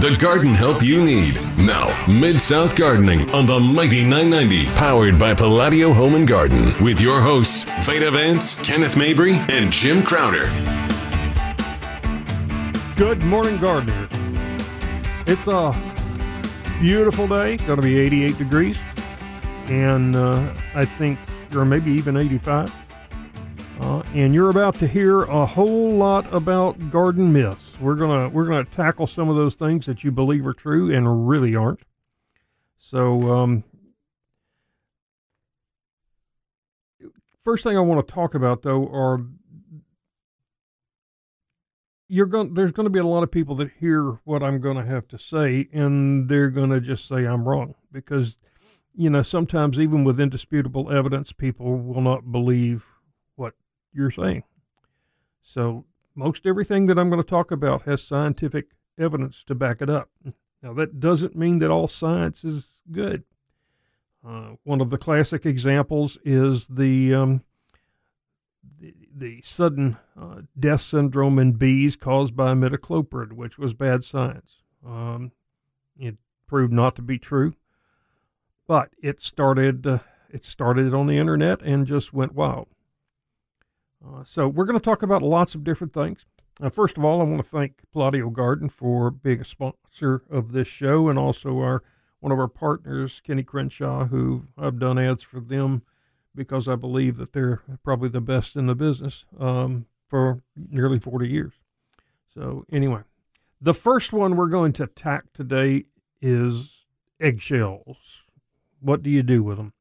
the garden help you need. Now, Mid South Gardening on the Mighty 990, powered by Palladio Home and Garden, with your hosts, Veda Vance, Kenneth Mabry, and Jim Crowder. Good morning, Gardener. It's a beautiful day, going to be 88 degrees, and uh, I think, or maybe even 85. Uh, and you're about to hear a whole lot about garden myths. We're gonna we're gonna tackle some of those things that you believe are true and really aren't. So, um, first thing I want to talk about though are you're going there's going to be a lot of people that hear what I'm going to have to say and they're going to just say I'm wrong because you know sometimes even with indisputable evidence people will not believe what you're saying. So most everything that I'm going to talk about has scientific evidence to back it up. Now that doesn't mean that all science is good. Uh, one of the classic examples is the um, the, the sudden uh, death syndrome in bees caused by imidacloprid, which was bad science. Um, it proved not to be true, but it started uh, it started on the internet and just went wild. Uh, so we're going to talk about lots of different things. Uh, first of all, I want to thank Palladio Garden for being a sponsor of this show, and also our one of our partners, Kenny Crenshaw, who I've done ads for them because I believe that they're probably the best in the business um, for nearly 40 years. So, anyway, the first one we're going to attack today is eggshells. What do you do with them?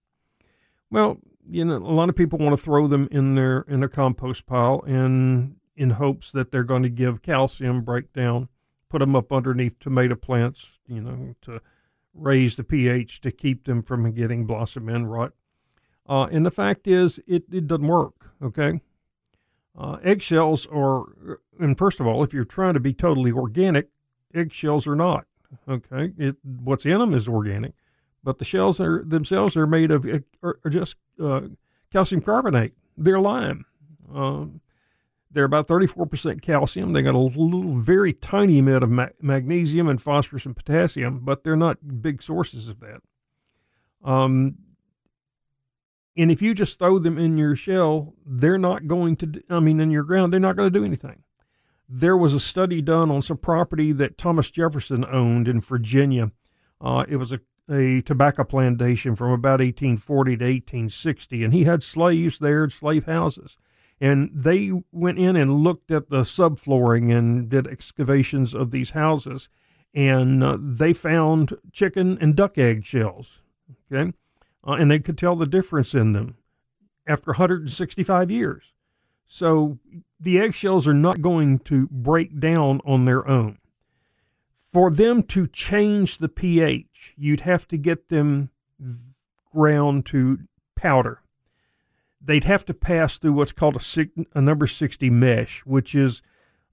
Well, you know, a lot of people want to throw them in their in a compost pile and in hopes that they're going to give calcium breakdown, put them up underneath tomato plants, you know, to raise the pH to keep them from getting blossom end rot. Uh, and the fact is, it, it doesn't work, okay? Uh, eggshells are, and first of all, if you're trying to be totally organic, eggshells are not, okay? It, what's in them is organic, but the shells are themselves are made of are, are just uh, calcium carbonate. They're lime. Um, they're about 34% calcium. They got a little, very tiny amount of ma- magnesium and phosphorus and potassium, but they're not big sources of that. Um, and if you just throw them in your shell, they're not going to, I mean, in your ground, they're not going to do anything. There was a study done on some property that Thomas Jefferson owned in Virginia. Uh, it was a, a tobacco plantation from about 1840 to 1860, and he had slaves there, slave houses. And they went in and looked at the subflooring and did excavations of these houses, and uh, they found chicken and duck egg shells. Okay uh, and they could tell the difference in them after 165 years. So the eggshells are not going to break down on their own. For them to change the pH, you'd have to get them ground to powder. They'd have to pass through what's called a, a number 60 mesh, which is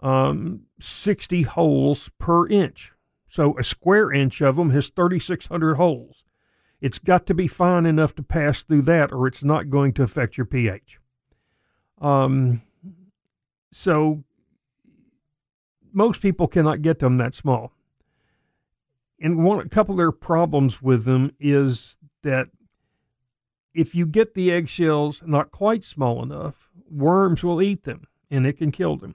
um, 60 holes per inch. So a square inch of them has 3,600 holes. It's got to be fine enough to pass through that, or it's not going to affect your pH. Um, so most people cannot get them that small. And one a couple of their problems with them is that if you get the eggshells not quite small enough, worms will eat them and it can kill them.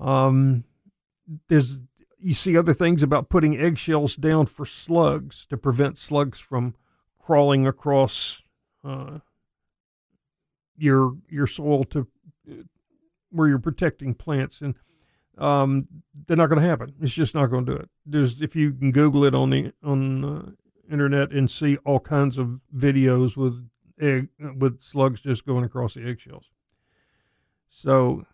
Um, there's you see other things about putting eggshells down for slugs to prevent slugs from crawling across uh, your your soil to uh, where you're protecting plants and um, they're not going to happen. It's just not going to do it. There's if you can Google it on the on uh, internet and see all kinds of videos with egg with slugs just going across the eggshells. So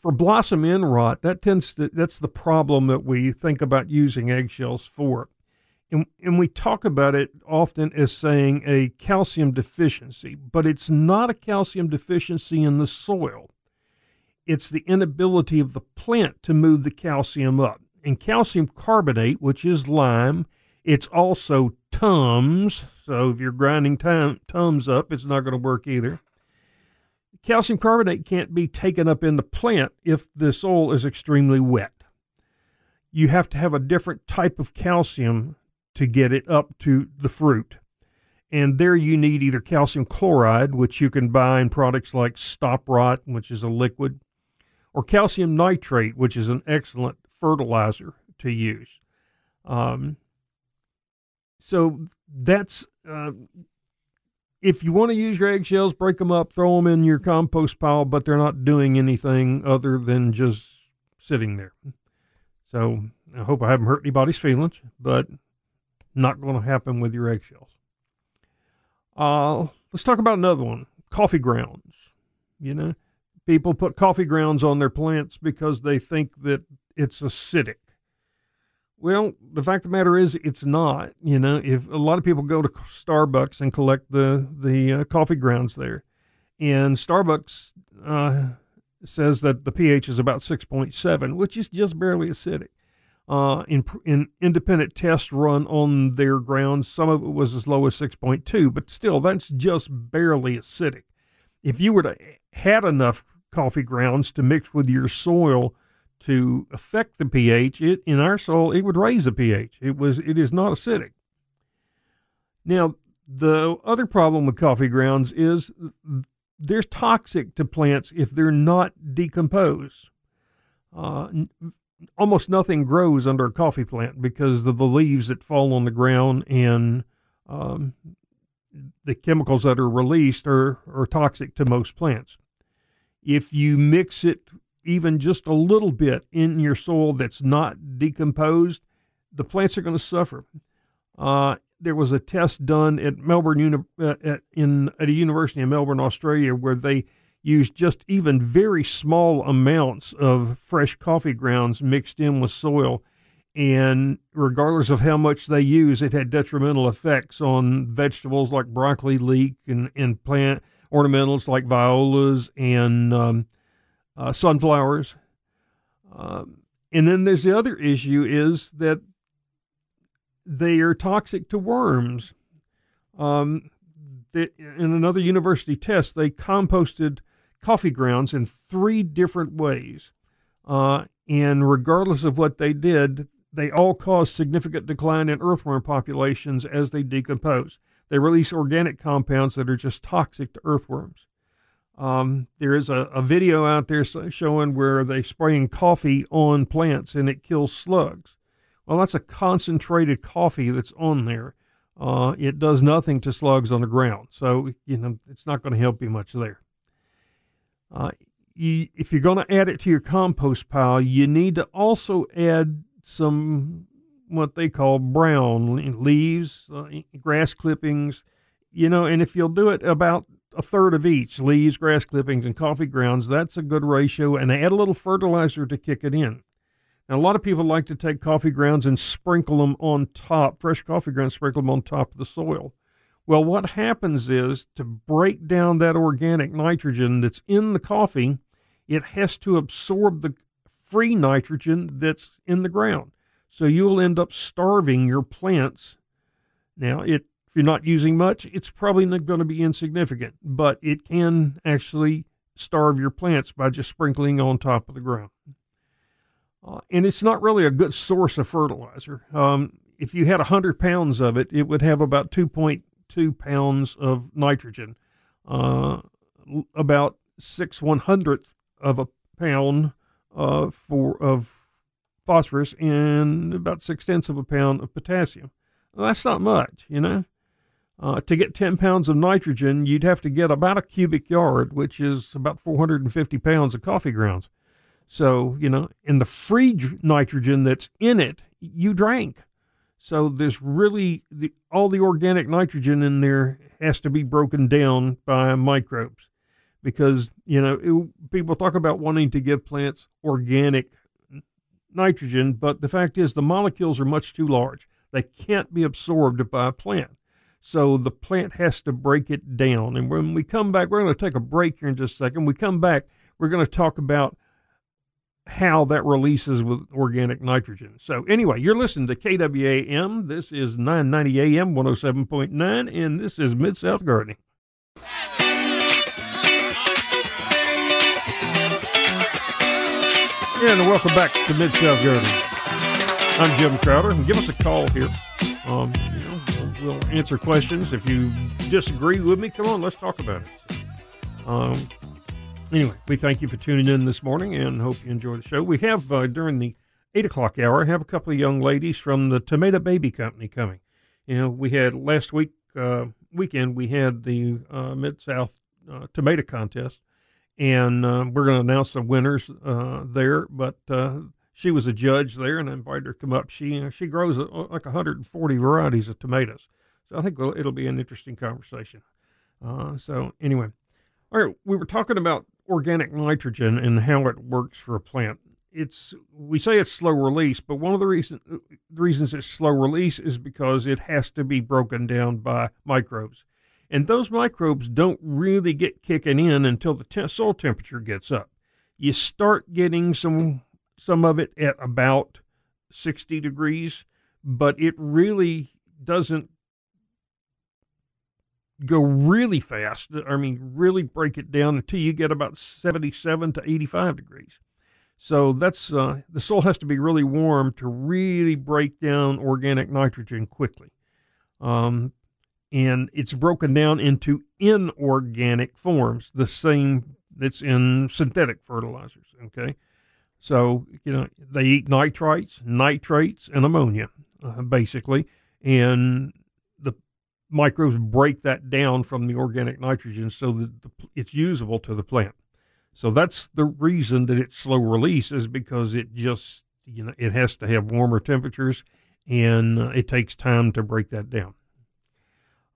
for blossom end rot, that tends to that's the problem that we think about using eggshells for. And, and we talk about it often as saying a calcium deficiency, but it's not a calcium deficiency in the soil. It's the inability of the plant to move the calcium up. And calcium carbonate, which is lime, it's also Tums. So if you're grinding Tums up, it's not going to work either calcium carbonate can't be taken up in the plant if the soil is extremely wet. you have to have a different type of calcium to get it up to the fruit. And there you need either calcium chloride, which you can buy in products like Stop Rot, which is a liquid, or calcium nitrate, which is an excellent fertilizer to use. Um, so that's uh, if you want to use your eggshells, break them up, throw them in your compost pile, but they're not doing anything other than just sitting there. So I hope I haven't hurt anybody's feelings, but not going to happen with your eggshells. Uh, let's talk about another one coffee grounds. You know, people put coffee grounds on their plants because they think that it's acidic. Well, the fact of the matter is, it's not. You know, if a lot of people go to Starbucks and collect the the uh, coffee grounds there, and Starbucks uh, says that the pH is about six point seven, which is just barely acidic. Uh, in in independent tests run on their grounds, some of it was as low as six point two, but still, that's just barely acidic. If you were to had enough coffee grounds to mix with your soil to affect the pH, it in our soil it would raise the pH. It was it is not acidic. Now the other problem with coffee grounds is they're toxic to plants if they're not decomposed. Uh, almost nothing grows under a coffee plant because of the leaves that fall on the ground and um, the chemicals that are released are, are toxic to most plants. If you mix it even just a little bit in your soil that's not decomposed, the plants are going to suffer. Uh, there was a test done at Melbourne Uni- uh, at, in at a university in Melbourne, Australia, where they used just even very small amounts of fresh coffee grounds mixed in with soil, and regardless of how much they use, it had detrimental effects on vegetables like broccoli, leek, and and plant ornamentals like violas and um, uh, sunflowers. Um, and then there's the other issue is that they are toxic to worms. Um, in another university test, they composted coffee grounds in three different ways. Uh, and regardless of what they did, they all caused significant decline in earthworm populations as they decompose. They release organic compounds that are just toxic to earthworms. Um, there is a, a, video out there showing where they're spraying coffee on plants and it kills slugs. Well, that's a concentrated coffee that's on there. Uh, it does nothing to slugs on the ground, so you know it's not going to help you much there. Uh, you, if you're going to add it to your compost pile, you need to also add some what they call brown leaves, uh, grass clippings, you know, and if you'll do it about a third of each leaves, grass clippings, and coffee grounds. That's a good ratio, and add a little fertilizer to kick it in. Now, a lot of people like to take coffee grounds and sprinkle them on top, fresh coffee grounds, sprinkle them on top of the soil. Well, what happens is to break down that organic nitrogen that's in the coffee, it has to absorb the free nitrogen that's in the ground. So you'll end up starving your plants. Now, it if you're not using much, it's probably not going to be insignificant, but it can actually starve your plants by just sprinkling on top of the ground. Uh, and it's not really a good source of fertilizer. Um, if you had 100 pounds of it, it would have about 2.2 pounds of nitrogen, uh, about six one hundredth of a pound uh, for of phosphorus, and about six tenths of a pound of potassium. Well, that's not much, you know. Uh, to get 10 pounds of nitrogen, you'd have to get about a cubic yard, which is about 450 pounds of coffee grounds. So, you know, and the free nitrogen that's in it, you drank. So there's really the, all the organic nitrogen in there has to be broken down by microbes because, you know, it, people talk about wanting to give plants organic nitrogen, but the fact is the molecules are much too large. They can't be absorbed by a plant. So the plant has to break it down. And when we come back, we're going to take a break here in just a second. we come back, we're going to talk about how that releases with organic nitrogen. So anyway, you're listening to KWAM. This is 990 AM 107.9 and this is Mid South Gardening. And welcome back to Mid South Gardening. I'm Jim Crowder. Give us a call here. Um, you know, we'll, answer questions. If you disagree with me, come on, let's talk about it. Um, anyway, we thank you for tuning in this morning and hope you enjoy the show. We have uh, during the eight o'clock hour, have a couple of young ladies from the Tomato Baby Company coming. You know, we had last week uh, weekend we had the uh, Mid South uh, Tomato Contest, and uh, we're going to announce the winners uh, there. But she was a judge there, and I invited her to come up. She she grows like 140 varieties of tomatoes, so I think it'll be an interesting conversation. so anyway, all right, we were talking about organic nitrogen and how it works for a plant it's we say it's slow release, but one of the reason the reasons it's slow release is because it has to be broken down by microbes, and those microbes don't really get kicking in until the te- soil temperature gets up. You start getting some some of it at about 60 degrees, but it really doesn't go really fast. I mean, really break it down until you get about 77 to 85 degrees. So that's uh, the soil has to be really warm to really break down organic nitrogen quickly. Um, and it's broken down into inorganic forms, the same that's in synthetic fertilizers. Okay. So, you know, they eat nitrites, nitrates, and ammonia, uh, basically. And the microbes break that down from the organic nitrogen so that the, it's usable to the plant. So that's the reason that it's slow release is because it just you know it has to have warmer temperatures and uh, it takes time to break that down.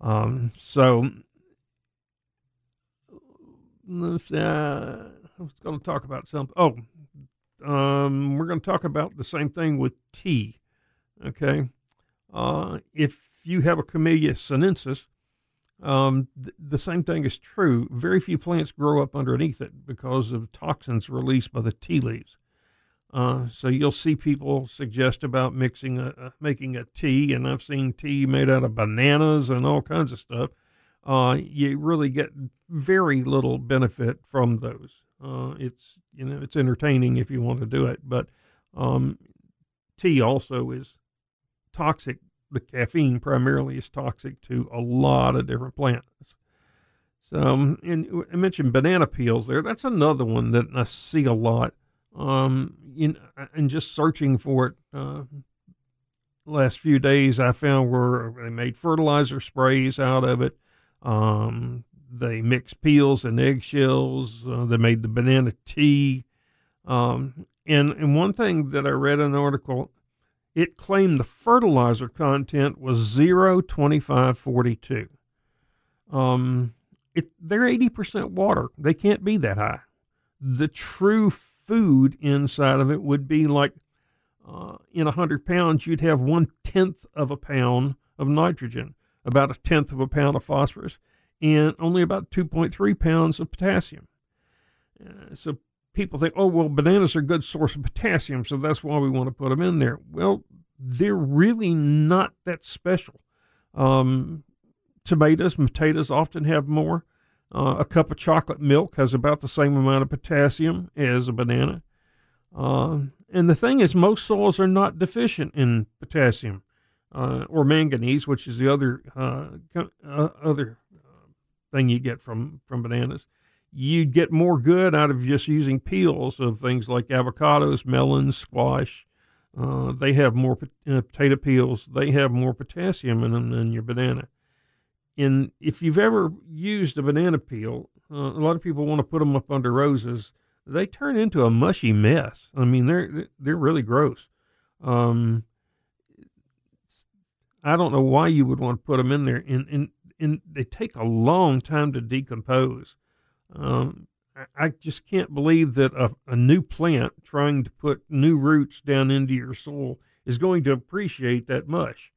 Um, so uh, I was going to talk about something. Oh, um, we're going to talk about the same thing with tea. Okay, uh, if you have a Camellia sinensis, um, th- the same thing is true. Very few plants grow up underneath it because of toxins released by the tea leaves. Uh, so you'll see people suggest about mixing a, uh, making a tea, and I've seen tea made out of bananas and all kinds of stuff. Uh, you really get very little benefit from those. Uh, it's you know it's entertaining if you want to do it, but um, tea also is toxic the caffeine primarily is toxic to a lot of different plants. So, um, and I mentioned banana peels there. That's another one that I see a lot. Um, in and just searching for it, uh, last few days I found where they made fertilizer sprays out of it. Um, they mixed peels and eggshells. Uh, they made the banana tea. Um, and and one thing that I read in an article it claimed the fertilizer content was 0, 25, 42. Um, it, they're 80% water. They can't be that high. The true food inside of it would be like uh, in 100 pounds, you'd have one tenth of a pound of nitrogen, about a tenth of a pound of phosphorus, and only about 2.3 pounds of potassium. Uh, so people think, oh, well, bananas are a good source of potassium, so that's why we want to put them in there. Well, they're really not that special. Um, tomatoes potatoes often have more. Uh, a cup of chocolate milk has about the same amount of potassium as a banana. Uh, and the thing is, most soils are not deficient in potassium uh, or manganese, which is the other uh, uh, other uh, thing you get from from bananas you'd get more good out of just using peels of things like avocados, melons, squash. They have more potato peels. They have more potassium in them than your banana. And if you've ever used a banana peel, uh, a lot of people want to put them up under roses. They turn into a mushy mess. I mean, they're they're really gross. Um, I don't know why you would want to put them in there, and and and they take a long time to decompose. Um, I just can't believe that a, a, new plant trying to put new roots down into your soil is going to appreciate that much.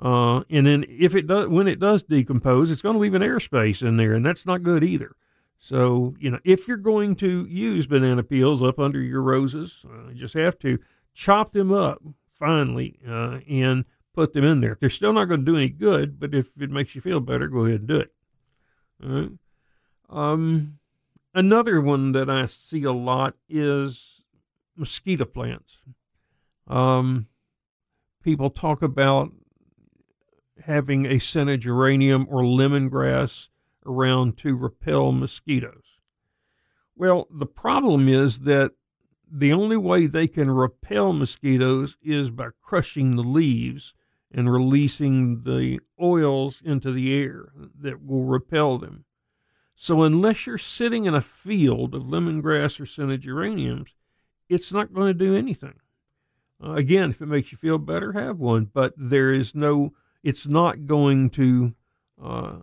Uh, and then if it does, when it does decompose, it's going to leave an airspace in there, and that's not good either. So you know, if you're going to use banana peels up under your roses, uh, you just have to chop them up finely uh, and put them in there. They're still not going to do any good, but if it makes you feel better, go ahead and do it. All right. Um, another one that I see a lot is mosquito plants. Um, people talk about having a scented geranium or lemongrass around to repel mosquitoes. Well, the problem is that the only way they can repel mosquitoes is by crushing the leaves and releasing the oils into the air that will repel them. So, unless you're sitting in a field of lemongrass or scented geraniums, it's not going to do anything. Uh, again, if it makes you feel better, have one, but there is no, it's not going to uh,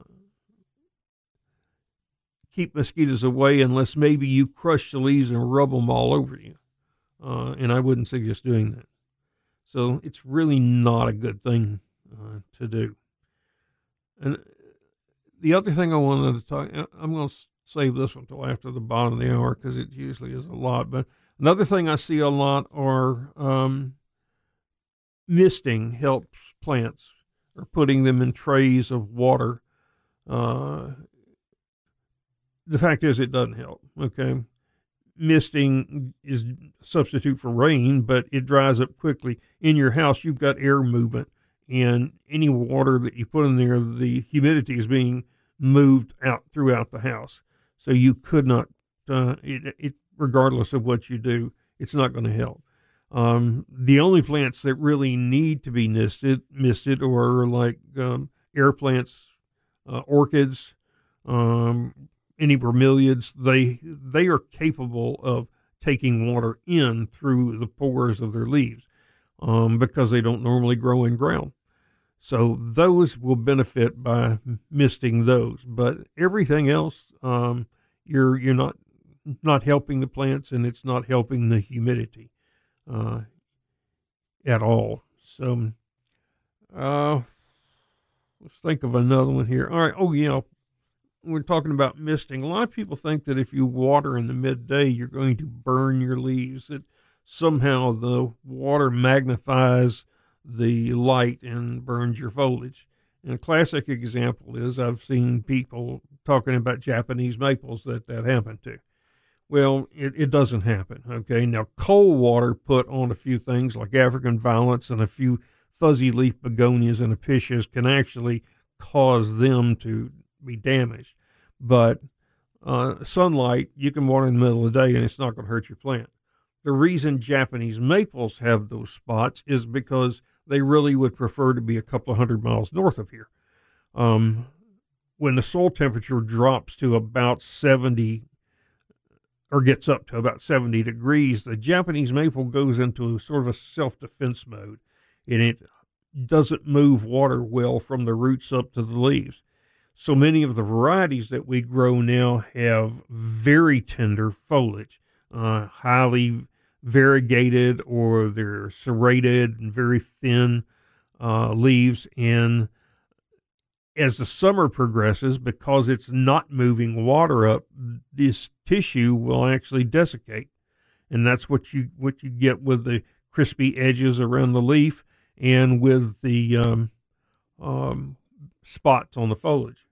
keep mosquitoes away unless maybe you crush the leaves and rub them all over you. Uh, and I wouldn't suggest doing that. So it's really not a good thing uh, to do. And the other thing I wanted to talk, uh, I'm going to save this one until after the bottom of the hour because it usually is a lot. But another thing I see a lot are um, misting helps plants or putting them in trays of water. Uh, the fact is, it doesn't help. Okay, misting is substitute for rain, but it dries up quickly. In your house, you've got air movement, and any water that you put in there, the humidity is being moved out throughout the house. So you could not, uh, it, it, regardless of what you do, it's not going to help. Um, the only plants that really need to be misted, misted or like um, air plants, uh, orchids, um, any bromeliads, they they are capable of taking water in through the pores of their leaves um, because they don't normally grow in ground. So those will benefit by misting those, but everything else, um, you're you're not not helping the plants, and it's not helping the humidity uh, at all. So uh, let's think of another one here. All right. Oh yeah, we're talking about misting. A lot of people think that if you water in the midday, you're going to burn your leaves. That somehow the water magnifies the light and burns your foliage. And a classic example is I've seen people talking about Japanese maples that that happened to. Well, it, it doesn't happen. Okay. Now, cold water put on a few things like African violets and a few fuzzy leaf begonias and episcias can actually cause them to be damaged. But uh, sunlight, you can water in the middle of the day and it's not going to hurt your plant. The reason Japanese maples have those spots is because they really would prefer to be a couple of hundred miles north of here. Um, when the soil temperature drops to about 70 or gets up to about 70 degrees, the Japanese maple goes into sort of a self defense mode and it doesn't move water well from the roots up to the leaves. So many of the varieties that we grow now have very tender foliage, uh, highly variegated or they're serrated and very thin uh, leaves. And as the summer progresses, because it's not moving water up, this tissue will actually desiccate, and that's what you what you get with the crispy edges around the leaf and with the um, um, spots on the foliage.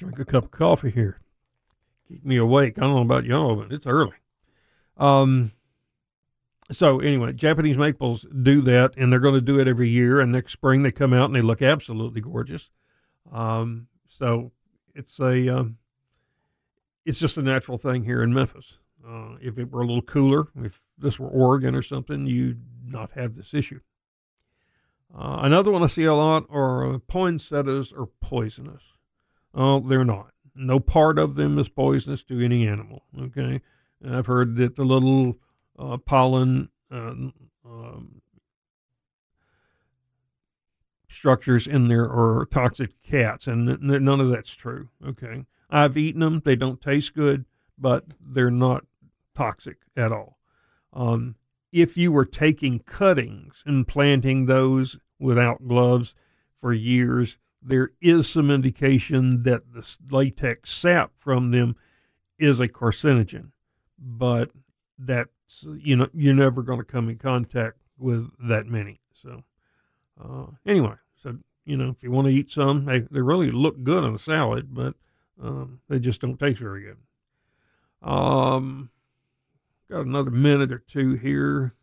drink a cup of coffee here. Keep me awake. I don't know about y'all, but it's early. Um, so anyway, Japanese maples do that, and they're going to do it every year. And next spring they come out and they look absolutely gorgeous. Um, so it's a um, it's just a natural thing here in Memphis. Uh, if it were a little cooler, if this were Oregon or something, you'd not have this issue. Uh, another one I see a lot are uh, poinsettias are poisonous. Oh, they're not. No part of them is poisonous to any animal. Okay, I've heard that the little uh, pollen uh, um, structures in there are toxic cats, and none of that's true. Okay, I've eaten them; they don't taste good, but they're not toxic at all. Um, if you were taking cuttings and planting those without gloves for years, there is some indication that the latex sap from them is a carcinogen, but that's you know you're never going to come in contact with that many. So uh, anyway, so you know if you want to eat some, they they really look good on a salad, but um, they just don't taste very good. Um, got another minute or two here.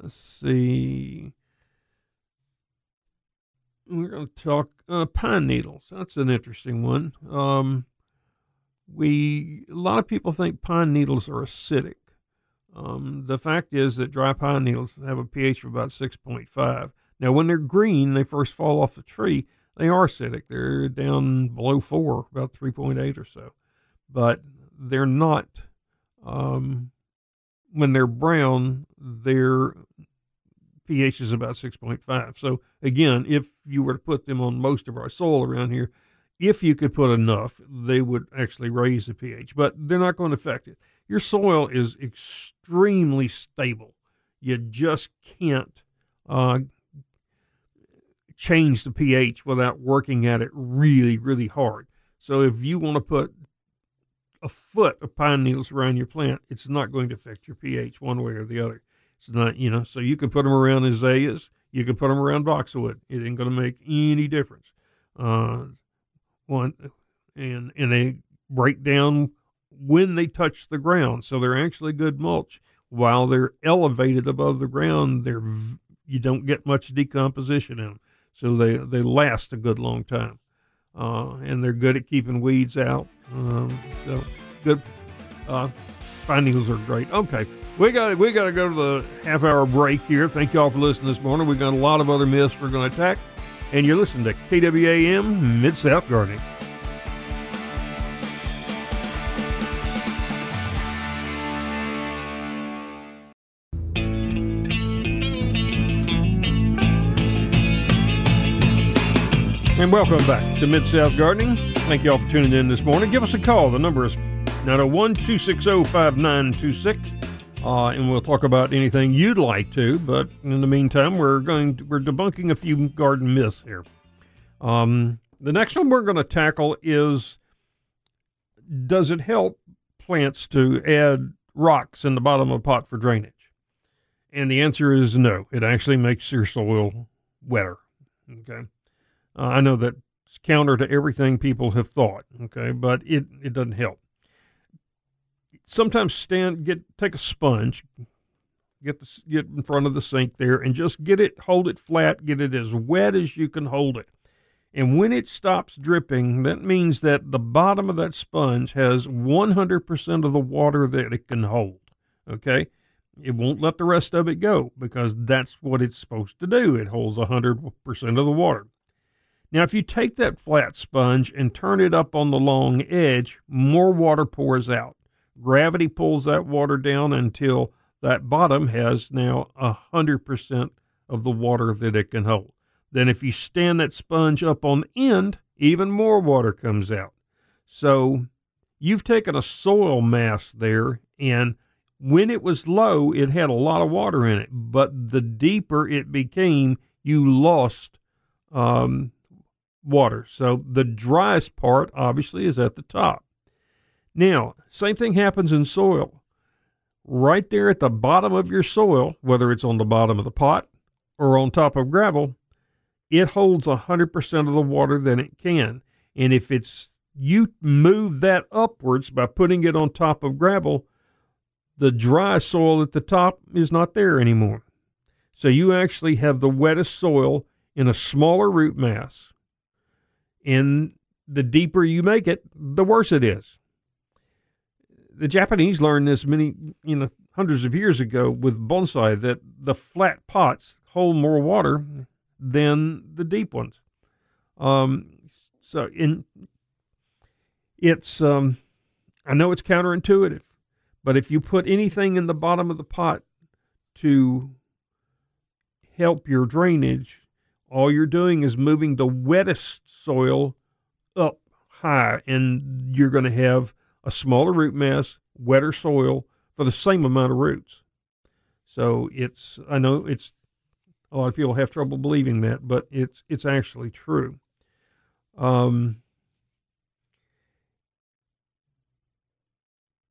let's see. We're going to talk uh, pine needles. That's an interesting one. Um, we a lot of people think pine needles are acidic. Um, the fact is that dry pine needles have a pH of about 6.5. Now, when they're green, they first fall off the tree. They are acidic. They're down below four, about 3.8 or so. But they're not. Um, when they're brown, their pH is about 6.5. So again, if you were to put them on most of our soil around here, if you could put enough, they would actually raise the pH, but they're not going to affect it. Your soil is extremely stable. You just can't uh, change the pH without working at it really, really hard. So if you want to put a foot of pine needles around your plant, it's not going to affect your pH one way or the other. It's not, you know, so you can put them around azaleas, you can put them around boxwood. It ain't going to make any difference. Uh, one, and and they break down when they touch the ground, so they're actually good mulch. While they're elevated above the ground, they're you don't get much decomposition in them, so they they last a good long time, uh, and they're good at keeping weeds out. Um, so good. Uh, needles are great. Okay, we got we got to go to the half hour break here. Thank you all for listening this morning. We've got a lot of other myths we're going to attack, and you're listening to KWAM Mid South Gardening. And welcome back to Mid South Gardening. Thank you all for tuning in this morning. Give us a call. The number is 901 260 5926. Uh, and we'll talk about anything you'd like to. But in the meantime, we're going to, we're debunking a few garden myths here. Um, the next one we're going to tackle is: Does it help plants to add rocks in the bottom of a pot for drainage? And the answer is no. It actually makes your soil wetter. Okay. Uh, I know that's counter to everything people have thought, okay, but it, it doesn't help. Sometimes stand get take a sponge, get the, get in front of the sink there, and just get it hold it flat, get it as wet as you can hold it. And when it stops dripping, that means that the bottom of that sponge has 100% of the water that it can hold. Okay? It won't let the rest of it go because that's what it's supposed to do. It holds 100% of the water. Now, if you take that flat sponge and turn it up on the long edge, more water pours out. Gravity pulls that water down until that bottom has now 100% of the water that it can hold. Then, if you stand that sponge up on the end, even more water comes out. So, you've taken a soil mass there, and when it was low, it had a lot of water in it. But the deeper it became, you lost um, water. So the driest part, obviously, is at the top. Now, same thing happens in soil. Right there at the bottom of your soil, whether it's on the bottom of the pot or on top of gravel, it holds 100% of the water that it can. And if it's you move that upwards by putting it on top of gravel, the dry soil at the top is not there anymore. So you actually have the wettest soil in a smaller root mass and the deeper you make it, the worse it is. The Japanese learned this many, you know, hundreds of years ago with bonsai that the flat pots hold more water than the deep ones. Um, so in it's um, I know it's counterintuitive, but if you put anything in the bottom of the pot to help your drainage, all you're doing is moving the wettest soil up high, and you're going to have a smaller root mass, wetter soil for the same amount of roots. So it's I know it's a lot of people have trouble believing that, but it's it's actually true. Um,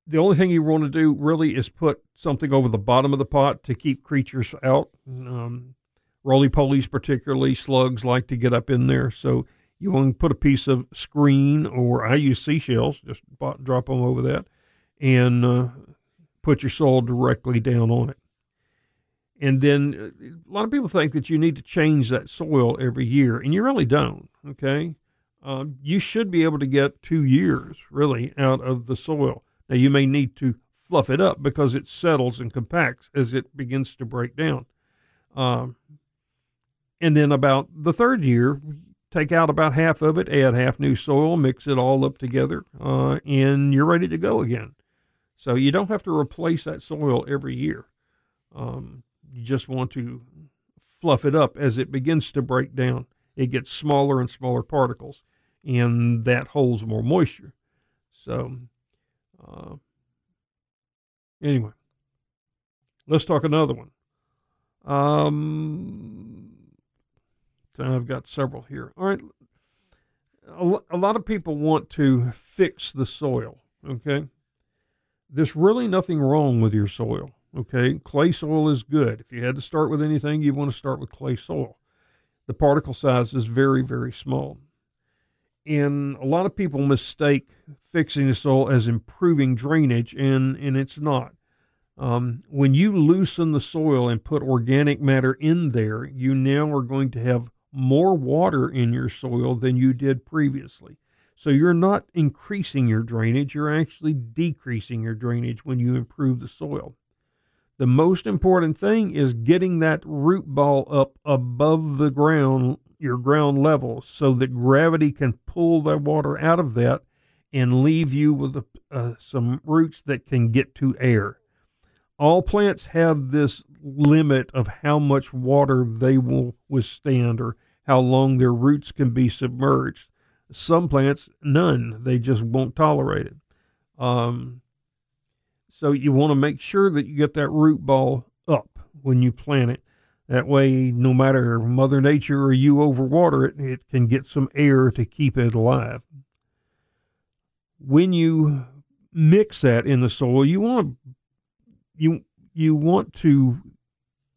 the only thing you want to do really is put something over the bottom of the pot to keep creatures out. Um, roly polies, particularly slugs, like to get up in there. So you want to put a piece of screen, or I use seashells, just drop them over that, and uh, put your soil directly down on it. And then uh, a lot of people think that you need to change that soil every year, and you really don't. Okay. Um, you should be able to get two years really out of the soil. Now, you may need to fluff it up because it settles and compacts as it begins to break down. Um, and then about the third year, take out about half of it, add half new soil, mix it all up together, uh, and you're ready to go again. So you don't have to replace that soil every year. Um, you just want to fluff it up as it begins to break down. It gets smaller and smaller particles, and that holds more moisture. So, uh, anyway, let's talk another one. Um, I've got several here. All right. A, a lot of people want to fix the soil. Okay. There's really nothing wrong with your soil. Okay. Clay soil is good. If you had to start with anything, you want to start with clay soil. The particle size is very, very small. And a lot of people mistake fixing the soil as improving drainage, and, and it's not. Um, when you loosen the soil and put organic matter in there, you now are going to have more water in your soil than you did previously. So you're not increasing your drainage, you're actually decreasing your drainage when you improve the soil. The most important thing is getting that root ball up above the ground, your ground level, so that gravity can pull the water out of that and leave you with uh, some roots that can get to air. All plants have this limit of how much water they will withstand or how long their roots can be submerged. Some plants, none. They just won't tolerate it. Um, so you want to make sure that you get that root ball up when you plant it. That way, no matter Mother Nature or you overwater it, it can get some air to keep it alive. When you mix that in the soil, you want to you you want to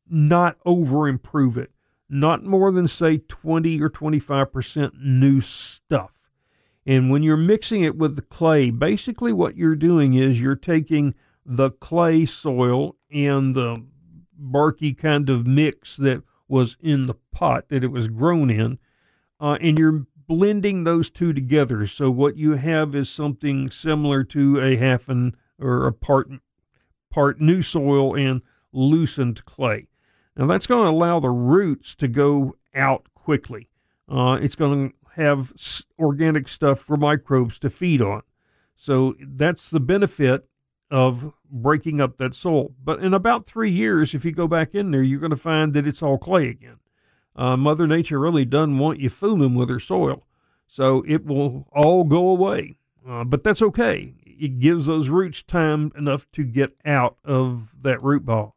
not over improve it. Not more than say 20 or 25% new stuff. And when you're mixing it with the clay basically what you're doing is you're taking the clay soil and the barky kind of mix that was in the pot that it was grown in uh, and you're blending those two together. So what you have is something similar to a half an or a part part new soil and loosened clay. Now that's going to allow the roots to go out quickly. Uh, it's going to have organic stuff for microbes to feed on. So that's the benefit of breaking up that soil. But in about three years, if you go back in there, you're going to find that it's all clay again. Uh, Mother Nature really doesn't want you fooling with her soil. So it will all go away. Uh, but that's okay it gives those roots time enough to get out of that root ball.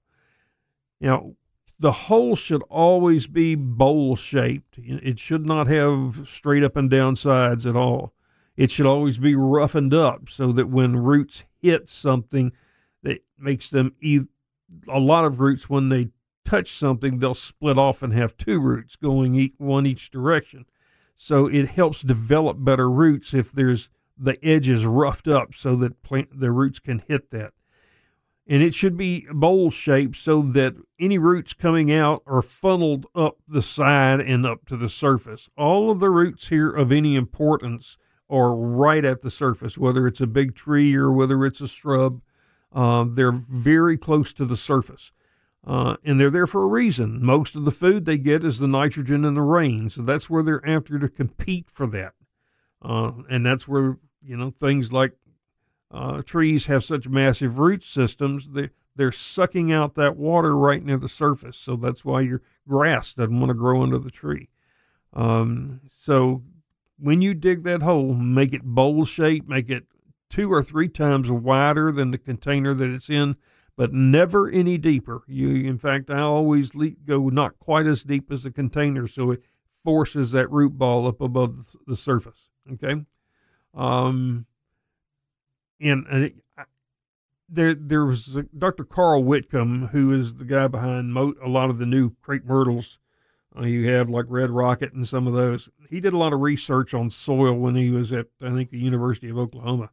Now, the hole should always be bowl shaped. It should not have straight up and down sides at all. It should always be roughened up so that when roots hit something that makes them either, a lot of roots when they touch something they'll split off and have two roots going each, one each direction. So it helps develop better roots if there's the edges roughed up so that plant the roots can hit that. And it should be bowl shaped so that any roots coming out are funneled up the side and up to the surface. All of the roots here of any importance are right at the surface, whether it's a big tree or whether it's a shrub. Uh, they're very close to the surface. Uh, and they're there for a reason. Most of the food they get is the nitrogen and the rain. So that's where they're after to compete for that. Uh, and that's where, you know, things like uh, trees have such massive root systems, they, they're sucking out that water right near the surface. So that's why your grass doesn't want to grow under the tree. Um, so when you dig that hole, make it bowl shaped, make it two or three times wider than the container that it's in, but never any deeper. You, in fact, I always le- go not quite as deep as the container, so it forces that root ball up above the surface. Okay. Um, and uh, there, there was Dr. Carl Whitcomb, who is the guy behind mo- a lot of the new crepe myrtles. Uh, you have like Red Rocket and some of those. He did a lot of research on soil when he was at, I think, the University of Oklahoma.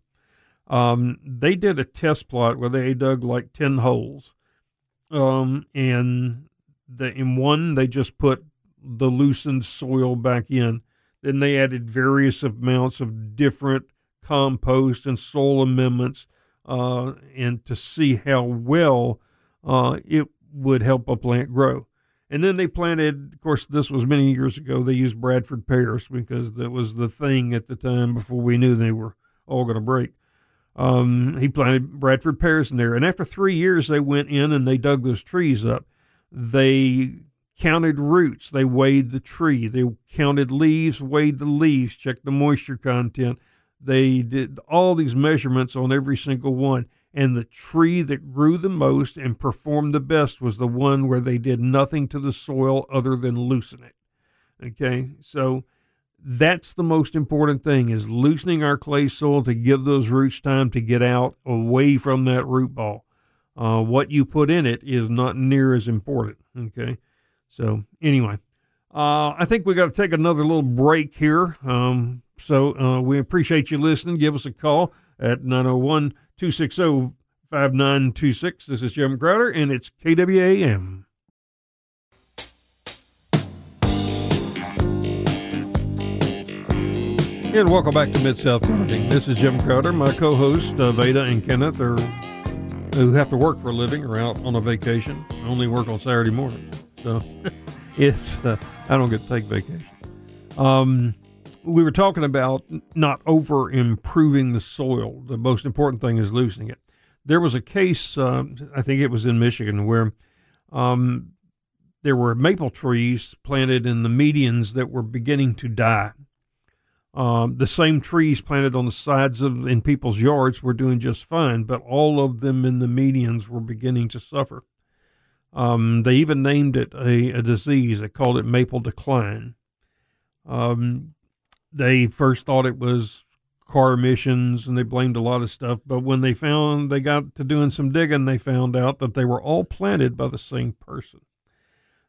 Um, they did a test plot where they dug like 10 holes um, and the, in one they just put the loosened soil back in. Then they added various amounts of different compost and soil amendments, uh, and to see how well uh, it would help a plant grow. And then they planted, of course, this was many years ago. They used Bradford pears because that was the thing at the time before we knew they were all going to break. Um, he planted Bradford pears in there. And after three years, they went in and they dug those trees up. They counted roots. They weighed the tree. They counted leaves, weighed the leaves, checked the moisture content. They did all these measurements on every single one and the tree that grew the most and performed the best was the one where they did nothing to the soil other than loosen it. Okay, so that's the most important thing is loosening our clay soil to give those roots time to get out away from that root ball. Uh, what you put in it is not near as important. Okay, so anyway, uh, I think we got to take another little break here. Um, so uh, we appreciate you listening. Give us a call at 901 260 5926. This is Jim Crowder, and it's KWAM. And welcome back to Mid South Gardening. This is Jim Crowder. My co host, uh, Veda and Kenneth, are who have to work for a living are out on a vacation. I only work on Saturday mornings. So it's, uh, I don't get to take vacation. Um, we were talking about not over improving the soil. The most important thing is loosening it. There was a case, uh, I think it was in Michigan, where um, there were maple trees planted in the medians that were beginning to die. Um, the same trees planted on the sides of in people's yards were doing just fine, but all of them in the medians were beginning to suffer. Um, they even named it a, a, disease. They called it maple decline. Um, they first thought it was car emissions and they blamed a lot of stuff. But when they found they got to doing some digging, they found out that they were all planted by the same person.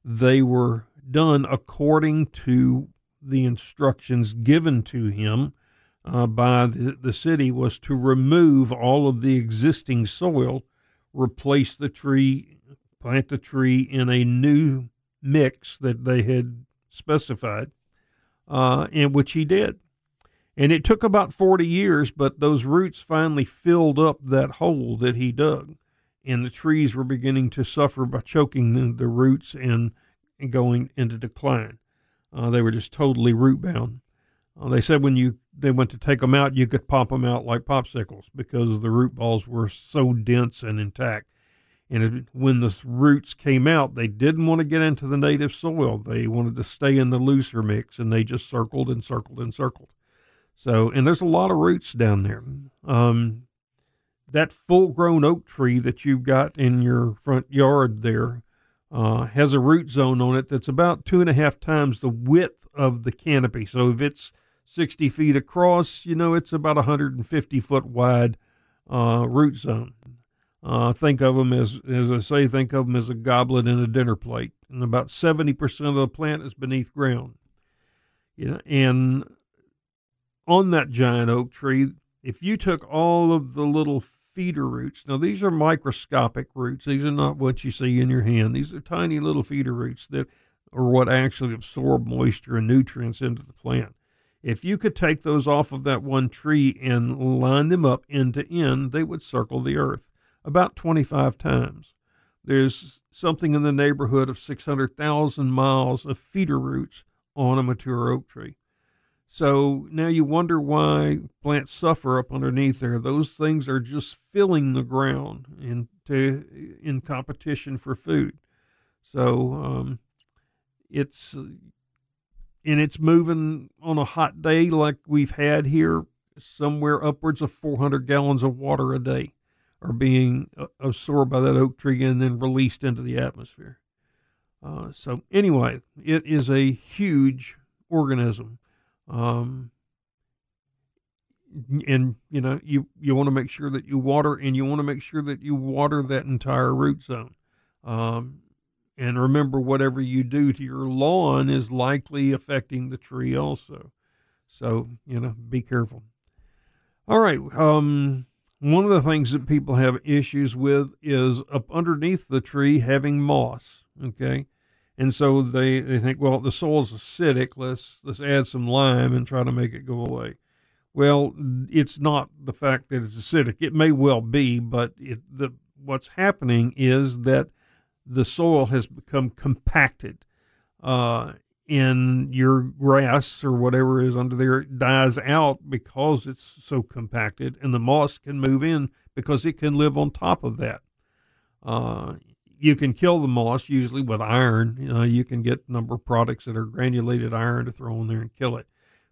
They were done according to the instructions given to him uh, by the, the city was to remove all of the existing soil, replace the tree, plant the tree in a new mix that they had specified uh, and which he did. And it took about 40 years, but those roots finally filled up that hole that he dug. And the trees were beginning to suffer by choking the, the roots and, and, going into decline. Uh, they were just totally root bound. Uh, they said when you they went to take them out, you could pop them out like popsicles because the root balls were so dense and intact. And when the roots came out, they didn't want to get into the native soil. They wanted to stay in the looser mix, and they just circled and circled and circled. So, and there's a lot of roots down there. Um, that full grown oak tree that you've got in your front yard there uh, has a root zone on it that's about two and a half times the width of the canopy. So if it's 60 feet across, you know, it's about 150 foot wide uh, root zone. Uh, think of them as, as I say, think of them as a goblet in a dinner plate, and about seventy percent of the plant is beneath ground. You know, and on that giant oak tree, if you took all of the little feeder roots, now these are microscopic roots; these are not what you see in your hand. These are tiny little feeder roots that are what actually absorb moisture and nutrients into the plant. If you could take those off of that one tree and line them up end to end, they would circle the earth about 25 times. There's something in the neighborhood of 600,000 miles of feeder roots on a mature oak tree. So now you wonder why plants suffer up underneath there. Those things are just filling the ground into in competition for food. So um, it's and it's moving on a hot day like we've had here, somewhere upwards of 400 gallons of water a day are being uh, absorbed by that oak tree and then released into the atmosphere. Uh, so anyway, it is a huge organism, um, and you know you you want to make sure that you water, and you want to make sure that you water that entire root zone. Um, and remember, whatever you do to your lawn is likely affecting the tree also. So you know, be careful. All right. Um, one of the things that people have issues with is up underneath the tree having moss. Okay. And so they, they think, well, the soil's acidic. Let's let's add some lime and try to make it go away. Well, it's not the fact that it's acidic. It may well be, but it, the what's happening is that the soil has become compacted. Uh, and your grass or whatever is under there dies out because it's so compacted, and the moss can move in because it can live on top of that. Uh, you can kill the moss usually with iron. Uh, you can get a number of products that are granulated iron to throw in there and kill it.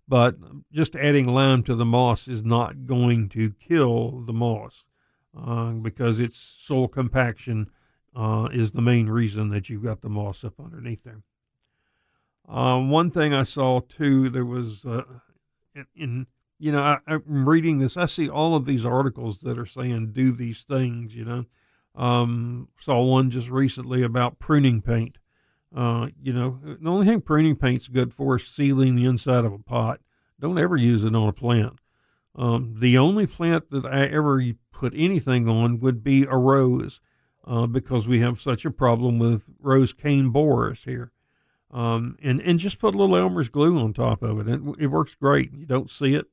But just adding lime to the moss is not going to kill the moss uh, because its soil compaction uh, is the main reason that you've got the moss up underneath there. Uh, one thing I saw too, there was uh, in, you know, I, am reading this. I see all of these articles that are saying do these things. You know, um, saw one just recently about pruning paint. Uh, you know, the only thing pruning paint's good for is sealing the inside of a pot. Don't ever use it on a plant. Um, the only plant that I ever put anything on would be a rose, uh, because we have such a problem with rose cane borers here. Um, and, and just put a little Elmer's glue on top of it. It, it works great. You don't see it.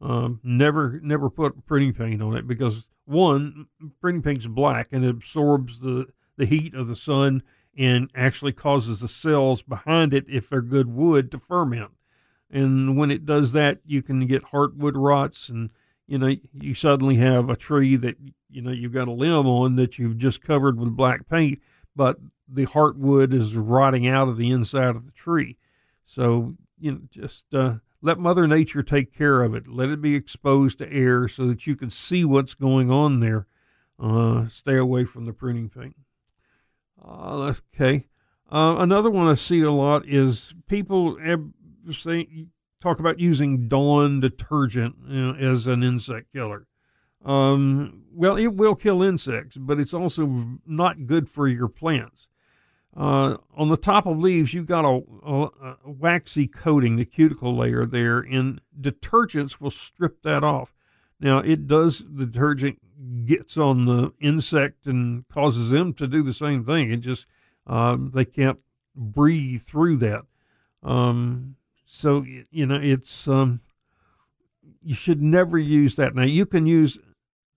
Um, never, never put pruning paint on it because one, pruning paint's black and it absorbs the, the heat of the sun and actually causes the cells behind it, if they're good wood, to ferment. And when it does that, you can get heartwood rots and, you know, you suddenly have a tree that, you know, you've got a limb on that you've just covered with black paint, but the heartwood is rotting out of the inside of the tree. So, you know, just uh, let Mother Nature take care of it. Let it be exposed to air so that you can see what's going on there. Uh, stay away from the pruning thing. Uh, okay. Uh, another one I see a lot is people say, talk about using Dawn detergent you know, as an insect killer. Um, well, it will kill insects, but it's also not good for your plants. Uh, on the top of leaves, you've got a, a, a, waxy coating, the cuticle layer there, and detergents will strip that off. Now, it does, the detergent gets on the insect and causes them to do the same thing. It just, um, they can't breathe through that. Um, so, you know, it's, um, you should never use that. Now, you can use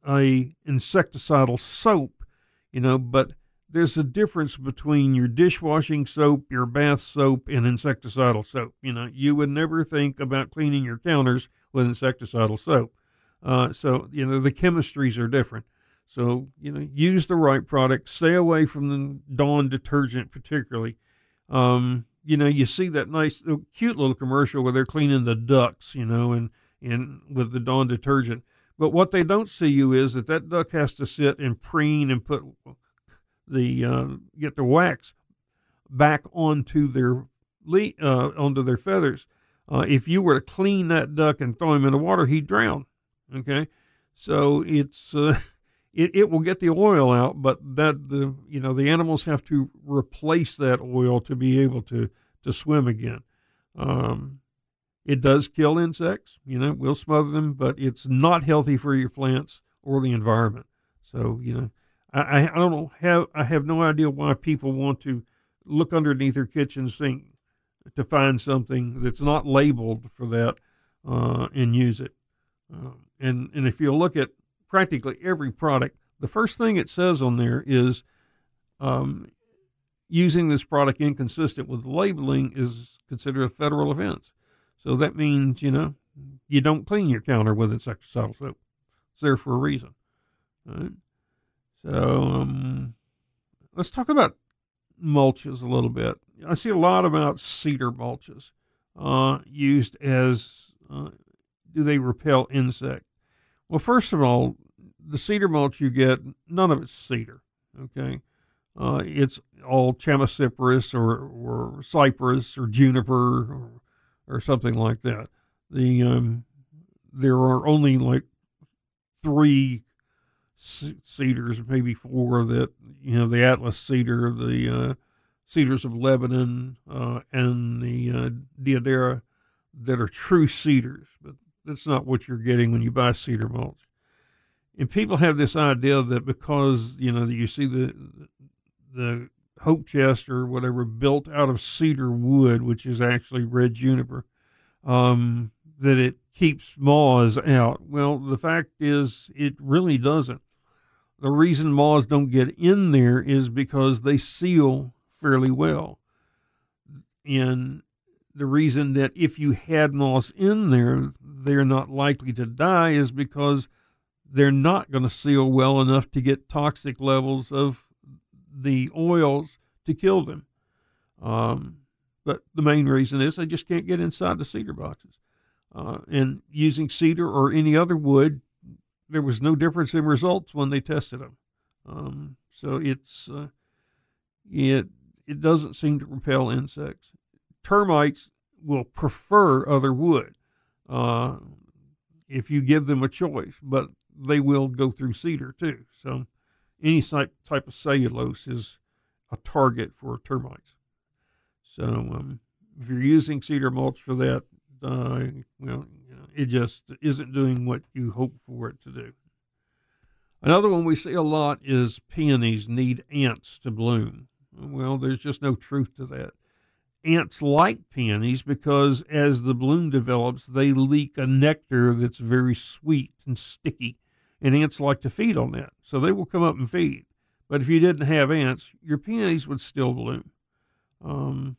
a insecticidal soap, you know, but there's a difference between your dishwashing soap, your bath soap, and insecticidal soap. You know, you would never think about cleaning your counters with insecticidal soap. Uh, so, you know, the chemistries are different. So, you know, use the right product. Stay away from the Dawn detergent, particularly. Um, you know, you see that nice, uh, cute little commercial where they're cleaning the ducks, you know, and, and with the Dawn detergent. But what they don't see you is that that duck has to sit and preen and put the uh, get the wax back onto their le- uh, onto their feathers. Uh, if you were to clean that duck and throw him in the water, he'd drown. Okay, so it's uh, it it will get the oil out, but that the you know the animals have to replace that oil to be able to to swim again. Um, it does kill insects, you know, will smother them, but it's not healthy for your plants or the environment. So you know I, I don't know have I have no idea why people want to look underneath their kitchen sink to find something that's not labeled for that uh, and use it. Um, and and if you look at practically every product, the first thing it says on there is um, using this product inconsistent with labeling is considered a federal offense. So that means you know you don't clean your counter with insecticidal soap. It's there for a reason. Right? So um, let's talk about mulches a little bit. I see a lot about cedar mulches uh, used as uh, do they repel insect? Well, first of all, the cedar mulch you get, none of it's cedar. Okay, uh, it's all chamaecyparis or, or cypress or juniper or, or something like that. The um, there are only like three cedars, maybe four that you know the Atlas cedar, the uh, cedars of Lebanon, uh, and the uh, that are true cedars, but that's not what you're getting when you buy cedar mulch. and people have this idea that because you know you see the the hope chest or whatever built out of cedar wood, which is actually red juniper, um, that it keeps moths out. Well, the fact is, it really doesn't. The reason moths don't get in there is because they seal fairly well. And the reason that if you had moths in there, they're not likely to die is because they're not going to seal well enough to get toxic levels of the oils to kill them. Um, but the main reason is they just can't get inside the cedar boxes. Uh, and using cedar or any other wood, there was no difference in results when they tested them. Um, so it's uh, it it doesn't seem to repel insects. Termites will prefer other wood uh, if you give them a choice, but they will go through cedar too. So any type type of cellulose is a target for termites. So um, if you're using cedar mulch for that, uh, well, you know, it just isn't doing what you hope for it to do. Another one we see a lot is peonies need ants to bloom. Well, there's just no truth to that. Ants like peonies because as the bloom develops, they leak a nectar that's very sweet and sticky, and ants like to feed on that. So they will come up and feed. But if you didn't have ants, your peonies would still bloom. Um,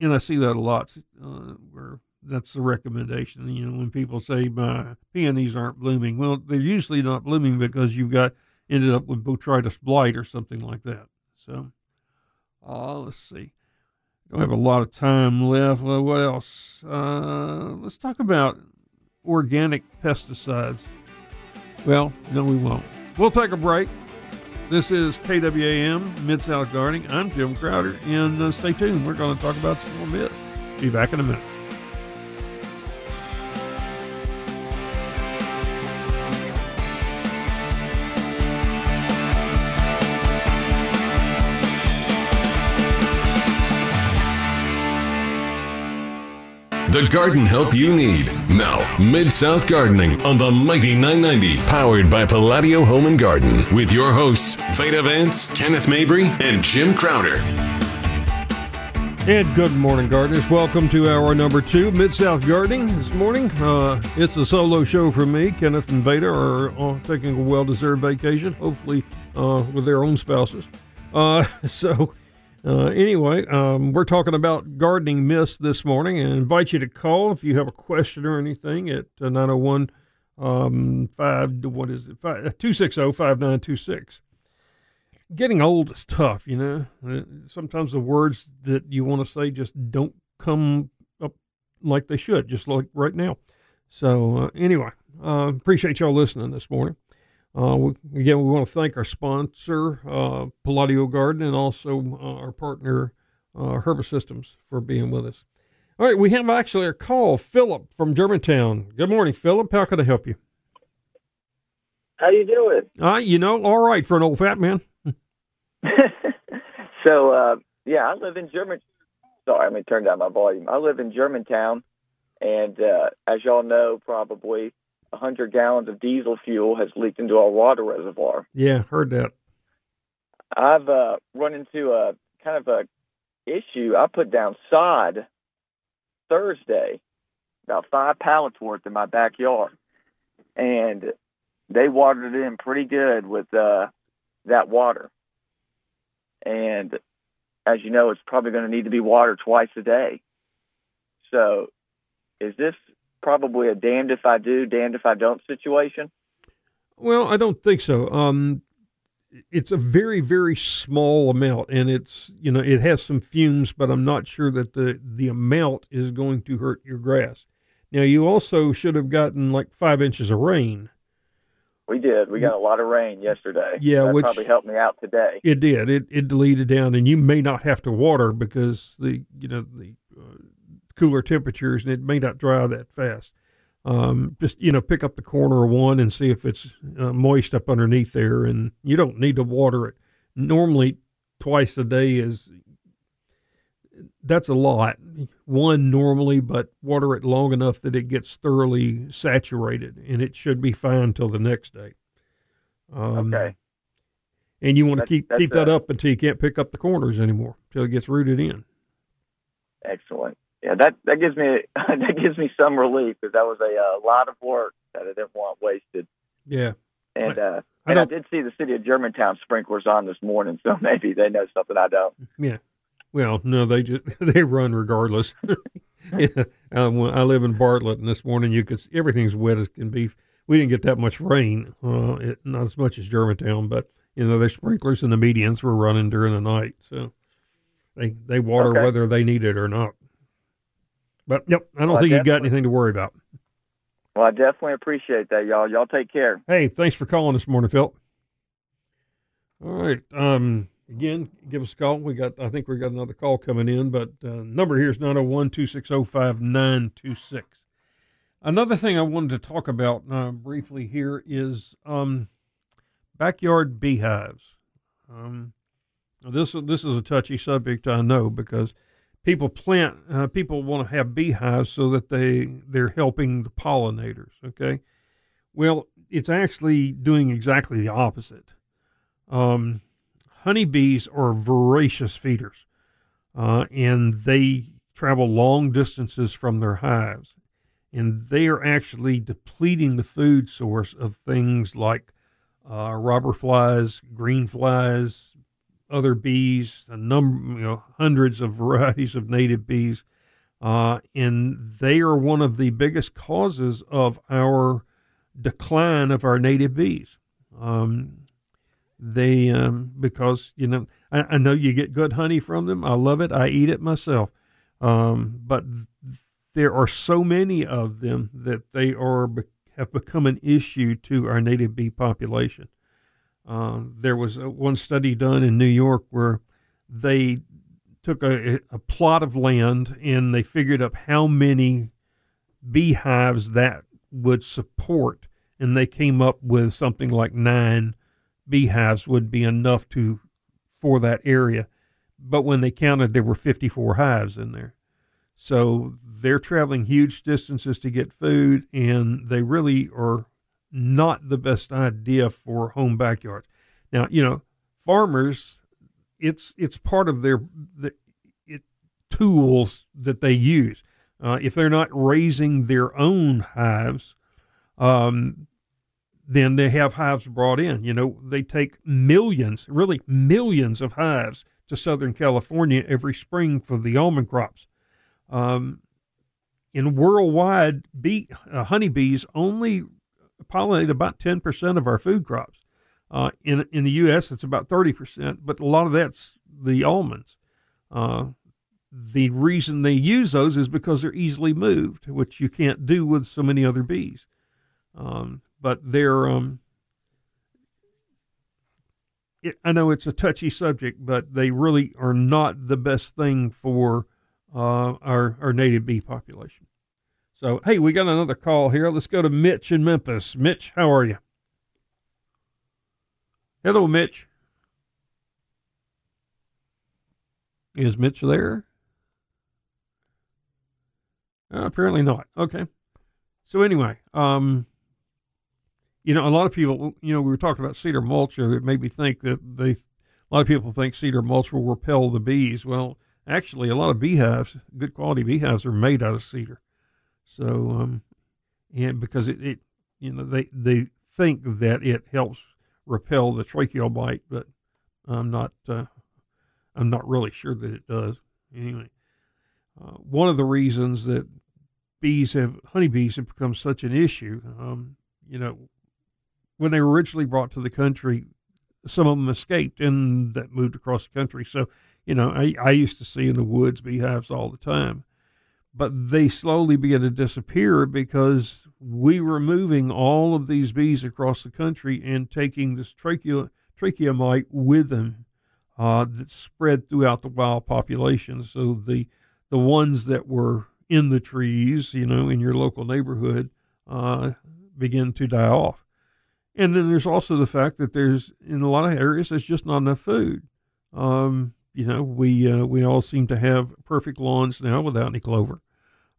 and I see that a lot uh, where that's the recommendation. You know, when people say my peonies aren't blooming, well, they're usually not blooming because you've got ended up with botrytis blight or something like that. So, uh, let's see. Don't have a lot of time left. Well, what else? Uh, let's talk about organic pesticides. Well, no, we won't. We'll take a break. This is KWAM Mid South Gardening. I'm Jim Crowder, and uh, stay tuned. We're going to talk about some more myths. Be back in a minute. The garden help you need. Now, Mid South Gardening on the Mighty 990, powered by Palladio Home and Garden, with your hosts, Veda Vance, Kenneth Mabry, and Jim Crowder. And good morning, gardeners. Welcome to our number two, Mid South Gardening. This morning, uh, it's a solo show for me. Kenneth and Veda are uh, taking a well deserved vacation, hopefully uh, with their own spouses. Uh, so, uh, anyway, um, we're talking about gardening myths this morning and invite you to call if you have a question or anything at uh, 901 um, 5, what is it, 260 5926. Getting old is tough, you know. Uh, sometimes the words that you want to say just don't come up like they should, just like right now. So, uh, anyway, uh, appreciate y'all listening this morning. Uh, we, again, we want to thank our sponsor, uh, Palladio Garden, and also uh, our partner, uh, Herbosystems, for being with us. All right, we have actually a call, Philip from Germantown. Good morning, Philip. How can I help you? How you doing? Uh, you know, all right for an old fat man. so, uh, yeah, I live in German. Sorry, let me turn down my volume. I live in Germantown, and uh, as y'all know, probably 100 gallons of diesel fuel has leaked into our water reservoir. Yeah, heard that. I've uh, run into a kind of a issue. I put down sod Thursday, about five pallets worth in my backyard, and they watered it in pretty good with uh, that water. And as you know, it's probably going to need to be watered twice a day. So, is this probably a damned if I do, damned if I don't situation? Well, I don't think so. Um, it's a very, very small amount, and it's you know it has some fumes, but I'm not sure that the the amount is going to hurt your grass. Now, you also should have gotten like five inches of rain. We did. We got a lot of rain yesterday. Yeah, that which probably helped me out today. It did. It it deleted down, and you may not have to water because the you know the uh, cooler temperatures, and it may not dry that fast. Um, just you know, pick up the corner of one and see if it's uh, moist up underneath there, and you don't need to water it. Normally, twice a day is that's a lot. one normally, but water it long enough that it gets thoroughly saturated, and it should be fine till the next day. Um, okay. And you want to keep keep that up until you can't pick up the corners anymore, until it gets rooted in. Excellent. Yeah, that that gives me that gives me some relief because that was a, a uh, lot of work that I didn't want wasted. Yeah. And uh, I, and I did see the city of Germantown sprinklers on this morning, so maybe they know something I don't. Yeah. Well, no, they just they run regardless. yeah, um, I live in Bartlett, and this morning you could everything's wet as can be. We didn't get that much rain, uh, it, not as much as Germantown, but you know the sprinklers and the medians were running during the night, so they they water okay. whether they need it or not. But yep, I don't well, think you've got anything to worry about. Well, I definitely appreciate that, y'all. Y'all take care. Hey, thanks for calling this morning, Phil. All right. Um, again, give us a call. We got, I think we got another call coming in, but uh, number here is 901 260 5926. Another thing I wanted to talk about uh, briefly here is um, backyard beehives. Um, this this is a touchy subject, I know, because people plant uh, people want to have beehives so that they they're helping the pollinators okay? Well it's actually doing exactly the opposite. Um, honeybees are voracious feeders uh, and they travel long distances from their hives and they are actually depleting the food source of things like uh, robber flies green flies other bees, a number, you know, hundreds of varieties of native bees, uh, and they are one of the biggest causes of our decline of our native bees. Um, they um, because you know I, I, know you get good honey from them. I love it. I eat it myself. Um, but there are so many of them that they are have become an issue to our native bee population. Uh, there was a, one study done in New York where they took a, a plot of land and they figured up how many beehives that would support, and they came up with something like nine beehives would be enough to for that area. But when they counted, there were 54 hives in there. So they're traveling huge distances to get food, and they really are not the best idea for home backyards. Now, you know, farmers, it's it's part of their the, it, tools that they use. Uh, if they're not raising their own hives, um, then they have hives brought in. You know, they take millions, really millions of hives to Southern California every spring for the almond crops. Um, in worldwide, bee uh, honeybees only pollinate about 10% of our food crops. Uh, in in the U.S., it's about 30%, but a lot of that's the almonds. Uh, the reason they use those is because they're easily moved, which you can't do with so many other bees. Um, but they're, um, it, I know it's a touchy subject, but they really are not the best thing for uh, our, our native bee population. So, hey, we got another call here. Let's go to Mitch in Memphis. Mitch, how are you? Hello, Mitch. Is Mitch there? Uh, apparently not. Okay. So anyway, um, you know, a lot of people, you know, we were talking about cedar mulch. It made me think that they, a lot of people think cedar mulch will repel the bees. Well, actually, a lot of beehives, good quality beehives, are made out of cedar. So, um, and because it, it, you know, they they think that it helps repel the tracheal mite, but I'm not uh, I'm not really sure that it does. Anyway, uh, one of the reasons that bees have honeybees have become such an issue, um, you know, when they were originally brought to the country, some of them escaped and that moved across the country. So, you know, I, I used to see in the woods beehives all the time but they slowly began to disappear because we were moving all of these bees across the country and taking this trachea, trachea mite with them uh, that spread throughout the wild population. So the the ones that were in the trees, you know, in your local neighborhood, uh, begin to die off. And then there's also the fact that there's in a lot of areas there's just not enough food. Um, you know, we uh, we all seem to have perfect lawns now without any clover.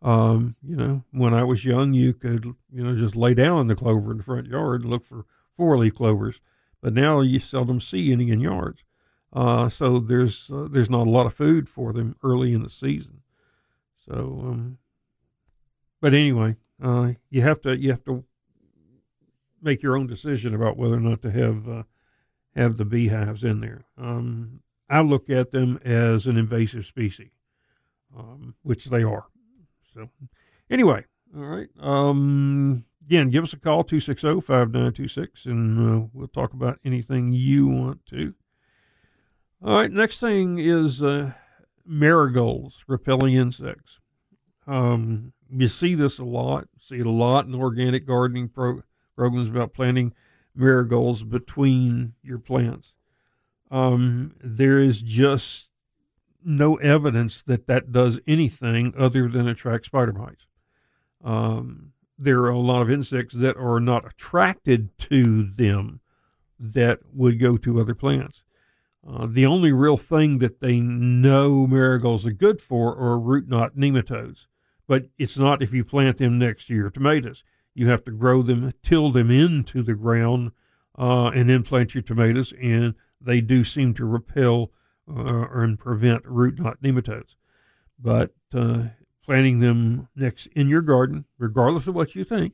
Um, you know, when I was young, you could you know just lay down in the clover in the front yard and look for four leaf clovers, but now you seldom see any in yards. Uh, so there's uh, there's not a lot of food for them early in the season. So, um, but anyway, uh, you have to you have to make your own decision about whether or not to have uh, have the beehives in there. Um, I look at them as an invasive species, um, which they are. So, anyway, all right. Um, again, give us a call 260 5926 and uh, we'll talk about anything you want to. All right, next thing is uh, marigolds repelling insects. Um, you see this a lot. See it a lot in organic gardening pro- programs about planting marigolds between your plants. Um, there is just no evidence that that does anything other than attract spider mites. Um, there are a lot of insects that are not attracted to them that would go to other plants. Uh, the only real thing that they know marigolds are good for are root knot nematodes, but it's not if you plant them next to your tomatoes. You have to grow them, till them into the ground, uh, and then plant your tomatoes, and they do seem to repel uh, and prevent root knot nematodes. But uh, planting them next in your garden, regardless of what you think,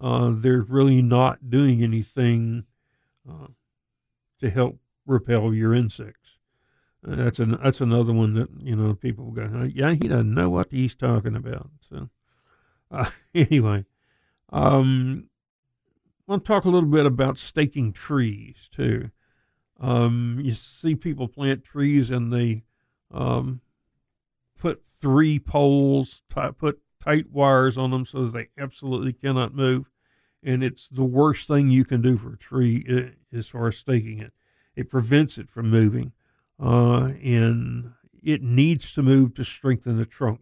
uh, they're really not doing anything uh, to help repel your insects. That's an that's another one that you know people go, yeah, he doesn't know what he's talking about. So uh, anyway, um, I want to talk a little bit about staking trees too. Um, you see people plant trees and they um, put three poles, t- put tight wires on them so that they absolutely cannot move. And it's the worst thing you can do for a tree uh, as far as staking it. It prevents it from moving, uh, and it needs to move to strengthen the trunk.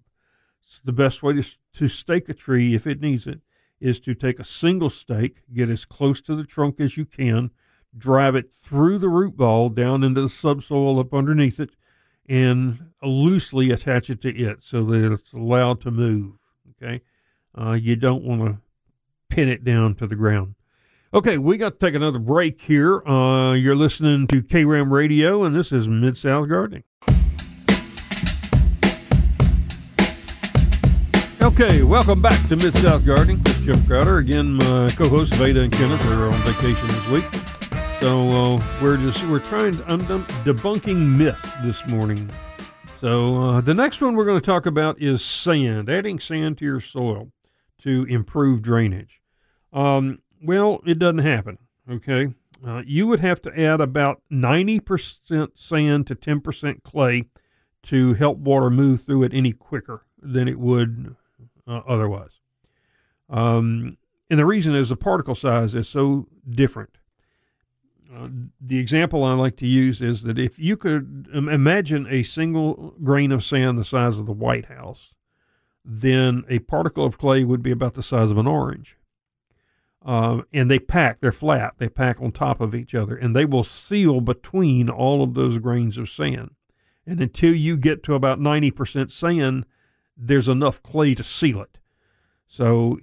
So the best way to, to stake a tree, if it needs it, is to take a single stake, get as close to the trunk as you can, drive it through the root ball down into the subsoil up underneath it, and loosely attach it to it so that it's allowed to move. Okay, uh, you don't want to pin it down to the ground. Okay, we got to take another break here. Uh, you're listening to KWAM Radio, and this is Mid South Gardening. Okay, welcome back to Mid South Gardening. This is Jim Crowder. Again, my co-hosts Veda and Kenneth are on vacation this week, so uh, we're just we're trying to undum- debunking myths this morning. So uh, the next one we're going to talk about is sand, adding sand to your soil to improve drainage. Um, well, it doesn't happen. Okay. Uh, you would have to add about 90% sand to 10% clay to help water move through it any quicker than it would uh, otherwise. Um, and the reason is the particle size is so different. The example I like to use is that if you could imagine a single grain of sand the size of the White House, then a particle of clay would be about the size of an orange. Uh, and they pack, they're flat, they pack on top of each other, and they will seal between all of those grains of sand. And until you get to about 90% sand, there's enough clay to seal it. So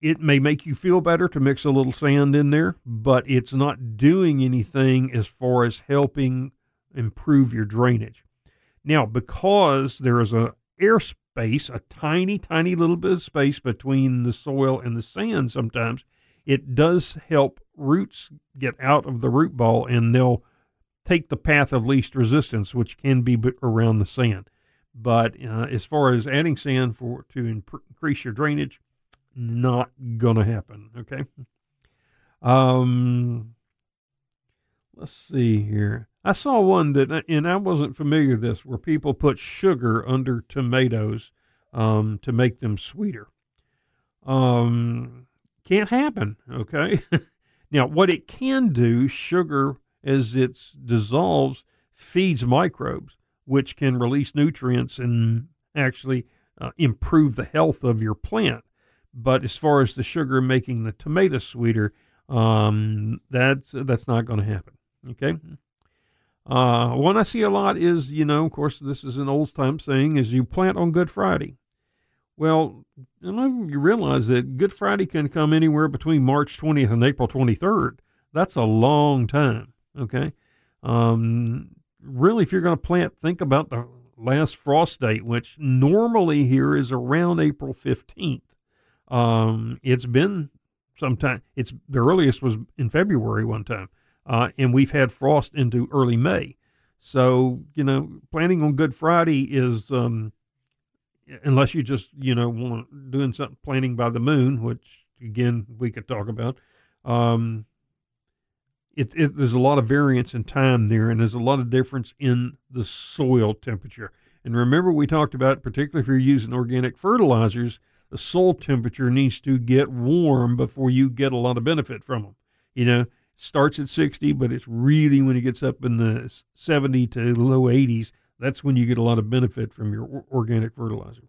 it may make you feel better to mix a little sand in there, but it's not doing anything as far as helping improve your drainage. Now, because there is a airspace, a tiny, tiny little bit of space between the soil and the sand sometimes, it does help roots get out of the root ball and they'll take the path of least resistance, which can be around the sand. But uh, as far as adding sand for to increase your drainage, not gonna happen. Okay. Um, let's see here. I saw one that, and I wasn't familiar with this, where people put sugar under tomatoes um, to make them sweeter. Um, can't happen. Okay. now, what it can do, sugar as it dissolves, feeds microbes, which can release nutrients and actually uh, improve the health of your plant. But as far as the sugar making the tomato sweeter, um, that's that's not going to happen. Okay. Uh, one I see a lot is, you know, of course, this is an old time saying, is you plant on Good Friday. Well, you realize that Good Friday can come anywhere between March 20th and April 23rd. That's a long time. Okay. Um, really, if you're going to plant, think about the last frost date, which normally here is around April 15th. Um, it's been some time. It's the earliest was in February one time, uh, and we've had frost into early May. So you know, planning on Good Friday is um, unless you just you know want doing something planning by the moon, which again we could talk about. Um, it, it, there's a lot of variance in time there, and there's a lot of difference in the soil temperature. And remember, we talked about, particularly if you're using organic fertilizers, the soil temperature needs to get warm before you get a lot of benefit from them. You know, starts at 60, but it's really when it gets up in the 70 to low 80s, that's when you get a lot of benefit from your organic fertilizer.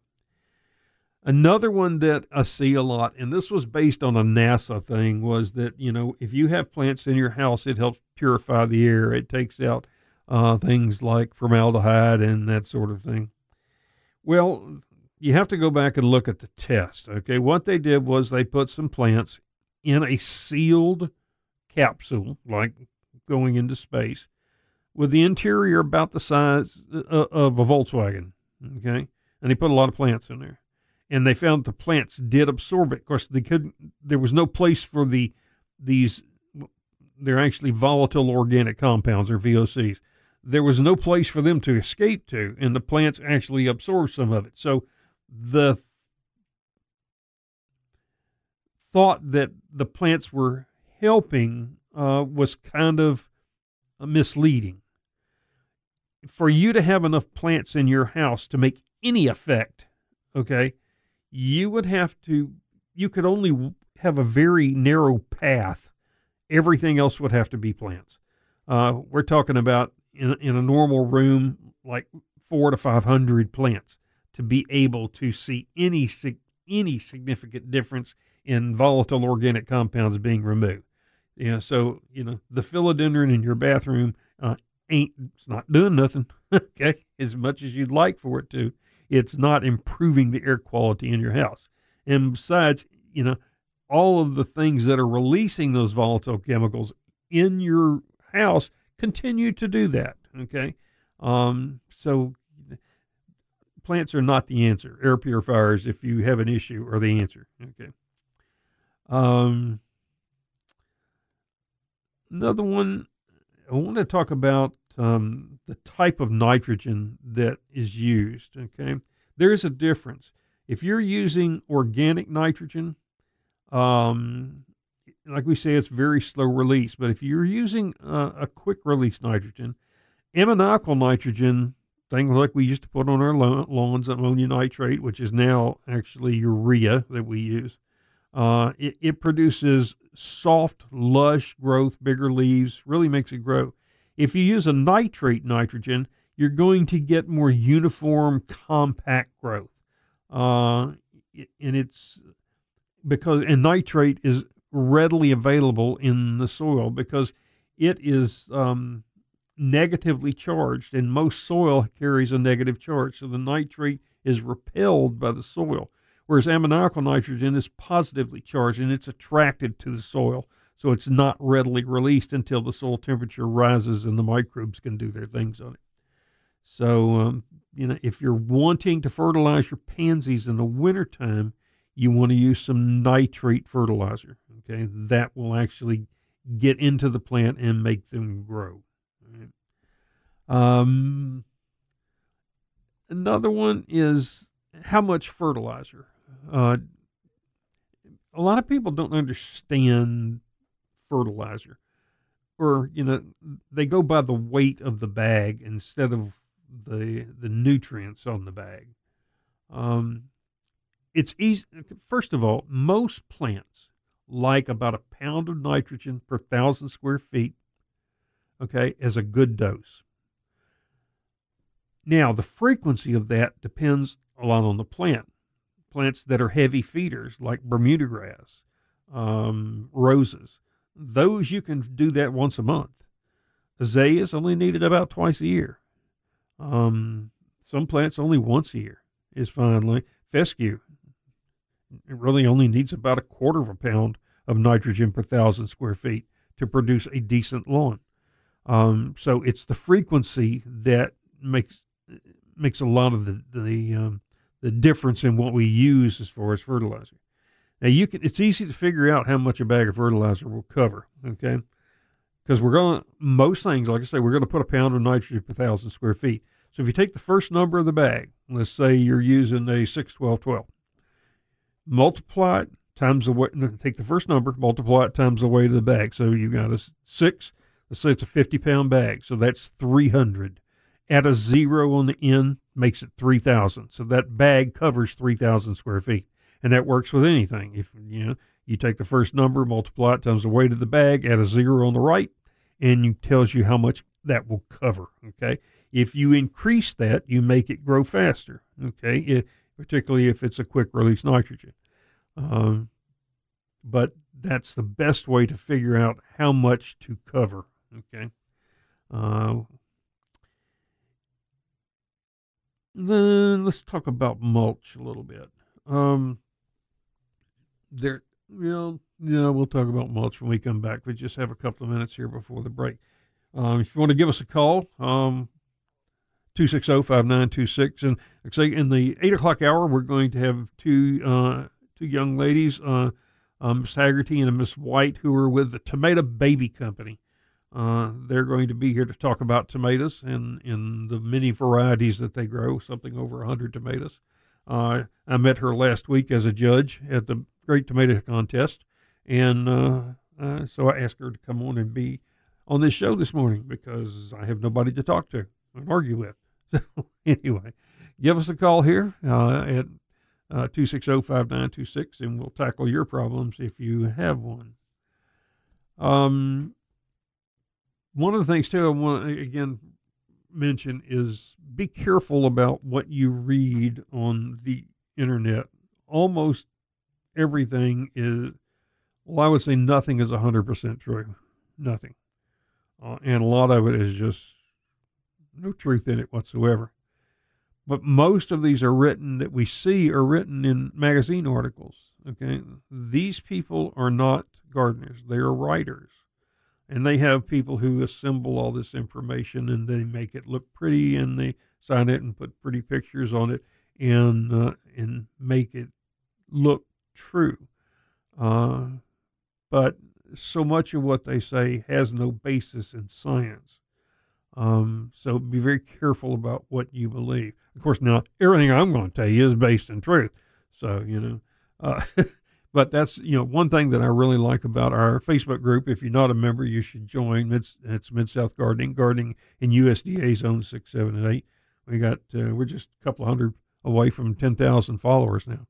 Another one that I see a lot, and this was based on a NASA thing, was that, you know, if you have plants in your house, it helps purify the air. It takes out uh, things like formaldehyde and that sort of thing. Well, you have to go back and look at the test. Okay, what they did was they put some plants in a sealed capsule, like going into space, with the interior about the size uh, of a Volkswagen. Okay, and they put a lot of plants in there, and they found the plants did absorb it. Of course, they couldn't. There was no place for the these. They're actually volatile organic compounds or VOCs. There was no place for them to escape to, and the plants actually absorbed some of it. So the thought that the plants were helping uh, was kind of misleading. For you to have enough plants in your house to make any effect, okay, you would have to, you could only have a very narrow path. Everything else would have to be plants. Uh, we're talking about in, in a normal room, like four to 500 plants to be able to see any any significant difference in volatile organic compounds being removed. You know, so you know the philodendron in your bathroom uh, ain't it's not doing nothing. okay, as much as you'd like for it to, it's not improving the air quality in your house. And besides, you know, all of the things that are releasing those volatile chemicals in your house continue to do that. Okay, um, so plants are not the answer. Air purifiers, if you have an issue, are the answer. Okay. Um, another one, I want to talk about um, the type of nitrogen that is used. Okay. There is a difference. If you're using organic nitrogen, um, like we say, it's very slow release. But if you're using uh, a quick release nitrogen, ammoniacal nitrogen things like we used to put on our lawns, ammonium nitrate, which is now actually urea that we use. Uh, it, it produces soft, lush growth, bigger leaves, really makes it grow. If you use a nitrate nitrogen, you're going to get more uniform, compact growth. Uh, and it's because, and nitrate is readily available in the soil because it is um, negatively charged, and most soil carries a negative charge. So the nitrate is repelled by the soil, whereas ammoniacal nitrogen is positively charged and it's attracted to the soil. So it's not readily released until the soil temperature rises and the microbes can do their things on it. So, um, you know, if you're wanting to fertilize your pansies in the wintertime, you want to use some nitrate fertilizer. Okay, that will actually get into the plant and make them grow. Um, another one is how much fertilizer. Uh, a lot of people don't understand fertilizer, or you know, they go by the weight of the bag instead of the the nutrients on the bag. Um, it's easy. First of all, most plants like about a pound of nitrogen per thousand square feet. Okay, as a good dose. Now, the frequency of that depends a lot on the plant. Plants that are heavy feeders, like Bermuda grass, um, roses, those you can do that once a month. Azaleas only needed about twice a year. Um, some plants only once a year is fine. Fescue, it really only needs about a quarter of a pound of nitrogen per thousand square feet to produce a decent lawn. Um, so it's the frequency that makes makes a lot of the the um, the difference in what we use as far as fertilizer. Now you can it's easy to figure out how much a bag of fertilizer will cover. Okay, because we're going to most things like I say we're going to put a pound of nitrogen per thousand square feet. So if you take the first number of the bag, let's say you're using a six twelve twelve, multiply it times the weight. Take the first number, multiply it times the weight of the bag. So you've got a six. Let's say it's a fifty pound bag, so that's three hundred. Add a zero on the end makes it three thousand. So that bag covers three thousand square feet, and that works with anything. If you know you take the first number, multiply it times the weight of the bag, add a zero on the right, and it tells you how much that will cover. Okay. If you increase that, you make it grow faster. Okay. It, particularly if it's a quick release nitrogen. Um, but that's the best way to figure out how much to cover. Okay. Uh, then let's talk about mulch a little bit. Um, there, you know, yeah, we'll talk about mulch when we come back. We just have a couple of minutes here before the break. Um, if you want to give us a call, um, 260-5926. And like say in the eight o'clock hour, we're going to have two uh, two young ladies, uh, um, Miss Haggerty and Miss White, who are with the Tomato Baby Company. Uh, they're going to be here to talk about tomatoes and in the many varieties that they grow, something over 100 tomatoes. Uh, I met her last week as a judge at the Great Tomato Contest, and uh, uh, so I asked her to come on and be on this show this morning because I have nobody to talk to and argue with. So anyway, give us a call here uh, at uh, 260-5926 and we'll tackle your problems if you have one. Um, one of the things too I want to again mention is be careful about what you read on the internet. Almost everything is, well, I would say nothing is 100% true. Nothing. Uh, and a lot of it is just no truth in it whatsoever. But most of these are written that we see are written in magazine articles. Okay, these people are not gardeners; they are writers, and they have people who assemble all this information and they make it look pretty, and they sign it and put pretty pictures on it, and uh, and make it look true. Uh, but so much of what they say has no basis in science. Um, so be very careful about what you believe. Of course, now everything I'm going to tell you is based in truth. So you know, uh, but that's you know one thing that I really like about our Facebook group. If you're not a member, you should join. It's it's Mid South Gardening, Gardening in USDA Zone Six, Seven, and Eight. We got uh, we're just a couple hundred away from ten thousand followers now.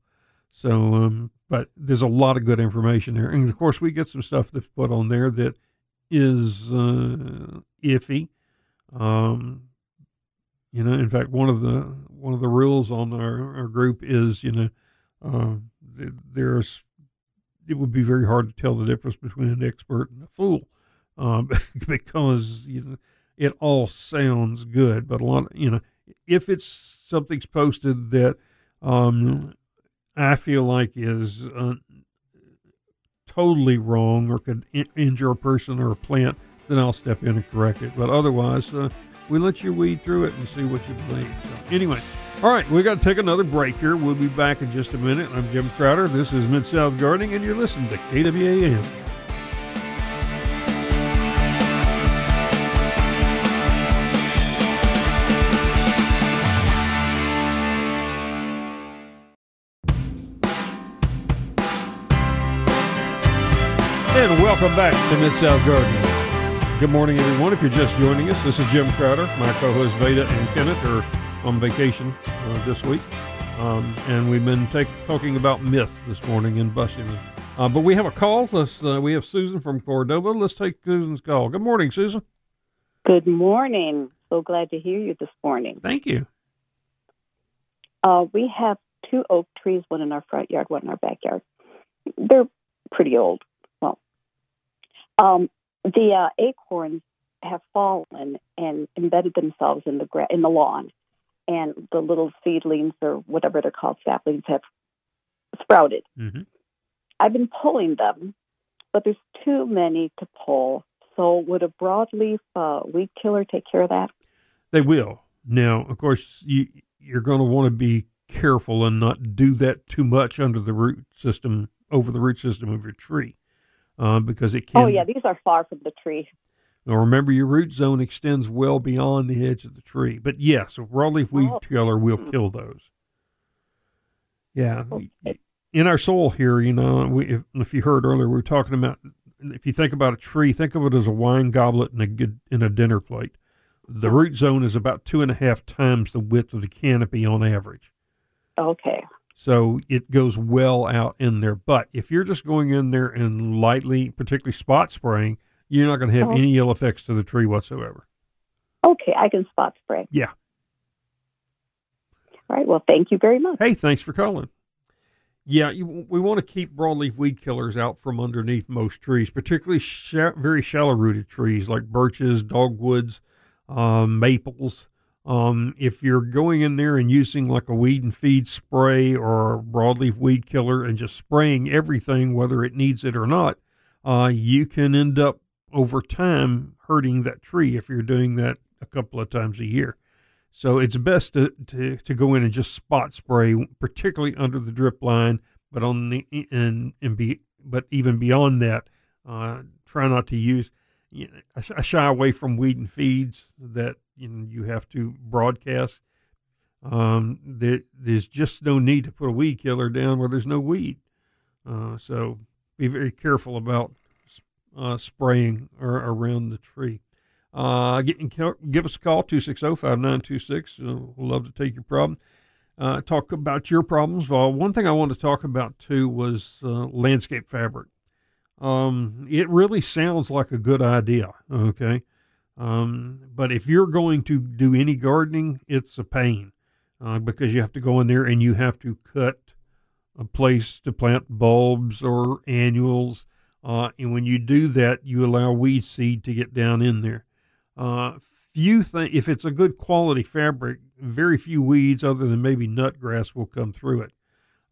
So, um, but there's a lot of good information there, and of course, we get some stuff that's put on there that is uh, iffy um, you know, in fact, one of the one of the rules on our, our group is, you know, uh, there's it would be very hard to tell the difference between an expert and a fool, um, because you know it all sounds good, but a lot, of, you know, if it's something's posted that um, I feel like is uh, totally wrong or could in- injure a person or a plant then I'll step in and correct it. But otherwise, uh, we let you weed through it and see what you believe. So, anyway, all right, we got to take another break here. We'll be back in just a minute. I'm Jim Crowder. This is Mid South Gardening, and you're listening to KWAM. And welcome back to Mid South Gardening. Good morning, everyone. If you're just joining us, this is Jim Crowder. My co-host Veda and Kenneth are on vacation uh, this week, um, and we've been take, talking about myths this morning and busting them. Uh, but we have a call. Let's, uh, we have Susan from Cordova. Let's take Susan's call. Good morning, Susan. Good morning. So glad to hear you this morning. Thank you. Uh, we have two oak trees, one in our front yard, one in our backyard. They're pretty old. Well, um, the uh, acorns have fallen and embedded themselves in the gra- in the lawn, and the little seedlings or whatever they're called saplings have sprouted. hmm I've been pulling them, but there's too many to pull. So would a broadleaf uh, weed killer take care of that? They will. Now, of course, you you're going to want to be careful and not do that too much under the root system, over the root system of your tree, uh, because it can. Oh yeah, these are far from the tree. Now remember, your root zone extends well beyond the edge of the tree. But yes, a broadleaf weed Oh. killer will hmm. kill those. Yeah. In our soil here, you know, we, if, if you heard earlier, we were talking about if you think about a tree, think of it as a wine goblet and a good in a dinner plate. The hmm. root zone is about two and a half times the width of the canopy on average. Okay. So it goes well out in there. But if you're just going in there and lightly, particularly spot spraying, you're not going to have Oh. any ill effects to the tree whatsoever. Okay, I can spot spray. Yeah. All right. Well, thank you very much. Hey, thanks for calling. Yeah, you, we want to keep broadleaf weed killers out from underneath most trees, particularly sha- very shallow rooted trees like birches, dogwoods, um, maples. Um, if you're going in there and using like a weed and feed spray or a broadleaf weed killer and just spraying everything, whether it needs it or not, uh, you can end up over time hurting that tree if you're doing that a couple of times a year. So it's best to, to, to go in and just spot spray, particularly under the drip line, but on the and and be but even beyond that, uh, try not to use. You know, I, sh- I shy away from weed and feeds that you know you have to broadcast. Um, there, there's just no need to put a weed killer down where there's no weed. Uh, so be very careful about uh, spraying around the tree. Uh, get, give us a call, 260-5926. Uh, we'll love to take your problem. Uh, talk about your problems. Well, one thing I want to talk about, too, was uh, landscape fabric. Um, it really sounds like a good idea, okay? Um, but if you're going to do any gardening, it's a pain uh, because you have to go in there and you have to cut a place to plant bulbs or annuals. Uh, and when you do that, you allow weed seed to get down in there. Uh, few think if it's a good quality fabric, very few weeds other than maybe nut grass will come through it.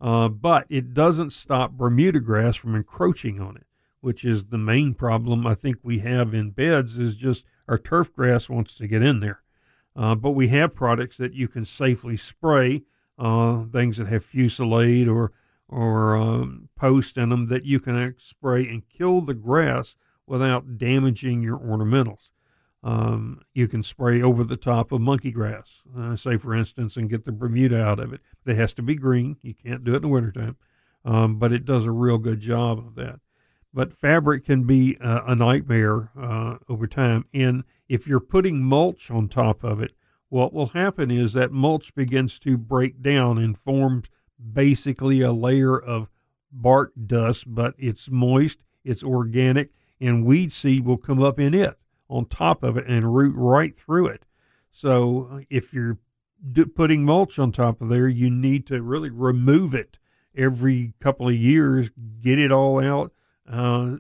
Uh, but it doesn't stop Bermuda grass from encroaching on it, which is the main problem I think we have in beds is just our turf grass wants to get in there. Uh, but we have products that you can safely spray, uh, things that have fusilade or or um, Poast in them that you can spray and kill the grass without damaging your ornamentals. Um, you can spray over the top of monkey grass, uh, say for instance, and get the Bermuda out of it. It has to be green. You can't do it in the wintertime, um, but it does a real good job of that. But fabric can be uh, a nightmare uh, over time. And if you're putting mulch on top of it, what will happen is that mulch begins to break down and forms basically a layer of bark dust, but it's moist, it's organic, and weed seed will come up in it on top of it and root right through it. So if you're putting mulch on top of there, you need to really remove it every couple of years, get it all out, uh,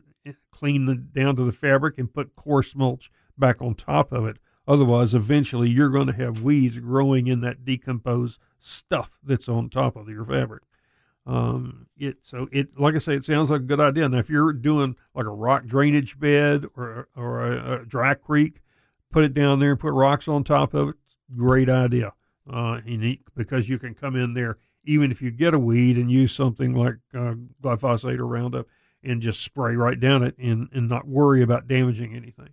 clean it down to the fabric, and put coarse mulch back on top of it. Otherwise, eventually, you're going to have weeds growing in that decomposed stuff that's on top of your fabric. Um, it so it like I say, it sounds like a good idea. Now, if you're doing like a rock drainage bed or or a, a dry creek, put it down there and put rocks on top of it. Great idea. Uh, because you can come in there even if you get a weed and use something like uh, glyphosate or Roundup and just spray right down it and and not worry about damaging anything.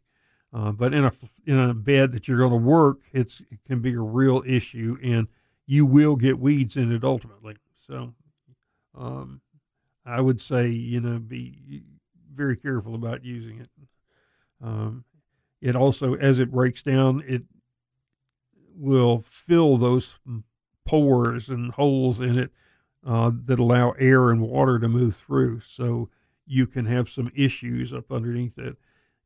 Uh, but in a in a bed that you're going to work, it's it can be a real issue, and you will get weeds in it ultimately. So, um, I would say you know be very careful about using it. Um, it also, as it breaks down, it will fill those pores and holes in it uh, that allow air and water to move through. So you can have some issues up underneath it.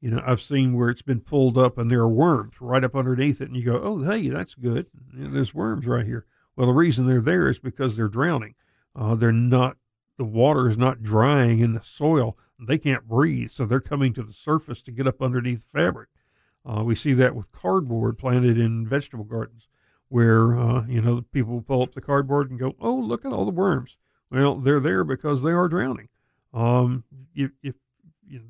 You know, I've seen where it's been pulled up and there are worms right up underneath it, and you go, "Oh, hey, that's good. There's worms right here." Well, the reason they're there is because they're drowning. Uh, they're not. The water is not drying in the soil. They can't breathe, so they're coming to the surface to get up underneath the fabric. Uh, we see that with cardboard planted in vegetable gardens, where uh, you know people pull up the cardboard and go, "Oh, look at all the worms." Well, they're there because they are drowning. Um, if, if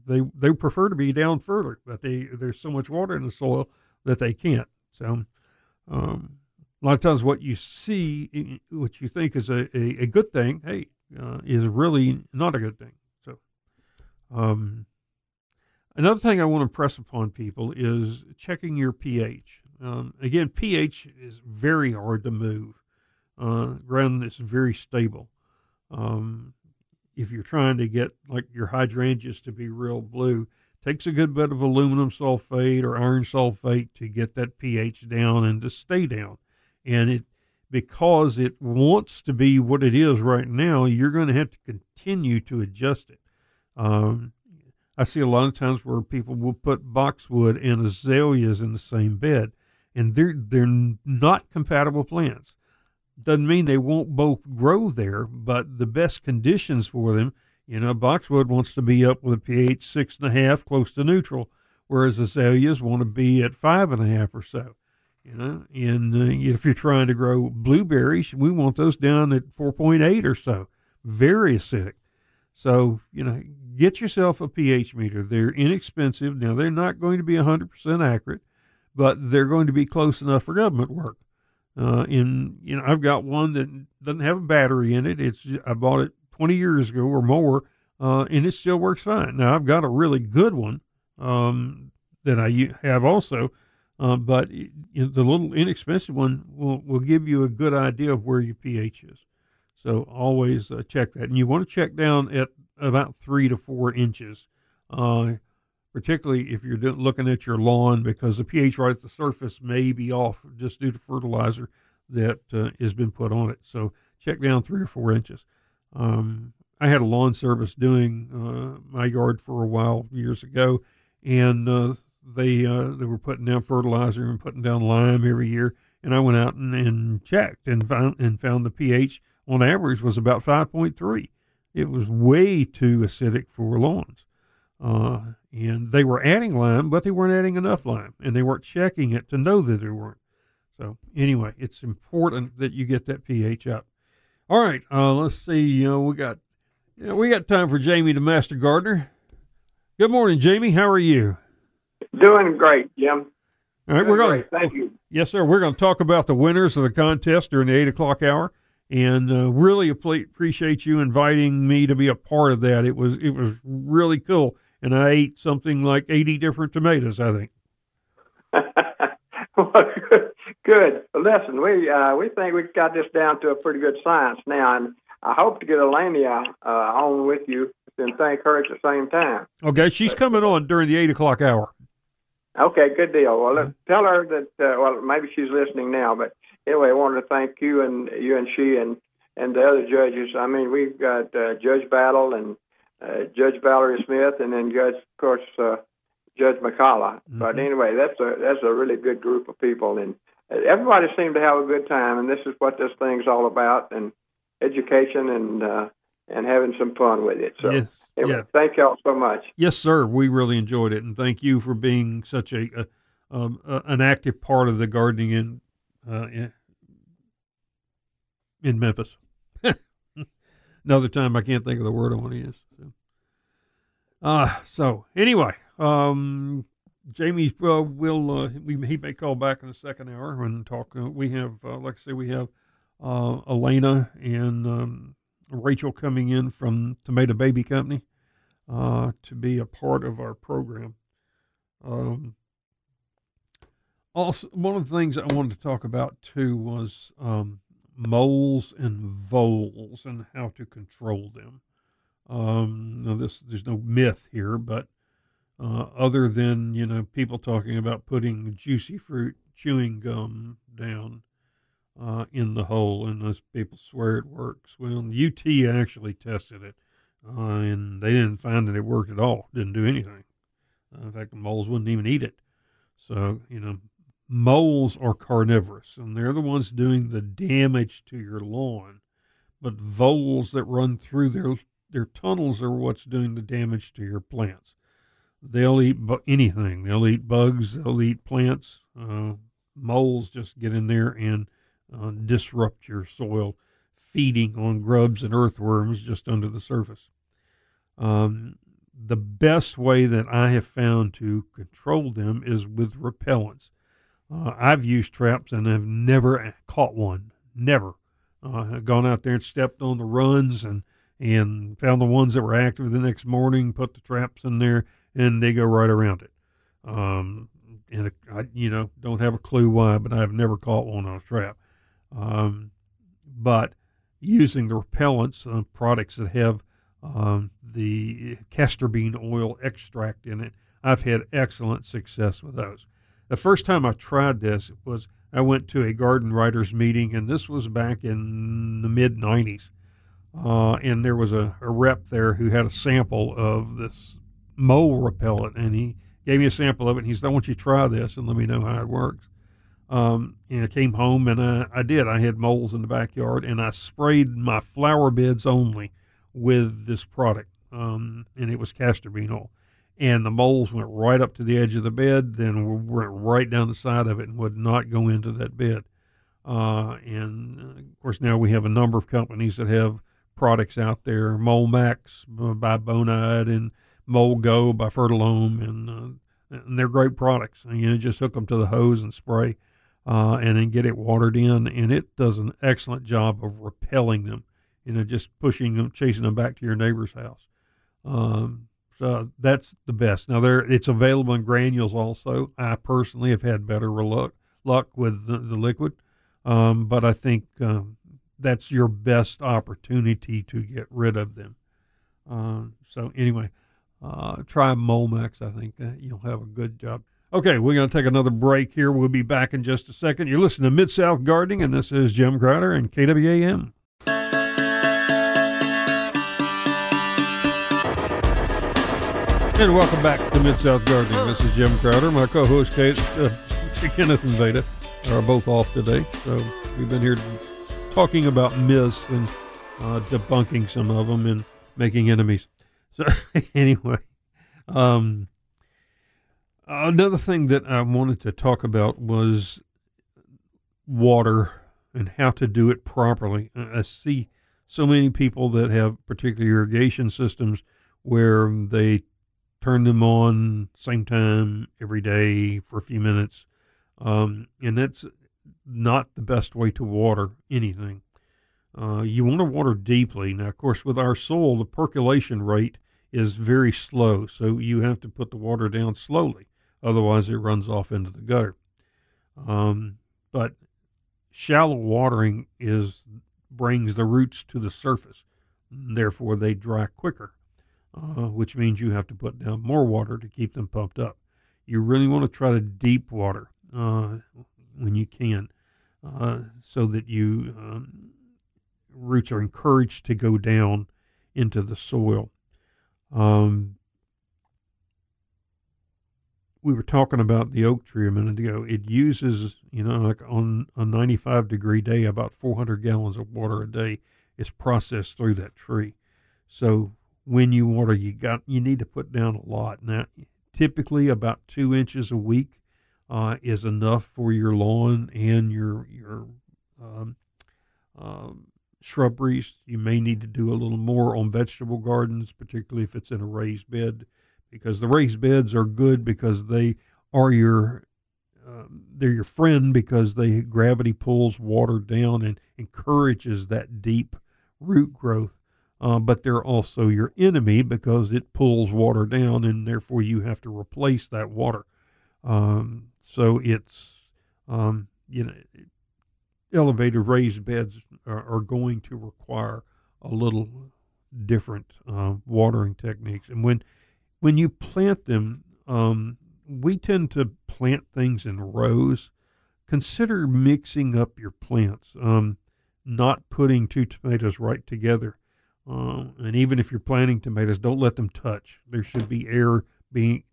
they they prefer to be down further, but they there's so much water in the soil that they can't. So, um, a lot of times, what you see, what you think is a, a, a good thing, hey, uh, is really not a good thing. So, um, another thing I want to impress upon people is checking your pH. Um, again, pH is very hard to move. Uh, ground that's very stable. Um, if you're trying to get like your hydrangeas to be real blue, takes a good bit of aluminum sulfate or iron sulfate to get that pH down and to stay down. And it because it wants to be what it is right now, you're going to have to continue to adjust it. Um, I see a lot of times where people will put boxwood and azaleas in the same bed, and they're they're not compatible plants. Doesn't mean they won't both grow there, but the best conditions for them, you know, boxwood wants to be up with a pH six and a half, close to neutral, whereas azaleas want to be at five and a half or so. You know, and uh, if you're trying to grow blueberries, we want those down at 4.8 or so, very acidic. So, you know, get yourself a pH meter. They're inexpensive. Now, they're not going to be 100% accurate, but they're going to be close enough for government work. Uh, in you know, I've got one that doesn't have a battery in it. It's I bought it 20 years ago or more, uh, and it still works fine. Now I've got a really good one um, that I have also, uh, but you know, the little inexpensive one will will give you a good idea of where your pH is. So always uh, check that, and you want to check down at about three to four inches. Uh, particularly if you're looking at your lawn, because the pH right at the surface may be off just due to fertilizer that uh, has been put on it. So check down three or four inches. Um, I had a lawn service doing uh, my yard for a while years ago, and uh, they uh, they were putting down fertilizer and putting down lime every year. And I went out and, and checked and found and found the pH on average was about 5.3. It was way too acidic for lawns. Uh, and they were adding lime, but they weren't adding enough lime, and they weren't checking it to know that they weren't. So anyway, it's important that you get that pH up. All right, uh, let's see. You know, we got you know, we got time for Jamie, the master gardener. Good morning, Jamie. How are you? Doing great, Jim. All right, Doing we're going. Thank you. Yes, sir. We're going to talk about the winners of the contest during the eight o'clock hour, and uh, really appreciate you inviting me to be a part of that. It was it was really cool and I ate something like 80 different tomatoes, I think. well, good. good. Listen, we uh, we think we've got this down to a pretty good science now, and I hope to get Elena uh, on with you and thank her at the same time. Okay, she's coming on during the 8 o'clock hour. Okay, good deal. Well, let's tell her that. Uh, well, maybe she's listening now, but anyway, I wanted to thank you and you and she and and the other judges. I mean, we've got uh, Judge Battle and uh, Judge Valerie Smith, and then Judge, of course, uh, Judge McCullough. Mm-hmm. But anyway, that's a that's a really good group of people, and everybody seemed to have a good time. And this is what this thing's all about, and education and uh, and having some fun with it. So, yes. anyway, yeah. thank y'all so much. Yes, sir. We really enjoyed it, and thank you for being such a, a um, an active part of the gardening in uh, in, in Memphis. Another time, I can't think of the word I want to use. Uh, so anyway, um, Jamie uh, will uh, we, he may call back in the second hour and talk. Uh, we have, uh, like I say, we have uh, Elena and um, Rachel coming in from Tomato Baby Company uh, to be a part of our program. Um, also, one of the things I wanted to talk about too was um, moles and voles and how to control them. Um, now this there's no myth here, but uh, other than you know people talking about putting juicy fruit chewing gum down uh, in the hole, and those people swear it works. Well, UT actually tested it, uh, and they didn't find that it worked at all. Didn't do anything. Uh, in fact, the moles wouldn't even eat it. So you know, moles are carnivorous, and they're the ones doing the damage to your lawn. But voles that run through their their tunnels are what's doing the damage to your plants. they'll eat bu- anything. They'll eat bugs. They'll eat plants. Uh, moles just get in there and uh, disrupt your soil, feeding on grubs and earthworms just under the surface. Um, the best way that I have found to control them is with repellents. Uh, I've used traps and have never caught one. Never. Uh, I've gone out there and stepped on the runs and and found the ones that were active the next morning, put the traps in there, and they go right around it. Um, and I, you know, don't have a clue why, but I've never caught one on a trap. Um, but using the repellents, uh, products that have um, the castor bean oil extract in it, I've had excellent success with those. The first time I tried this was I went to a garden writers meeting, and this was back in the mid 90s. Uh, and there was a, a rep there who had a sample of this mole repellent, and he gave me a sample of it. And he said, I want you to try this and let me know how it works. Um, and I came home and I, I did. I had moles in the backyard, and I sprayed my flower beds only with this product, um, and it was castor bean oil. And the moles went right up to the edge of the bed, then went right down the side of it and would not go into that bed. Uh, and uh, of course, now we have a number of companies that have products out there Mole Max by Bonide and Mole Go by Fertilome, and, uh, and they're great products. And, You know, just hook them to the hose and spray. Uh, and then get it watered in, and it does an excellent job of repelling them you know, just pushing them, chasing them back to your neighbor's house. Um, so that's the best. Now there, it's available in granules also. I personally have had better luck luck with the, the liquid, um, but I think um, that's your best opportunity to get rid of them. Um, so anyway, uh, try Molemax. I think uh, you'll have a good job. Okay, we're going to take another break here. We'll be back in just a second. You're listening to Mid South Gardening, and this is Jim Crowder and KWAM. And welcome back to Mid South Gardening. This is Jim Crowder. My co-host Kate, uh, Kenneth and Veda are both off today, so we've been here talking about myths and uh, debunking some of them and making enemies. So anyway, um, another thing that I wanted to talk about was water and how to do it properly. I see so many people that have particular irrigation systems where they turn them on same time every day for a few minutes. Um, and that's not the best way to water anything. Uh, you want to water deeply. Now, of course, with our soil, the percolation rate is very slow, so you have to put the water down slowly. Otherwise, it runs off into the gutter. Um, but shallow watering is brings the roots to the surface. Therefore, they dry quicker uh, which means you have to put down more water to keep them pumped up. You really want to try to deep water uh, when you can, uh, so that you um, roots are encouraged to go down into the soil. Um, we were talking about the oak tree a minute ago. It uses, you know, like on a 95 degree day, about 400 gallons of water a day is processed through that tree. So when you water, you got you need to put down a lot. Now, typically about two inches a week uh, is enough for your lawn and your your um, um, shrubberies. You may need to do a little more on vegetable gardens, particularly if it's in a raised bed, because the raised beds are good because they are your um, they're your friend because they gravity pulls water down and encourages that deep root growth uh, but they're also your enemy because it pulls water down and therefore you have to replace that water. Um, so it's, um, you know, elevated raised beds are, are, going to require a little different uh, watering techniques. And when, when you plant them, um, we tend to plant things in rows. Consider mixing up your plants, um, not putting two tomatoes right together uh, and even if you're planting tomatoes, don't let them touch. There should be air being,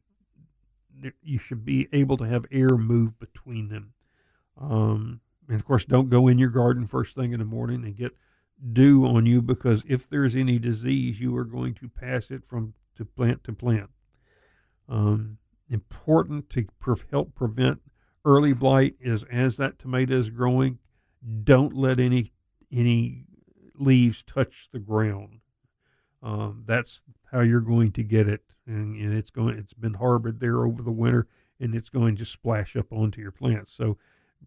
you should be able to have air move between them. Um, and of course, don't go in your garden first thing in the morning and get dew on you because if there's any disease, you are going to pass it from to plant to plant. Um, important to pre- help prevent early blight is as that tomato is growing, don't let any any leaves touch the ground. Um, that's how you're going to get it, and, and, it's going. It's been harbored there over the winter, and it's going to splash up onto your plants. So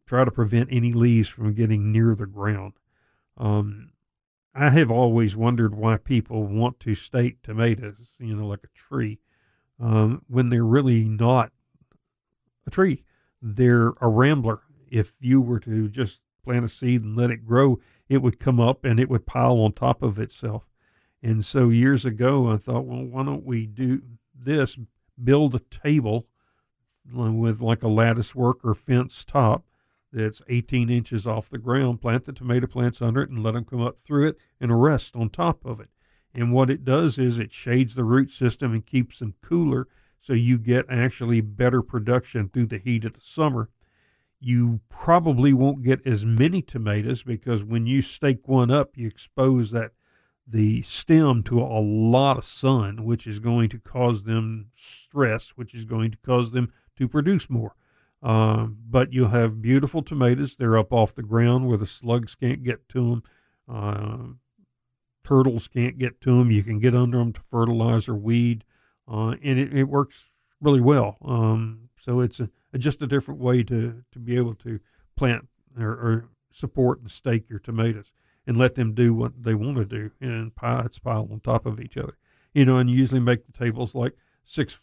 try to prevent any leaves from getting near the ground. Um, I have always wondered why people want to stake tomatoes, you know, like a tree, um, when they're really not a tree. They're a rambler. If you were to just plant a seed and let it grow, it would come up and it would pile on top of itself. And so years ago, I thought, well, why don't we do this? Build a table with like a lattice work or fence top that's 18 inches off the ground, plant the tomato plants under it and let them come up through it and rest on top of it. And what it does is it shades the root system and keeps them cooler so you get actually better production through the heat of the summer. You probably won't get as many tomatoes because when you stake one up, you expose that the stem to a lot of sun, which is going to cause them stress, which is going to cause them to produce more. Um, but you'll have beautiful tomatoes. They're up off the ground where the slugs can't get to them. Uh, turtles can't get to them. You can get under them to fertilize or weed, uh, and it, it, works really well. Um, so it's a, a, just a different way to, to be able to plant or, or, support and stake your tomatoes and let them do what they want to do and pots pile on top of each other. You know, and usually make the tables like six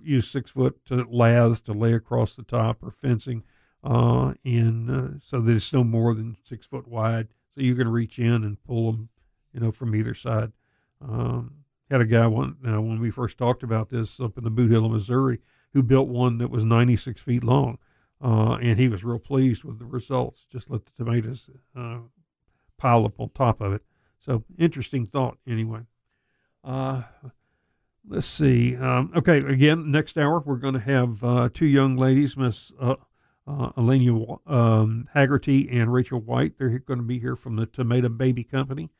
use six foot laths to lay across the top or fencing, uh, and uh, so that it's no more than six foot wide. So you can reach in and pull them, you know, from either side. Um, had a guy one when we first talked about this up in the Bootheel, of Missouri, who built one that was 96 feet long, uh, and he was real pleased with the results. Just let the tomatoes uh, pile up on top of it. So interesting thought, anyway. Uh, let's see. Um, okay, again, next hour we're going to have uh, two young ladies, Miss uh, uh, Elena um, Haggerty and Rachel White. They're going to be here from the Tomato Baby Company.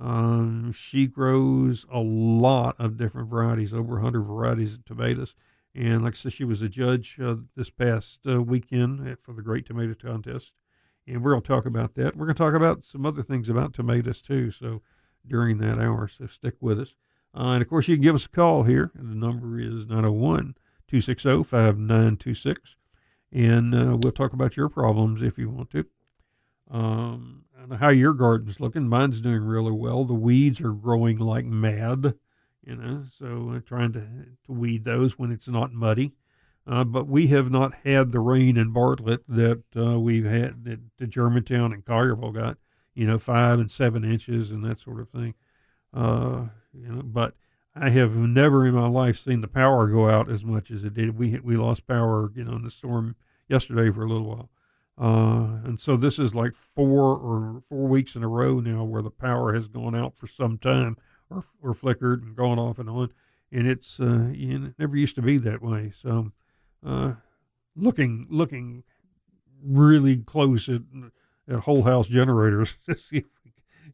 Um, she grows a lot of different varieties, over 100 varieties of tomatoes. And like I said, she was a judge uh, this past uh, weekend for the Great Tomato Contest. And we're going to talk about that. We're going to talk about some other things about tomatoes too. So during that hour, so stick with us. Uh, and of course, you can give us a call here. And The number is 901 260 5926. And uh, we'll talk about your problems if you want to. Um, how your garden's looking. Mine's doing really well. The weeds are growing like mad, you know, so uh, trying to, to weed those when it's not muddy. Uh, but we have not had the rain in Bartlett that uh, we've had that Germantown and Collierville got, you know, five and seven inches and that sort of thing. Uh, you know, but I have never in my life seen the power go out as much as it did. We we lost power, you know, in the storm yesterday for a little while, uh, and so this is like four or four weeks in a row now where the power has gone out for some time or or flickered and gone off and on, and it's uh, you it never used to be that way. So, uh, looking looking really close at at whole house generators to see if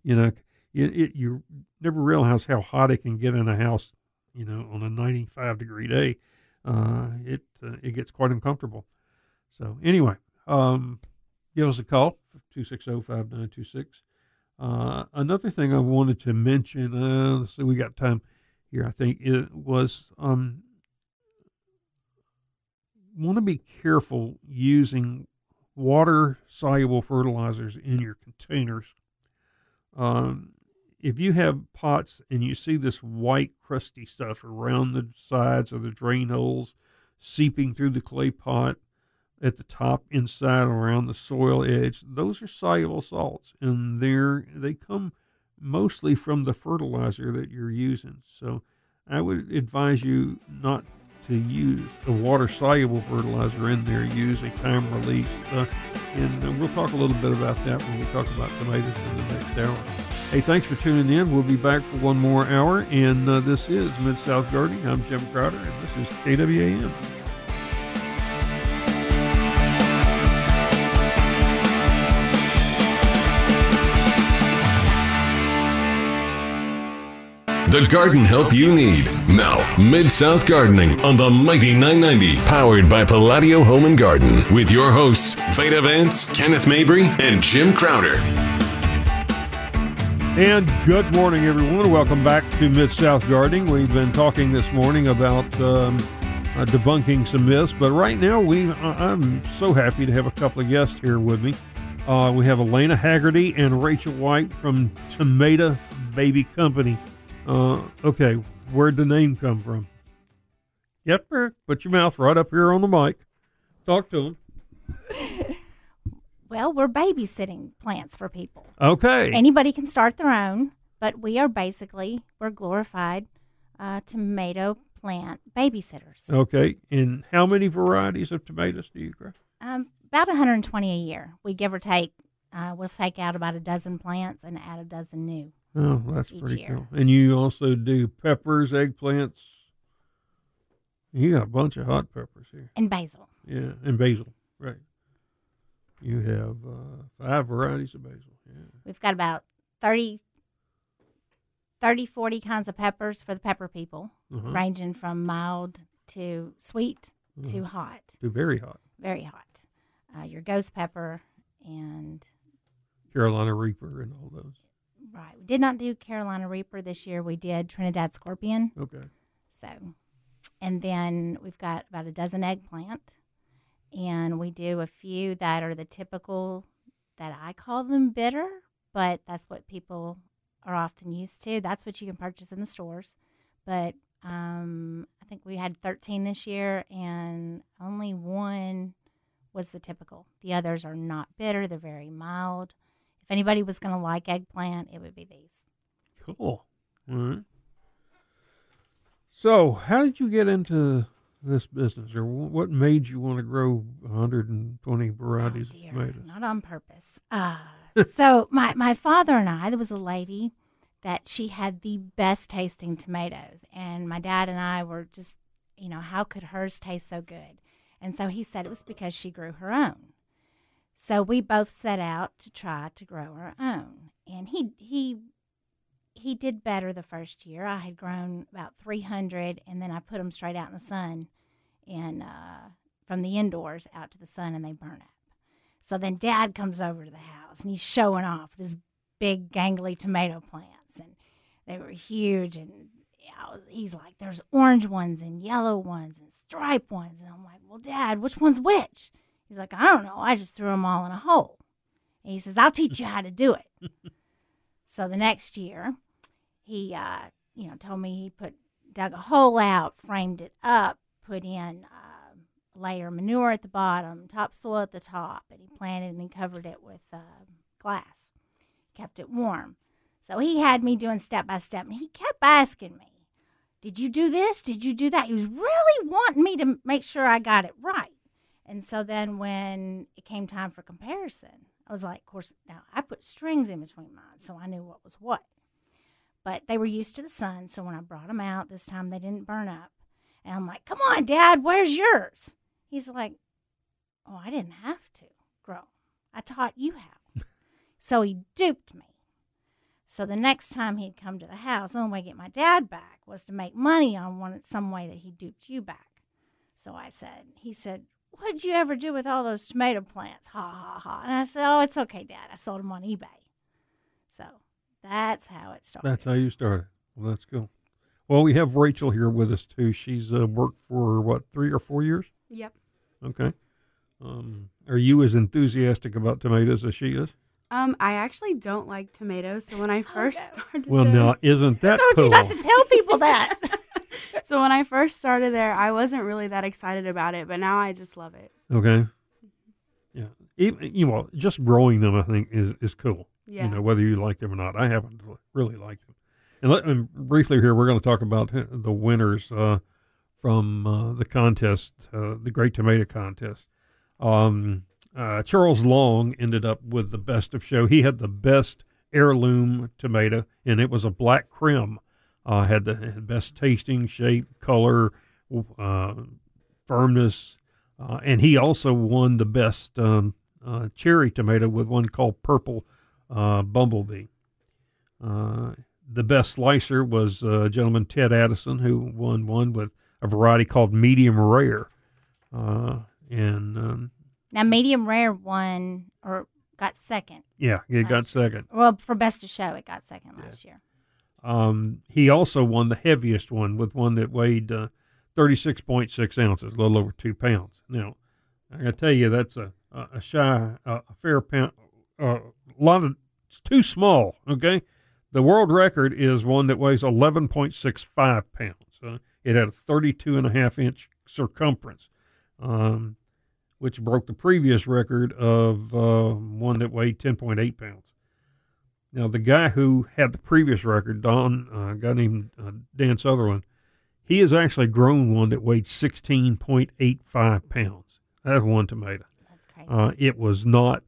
you know it, it, you never realize how hot it can get in a house, you know, on a 95 degree day. Uh, it uh, it gets quite uncomfortable. So anyway, um, give us a call 260-5926. Uh, another thing I wanted to mention, uh, let's see, we got time here. I think it was um, want to be careful using water soluble fertilizers in your containers. Um, if you have pots and you see this white crusty stuff around the sides of the drain holes seeping through the clay pot at the top inside around the soil edge those are soluble salts and they're they come mostly from the fertilizer that you're using so i would advise you not to use a water soluble fertilizer in there use a time release uh, and uh, we'll talk a little bit about that when we talk about tomatoes in the next hour Hey, thanks for tuning in. We'll be back for one more hour. And uh, this is Mid South Gardening. I'm Jim Crowder, and this is KWAM. The garden help you need. Now, Mid South Gardening on the Mighty 990, powered by Palladio Home and Garden, with your hosts, Veda Vance, Kenneth Mabry, and Jim Crowder. And good morning, everyone. Welcome back to Mid South Gardening. We've been talking this morning about um, uh, debunking some myths, but right now we I'm so happy to have a couple of guests here with me. Uh, we have Elena Haggerty and Rachel White from Tomato Baby Company. Uh, okay, where'd the name come from? Yep, put your mouth right up here on the mic. Talk to them. Well, we're babysitting plants for people. Okay. Anybody can start their own, but we are basically we're glorified uh, tomato plant babysitters. Okay. And how many varieties of tomatoes do you grow? Um, about 120 a year. We give or take. Uh, we'll take out about a dozen plants and add a dozen new. Oh, that's pretty year. cool. And you also do peppers, eggplants. You got a bunch of hot peppers here. And basil. Yeah, and basil. Right. You have uh, five varieties of basil. Yeah. We've got about 30, 30, 40 kinds of peppers for the pepper people, Uh-huh. ranging from mild to sweet to Mhm. hot, To very hot. very hot. Uh, your ghost pepper and Carolina Reaper and all those. Right. We did not do Carolina Reaper this year. We did Trinidad Scorpion. Okay. So, and then we've got about a dozen eggplant, and we do a few that are the typical that I call them bitter, but that's what people are often used to. That's what you can purchase in the stores. But um, I think we had 13 this year, and only one was the typical. The others are not bitter, they're very mild. If anybody was going to like eggplant, it would be these. Cool. All right. So, how did you get into this business, or what made you want to grow 120 varieties oh, of tomatoes? Not on purpose. Uh, so my, my father and I, there was a lady that she had the best tasting tomatoes. And my dad and I were just, you know, how could hers taste so good? And so he said it was because she grew her own. So we both set out to try to grow our own. And he he he did better the first year. I had grown about 300 and then I put them straight out in the sun and uh, from the indoors out to the sun and they burn up. So then dad comes over to the house and he's showing off this big gangly tomato plants and they were huge and he's like there's orange ones and yellow ones and striped ones and I'm like well dad which one's which he's like I don't know I just threw them all in a hole and he says I'll teach you how to do it so the next year he uh, you know told me he put dug a hole out framed it up put in uh, layer of manure at the bottom, topsoil at the top, and he planted and covered it with uh, glass, kept it warm. So he had me doing step by step, and he kept asking me, Did you do this? Did you do that? He was really wanting me to make sure I got it right. And so then when it came time for comparison, I was like, Of course, now I put strings in between mine, so I knew what was what. But they were used to the sun, so when I brought them out this time, they didn't burn up. And I'm like, come on, Dad, where's yours? He's like, oh, I didn't have to grow. I taught you how. so he duped me. So the next time he'd come to the house, the only way to get my dad back was to make money on one some way that he duped you back. So I said, he said, what'd you ever do with all those tomato plants? Ha ha ha. And I said, oh, it's okay, Dad. I sold them on eBay. So that's how it started. That's how you started. Well, that's cool. Well, we have Rachel here with us too. She's uh, worked for what three or four years. Yep. Okay. Um, are you as enthusiastic about tomatoes as she is? Um, I actually don't like tomatoes, so when I first no. started Well, there, now isn't that I told cool? you not to tell people that. so when I first started there, I wasn't really that excited about it, but now I just love it. Okay. Yeah. Even you know, just growing them, I think, is is cool. Yeah. You know, whether you like them or not. I haven't really liked them. And, let, and briefly here, we're going to talk about the winners uh, from uh, the contest, uh, the Great Tomato Contest. Um, uh, Charles Long ended up with the best of show. He had the best heirloom tomato, and it was a Black Krim. Uh, had the best tasting, shape, color, uh, firmness, uh, and he also won the best um, uh, cherry tomato with one called Purple uh, Bumblebee. Uh, the best slicer was uh, gentleman Ted Addison who won one with a variety called medium rare, uh, and um, Now, medium rare won or got second. yeah, it got Last year. second. Well, for best of show, it got second Yeah. last year. Um, he also won the heaviest one with one that weighed uh, 36.6 ounces, a little over two pounds. Now, I got to tell you, that's a, a, shy, a, fair pound, a lot of, it's too small, okay? The world record is one that weighs 11.65 pounds. Uh, it had a 32 and a half inch circumference, um, which broke the previous record of uh, one that weighed 10.8 pounds. Now, the guy who had the previous record, Don, uh, a guy named uh, Dan Sutherland, he has actually grown one that weighed 16.85 pounds. That's one tomato. That's crazy. Uh, it was not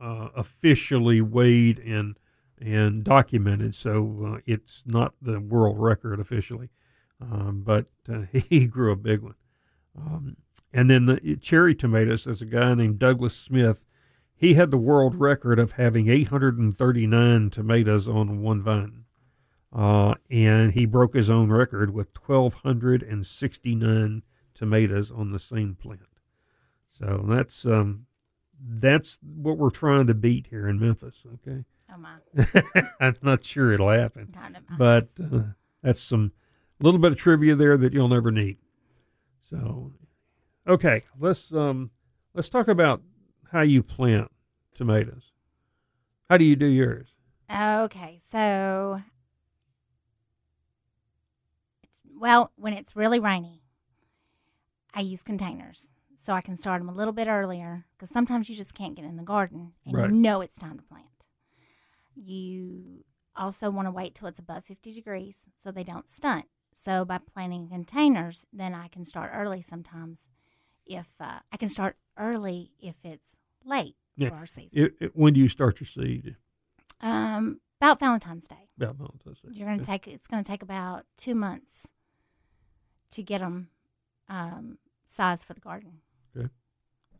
uh, officially weighed and and documented, so uh, it's not the world record officially. Um, but uh, he grew a big one. Um, and then the cherry tomatoes, there's a guy named Douglas Smith. He had the world record of having 839 tomatoes on one vine. Uh, and he broke his own record with 1,269 tomatoes on the same plant. So that's um, that's what we're trying to beat here in Memphis. Okay, oh my, I'm not sure it'll happen, but uh, that's some little bit of trivia there that you'll never need. So, okay, let's um, let's talk about how you plant tomatoes. How do you do yours? Okay, so it's well when it's really rainy, I use containers so I can start them a little bit earlier because sometimes you just can't get in the garden and Right. you know it's time to plant. You also want to wait till it's above 50 degrees so they don't stunt. So by planting containers, then I can start early sometimes. If uh, I can start early if it's late Yeah. for our season. It, it, when do you start your seed? Um, about Valentine's Day. About Valentine's Day. You're to Okay. take it's going to take about two months to get them um, size for the garden. Okay.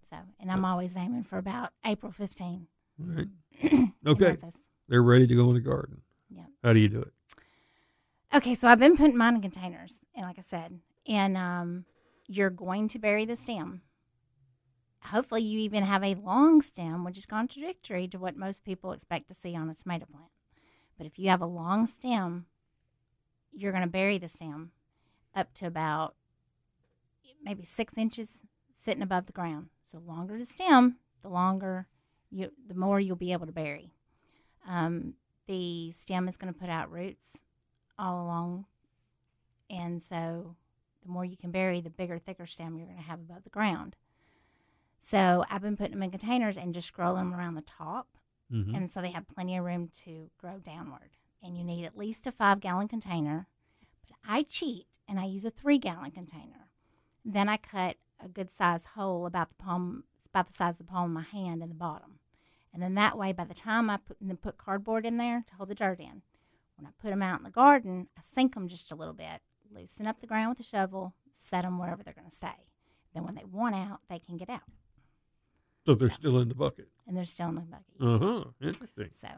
So, and I'm always aiming for about April 15. All right. Okay. They're ready to go in the garden. Yeah. How do you do it? Okay, so I've been putting mine in containers, and like I said, and um, you're going to bury the stem. Hopefully, you even have a long stem, which is contradictory to what most people expect to see on a tomato plant. But if you have a long stem, you're going to bury the stem up to about maybe six inches sitting above the ground. So, longer the stem, the longer you, the more you'll be able to bury. Um, the stem is going to put out roots all along. And so the more you can bury, the bigger, thicker stem you're going to have above the ground. So I've been putting them in containers and just scrolling them around the top. Mm-hmm. And so they have plenty of room to grow downward. And you need at least a five gallon container. But I cheat and I use a three gallon container. Then I cut a good size hole about the palm, about the size of the palm of my hand in the bottom. And then that way, by the time I put, put cardboard in there to hold the dirt in, when I put them out in the garden, I sink them just a little bit, loosen up the ground with a shovel, set them wherever they're going to stay. Then when they want out, they can get out, So they're still in the bucket. and they're still in the bucket. Uh huh. Interesting. So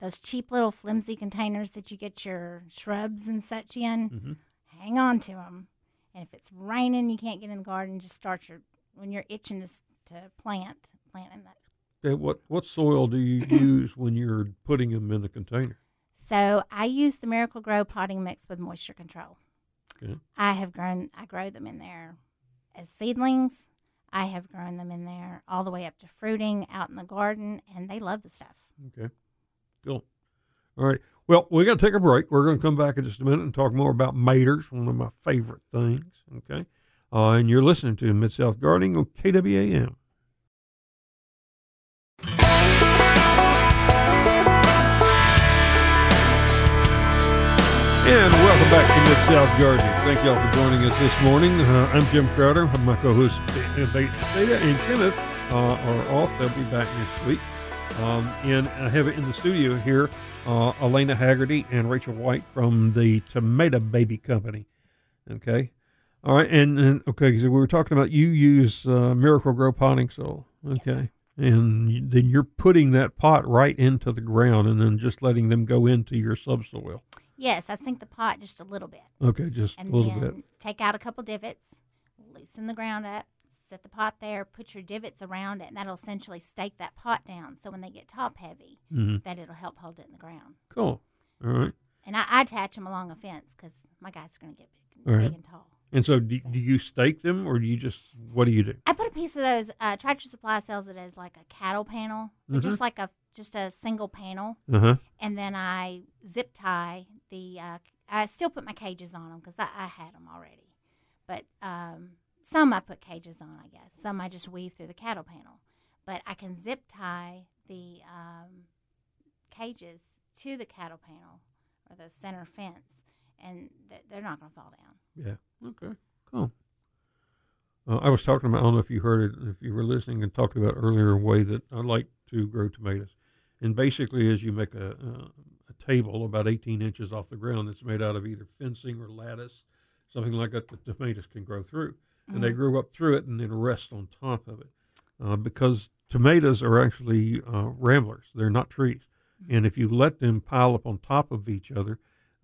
those cheap little flimsy containers that you get your shrubs and such in, Mhm. hang on to them. And if it's raining, you can't get in the garden. Just start your when you're itching to, to plant, plant in that. Okay, what what soil do you use when you're putting them in the container? So I use the Miracle-Gro potting mix with moisture control. Okay. I have grown. I grow them in there as seedlings. I have grown them in there all the way up to fruiting out in the garden, and they love the stuff. Okay, cool. All right. Well, we got to take a break. We're going to come back in just a minute and talk more about maters, one of my favorite things. Okay, uh, and you're listening to Mid South Gardening on KWAM. And welcome back to Mid South Garden. Thank y'all for joining us this morning. Uh, I'm Jim Crowder. My co-hosts Beta and Kenneth uh, are off. They'll be back next week. Um, and I have it in the studio here, uh, Elena Haggerty and Rachel White from the Tomato Baby Company. Okay. All right. And, and okay, so we were talking about you use uh, Miracle-Gro potting soil. Yes, Okay. and then you're putting that pot right into the ground and then just letting them go into your subsoil. Yes, I sink the pot just a little bit. Okay, just and a little then bit. take out a couple divots, loosen the ground up, set the pot there, put your divots around it, and that'll essentially stake that pot down. So when they get top heavy, hmm that it'll help hold it in the ground. Cool. All right. And I, I attach them along a fence because my guys are going to get big, right. big and tall. And so, do, do you stake them, or do you just what do you do? I put a piece of those. Uh, Tractor Supply sells it as like a cattle panel, Mhm. just like a just a single panel, Uh huh. and then I zip tie the. Uh, I still put my cages on them because I, I had them already, but um, some I put cages on. I guess some I just weave through the cattle panel, but I can zip tie the um, cages to the cattle panel or the center fence, and th- they're not going to fall down. Yeah. Okay. Cool. Uh, I was talking about. I don't know if you heard it, if you were listening, and talked about earlier a way that I like to grow tomatoes. And basically, as you make a, uh, a table about 18 inches off the ground that's made out of either fencing or lattice, something like that, that tomatoes can grow through. And they Mhm. grow up through it and then rest on top of it. Uh, because tomatoes are actually uh, ramblers, they're not trees. And if you let them pile up on top of each other,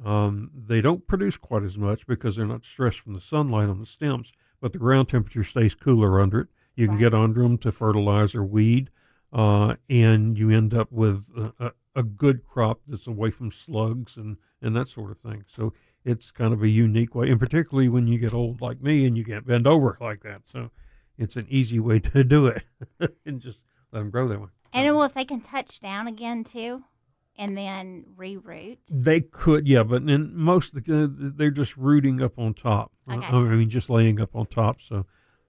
um, they don't produce quite as much because they're not stressed from the sunlight on the stems, but the ground temperature stays cooler under it. You can Right. get under them to fertilize or weed, uh, and you end up with a, a, good crop that's away from slugs and, and that sort of thing. So it's kind of a unique way, and particularly when you get old like me and you can't bend over like that. So it's an easy way to do it and just let them grow that way. And well, if they can touch down again too, and then reroot. They could, yeah, but then most of the they're just rooting up on top. I Uh. I mean, just laying up on top. So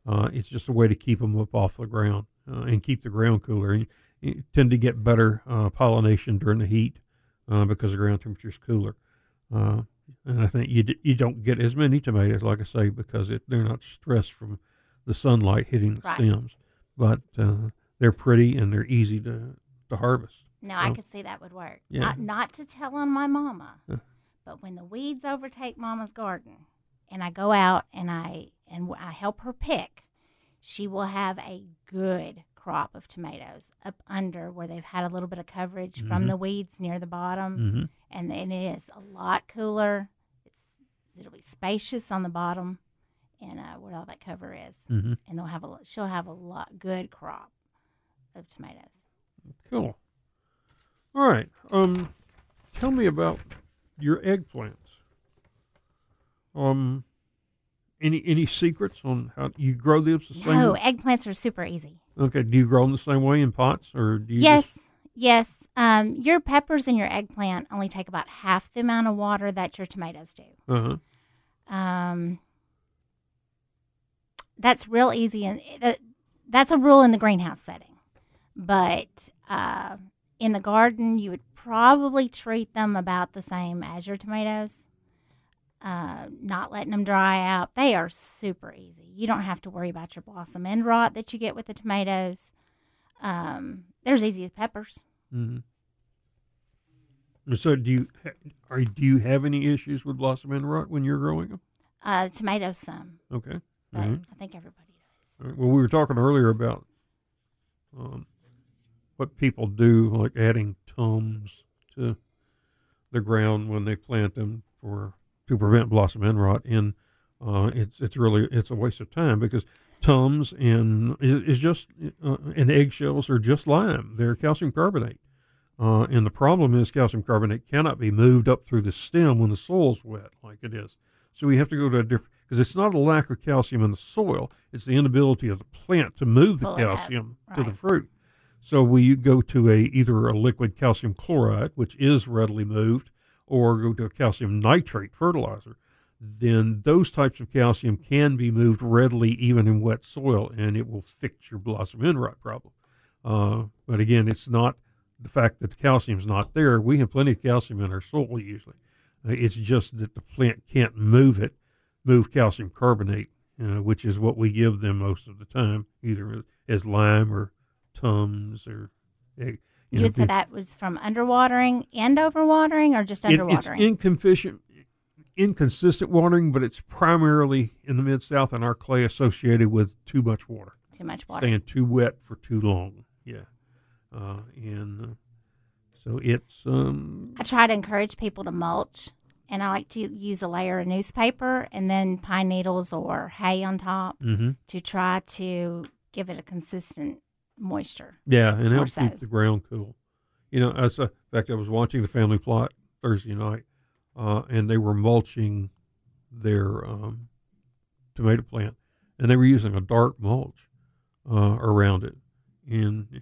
uh, it's just a way to keep them up off the ground uh, and keep the ground cooler. And you tend to get better uh, pollination during the heat uh, because the ground temperature is cooler. Uh, and I think you d- you don't get as many tomatoes, like I say, because it, they're not stressed from the sunlight hitting the Right. stems. But uh, they're pretty and they're easy to to harvest. No, I Oh. could see that would work. Yeah. Not, not to tell on my mama, Huh. but when the weeds overtake mama's garden, and I go out and I and I help her pick, she will have a good crop of tomatoes up under where they've had a little bit of coverage from Mhm. the weeds near the bottom, Mm-hmm. and and it is a lot cooler. It's it'll be spacious on the bottom, and uh, where all that cover is, Mm-hmm. and they'll have a she'll have a lot good crop of tomatoes. Cool. All right. Um, tell me about your eggplants. Um, any any secrets on how you grow them the same? No, way? eggplants are super easy. Okay. Do you grow them the same way in pots, or do you? yes, Just, yes. Um, your peppers and your eggplant only take about half the amount of water that your tomatoes do. uh huh. Um, that's real easy, and that, that's a rule in the greenhouse setting. But uh, in the garden, you would probably treat them about the same as your tomatoes. Uh, not letting them dry out. They are super easy. You don't have to worry about your blossom end rot that you get with the tomatoes. Um, they're as easy as peppers. Mm-hmm. So do you are do you have any issues with blossom end rot when you're growing them? Uh, tomatoes, some, Okay. but Mhm. I think everybody does. Right. Well, we were talking earlier about um, what people do, like adding tums to the ground when they plant them for to prevent blossom end rot. in uh, it's it's really it's a waste of time because tums and is, just uh, and eggshells are just lime. They're calcium carbonate. Uh, and the problem is calcium carbonate cannot be moved up through the stem when the soil's wet, like it is. So we have to go to a different because it's not a lack of calcium in the soil; it's the inability of the plant to move the Pull calcium to the fruit. So we go to a either a liquid calcium chloride, which is readily moved, or go to a calcium nitrate fertilizer. Then those types of calcium can be moved readily, even in wet soil, and it will fix your blossom end rot problem. Uh, but again, it's not the fact that the calcium's not there. We have plenty of calcium in our soil usually. Uh, it's just that the plant can't move it, move calcium carbonate, uh, which is what we give them most of the time, either as lime or tums or. You, know, would say be- that was from underwatering and overwatering, or just it- underwatering? it's inconsistent, inconsistent watering, but it's primarily in the mid south and our clay associated with too much water, Too much water. staying too wet for too long. yeah. Uh, and uh, so it's um, I try to encourage people to mulch, and I like to use a layer of newspaper and then pine needles or hay on top mhm. to try to give it a consistent moisture. yeah, and helps so. keep the ground cool. You know, as a, in fact, I was watching the family plot Thursday night, uh, and they were mulching their um, tomato plant, and they were using a dark mulch uh, around it. And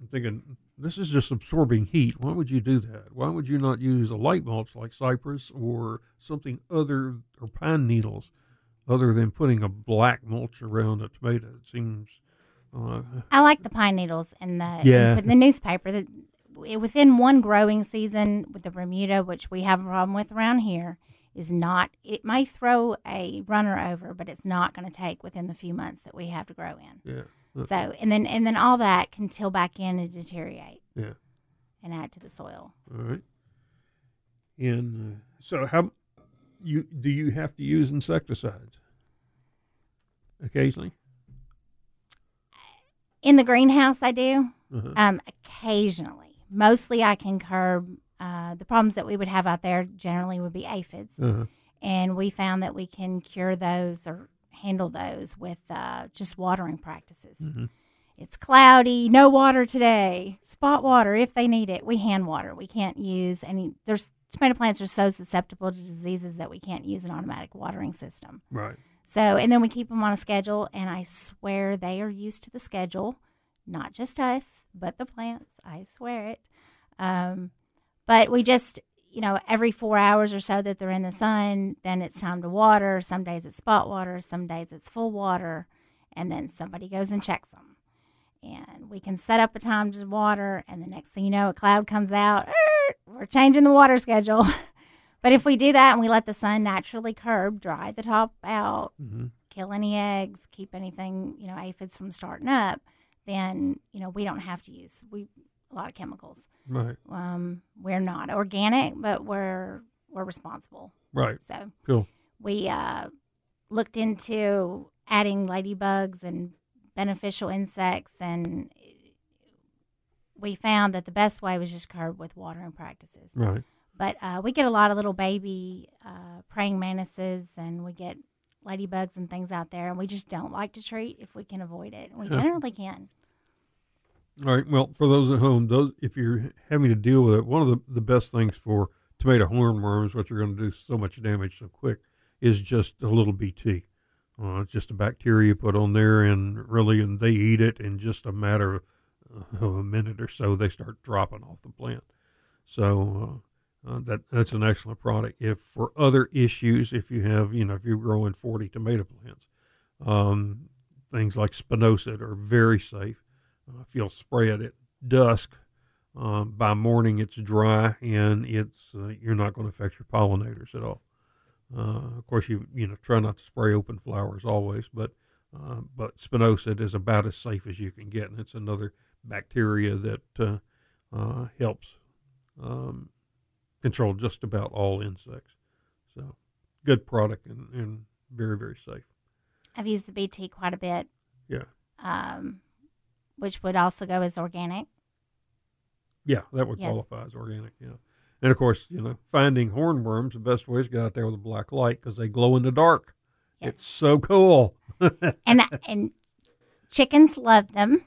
I'm thinking, this is just absorbing heat. Why would you do that? Why would you not use a light mulch like cypress or something other or pine needles, other than putting a black mulch around a tomato? It seems. I like the pine needles and the Yeah. and the newspaper. That within one growing season with the Bermuda, which we have a problem with around here, is not. It may throw a runner over, but it's not going to take within the few months that we have to grow in. yeah. Uh, So and then and then all that can till back in and deteriorate Yeah. and add to the soil. All right. And uh, so, how you do you have to use insecticides occasionally? In the greenhouse, I do. Uh-huh. Um, occasionally, mostly I can curb. Uh, the problems that we would have out there generally would be aphids. Uh-huh. and we found that we can cure those or handle those with uh, just watering practices. Mhm. It's cloudy, no water today. Spot water if they need it. We hand water. We can't use any. There's tomato plants are so susceptible to diseases that we can't use an automatic watering system. Right. So, and then we keep them on a schedule, and I swear they are used to the schedule, not just us, but the plants. I swear it. Um, but we just, you know, every four hours or so that they're in the sun, then it's time to water. Some days it's spot water, some days it's full water, and then somebody goes and checks them. And we can set up a time to water, and the next thing you know, a cloud comes out. "Er, We're changing the water schedule. But if we do that and we let the sun naturally curb, dry the top out, Mm-hmm. kill any eggs, keep anything, you know, aphids from starting up, then, you know, we don't have to use we a lot of chemicals. Right. Um, we're not organic, but we're we're responsible. Right. So Cool. we uh, looked into adding ladybugs and beneficial insects, and we found that the best way was just curb with watering practices. Right. But uh, we get a lot of little baby uh, praying mantises, and we get ladybugs and things out there, and we just don't like to treat if we can avoid it. And we Yeah. generally can. All right. Well, for those at home, those if you're having to deal with it, one of the, the best things for tomato hornworms, which are going to do so much damage so quick, is just a little BT. Uh, it's just a bacteria you put on there, and really, and they eat it in just a matter of, uh, of a minute or so. They start dropping off the plant. So uh, that that's an excellent product. If for other issues, if you have, you know, if you're growing 40 tomato plants, um, things like spinosad are very safe. Uh, if you'll spray it at dusk, um, by morning it's dry and it's uh, you're not going to affect your pollinators at all. Uh, of course, you you know try not to spray open flowers always, but uh, but spinosad is about as safe as you can get, and it's another bacteria that uh, helps um, control just about all insects. So, good product and, and very very safe. I've used the BT quite a bit, Yeah, um, which would also go as organic. yeah, that would Yes. qualify as organic. Yeah, and of course, you know, finding hornworms, the best way is to get out there with a black light because they glow in the dark. Yes. It's so cool. and and chickens love them.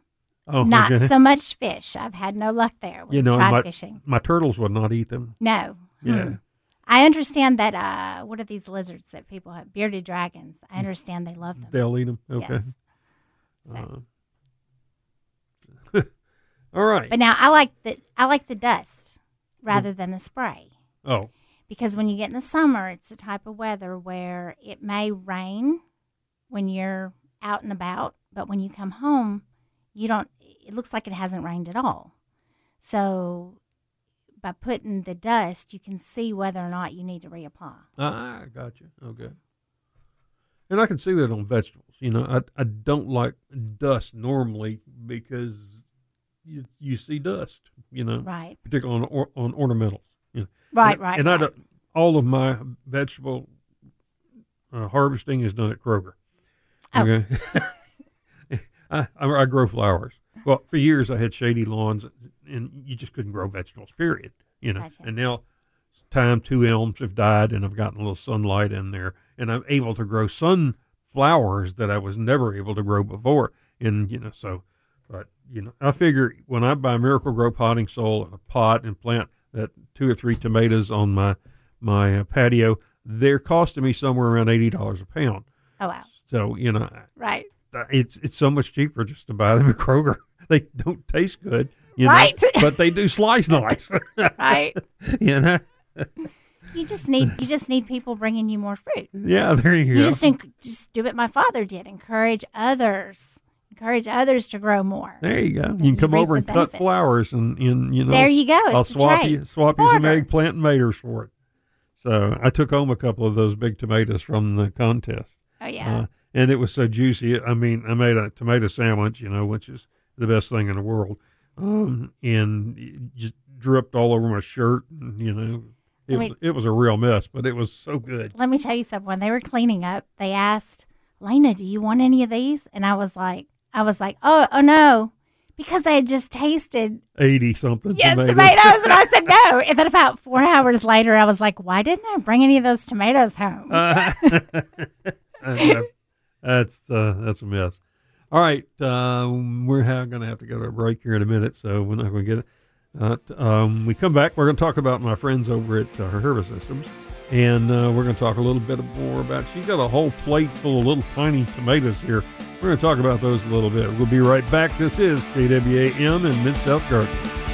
Oh, not okay. so much fish. I've had no luck there. We've You know, tried my- fishing. my turtles would not eat them. No. Yeah. Hmm. I understand that. Uh, what are these lizards that people have? Bearded dragons. I understand they love them. They'll eat them. Okay. Yes. So, Uh, all right. but now I like the I like the dust rather than the spray oh, because when you get in the summer, it's the type of weather where it may rain when you're out and about, but when you come home, you don't. It looks like it hasn't rained at all. So by putting the dust, you can see whether or not you need to reapply. ah, I got you. Okay. And I can see that on vegetables. You know, I I don't like dust normally because you you see dust. You know, Right. particularly on or, on ornamentals. You know. Right. and, right. And I don't. All of my vegetable uh, harvesting is done at Kroger. Oh. Okay. I, I I grow flowers, well, for years I had shady lawns, and you just couldn't grow vegetables. Period. You know, Gotcha. and now it's time two elms have died, and I've gotten a little sunlight in there, and I'm able to grow sunflowers that I was never able to grow before. And you know, so, but you know, I figure when I buy Miracle-Gro potting soil and a pot and plant that two or three tomatoes on my my uh, patio, they're costing me somewhere around eighty dollars a pound. Oh wow. So you know, Right. Uh, it's it's so much cheaper just to buy them at Kroger. They don't taste good, you Right. know, but they do slice nice. Right. you know, You just need you just need people bringing you more fruit. yeah, there you, go. You go. just enc- just do what my father did. Encourage others. Encourage others to grow more. there you go. You can come over and cut flowers, and, and you know, there you go. I'll swap trade. you swap you some eggplant and maters for it. So I took home a couple of those big tomatoes from the contest. Oh yeah. Uh, and it was so juicy. I mean, I made a tomato sandwich, you know, which is the best thing in the world. Um, and it just dripped all over my shirt. And, you know, it I was it was a real mess, but it was so good. Let me tell you something. When they were cleaning up, they asked Lena, "Do you want any of these?" And I was like, "I was like, oh, oh no," because I had just tasted Eighty something. yes tomatoes. tomatoes, and I said no. And then about four hours later, I was like, "Why didn't I bring any of those tomatoes home?" Uh, that's uh, that's a mess. All right, um, we're going to have to go to a break here in a minute, so we're not going to get it. Uh, um, we come back. We're going to talk about my friends over at uh, Herba Systems, and uh, we're going to talk a little bit more about. She's got a whole plate full of little tiny tomatoes here. We're going to talk about those a little bit. We'll be right back. This is KWAM in Mid South Garden.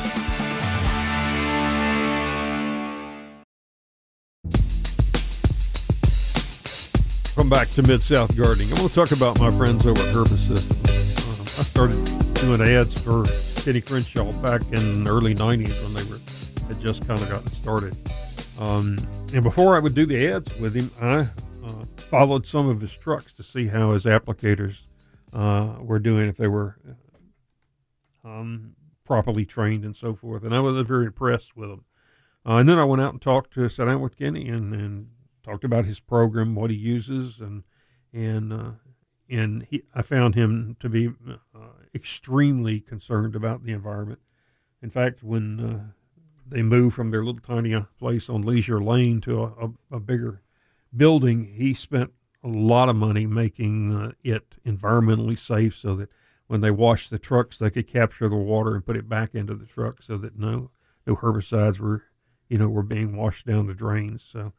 Welcome back to Mid South Gardening. I want to talk about my friends over at Herbis Systems. Um, I started doing ads for Kenny Crenshaw back in the early '90s when they were had just kind of gotten started. Um, and before I would do the ads with him, I uh, followed some of his trucks to see how his applicators uh, were doing, if they were um, properly trained and so forth. And I was very impressed with them. Uh, and then I went out and talked to, sat down with Kenny and, and talked about his program, what he uses, and and uh, and he, I found him to be uh, extremely concerned about the environment. In fact, when uh, they moved from their little tiny uh, place on Leisure Lane to a, a, a bigger building, he spent a lot of money making uh, it environmentally safe, so that when they washed the trucks, they could capture the water and put it back into the truck, so that no no herbicides were you know were being washed down the drains. So.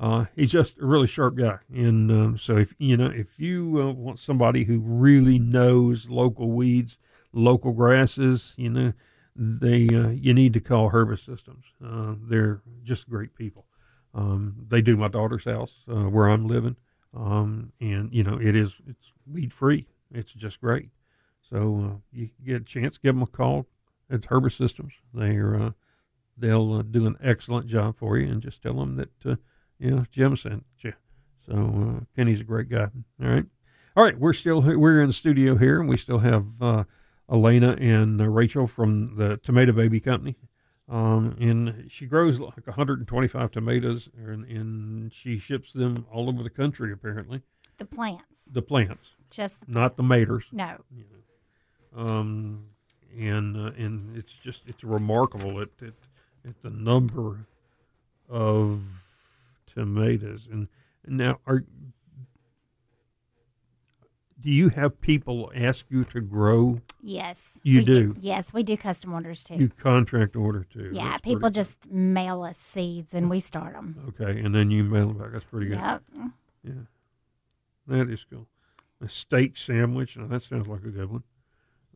Uh, he's just a really sharp guy, and um, so if you know if you uh, want somebody who really knows local weeds, local grasses, you know, they uh, you need to call Herbis Systems. Uh, they're just great people. Um, they do my daughter's house uh, where I'm living, um, and you know it is it's weed free. It's just great. So uh, you get a chance, give them a call. It's Herbis Systems. They're they'll do an excellent job for you, and just tell them that. You know, Jim sent you. So uh, Kenny's a great guy. All right, all right. We're still we're in the studio here, and we still have uh, Elena and uh, Rachel from the Tomato Baby Company. Um, and she grows like 125 tomatoes, and, and she ships them all over the country. Apparently, the plants, the plants, just the, not the maters. no. You know. Um, and uh, and it's just it's remarkable at, at at the number of tomatoes. And, now, are do you have people ask you to grow? Yes, You we do? Yes, we do custom orders too. You contract order too. yeah, That's people just mail us seeds and we start them. okay, and then you mail them back. That's pretty good. Yep. Yeah, that is cool. A steak sandwich. Now that sounds like a good one.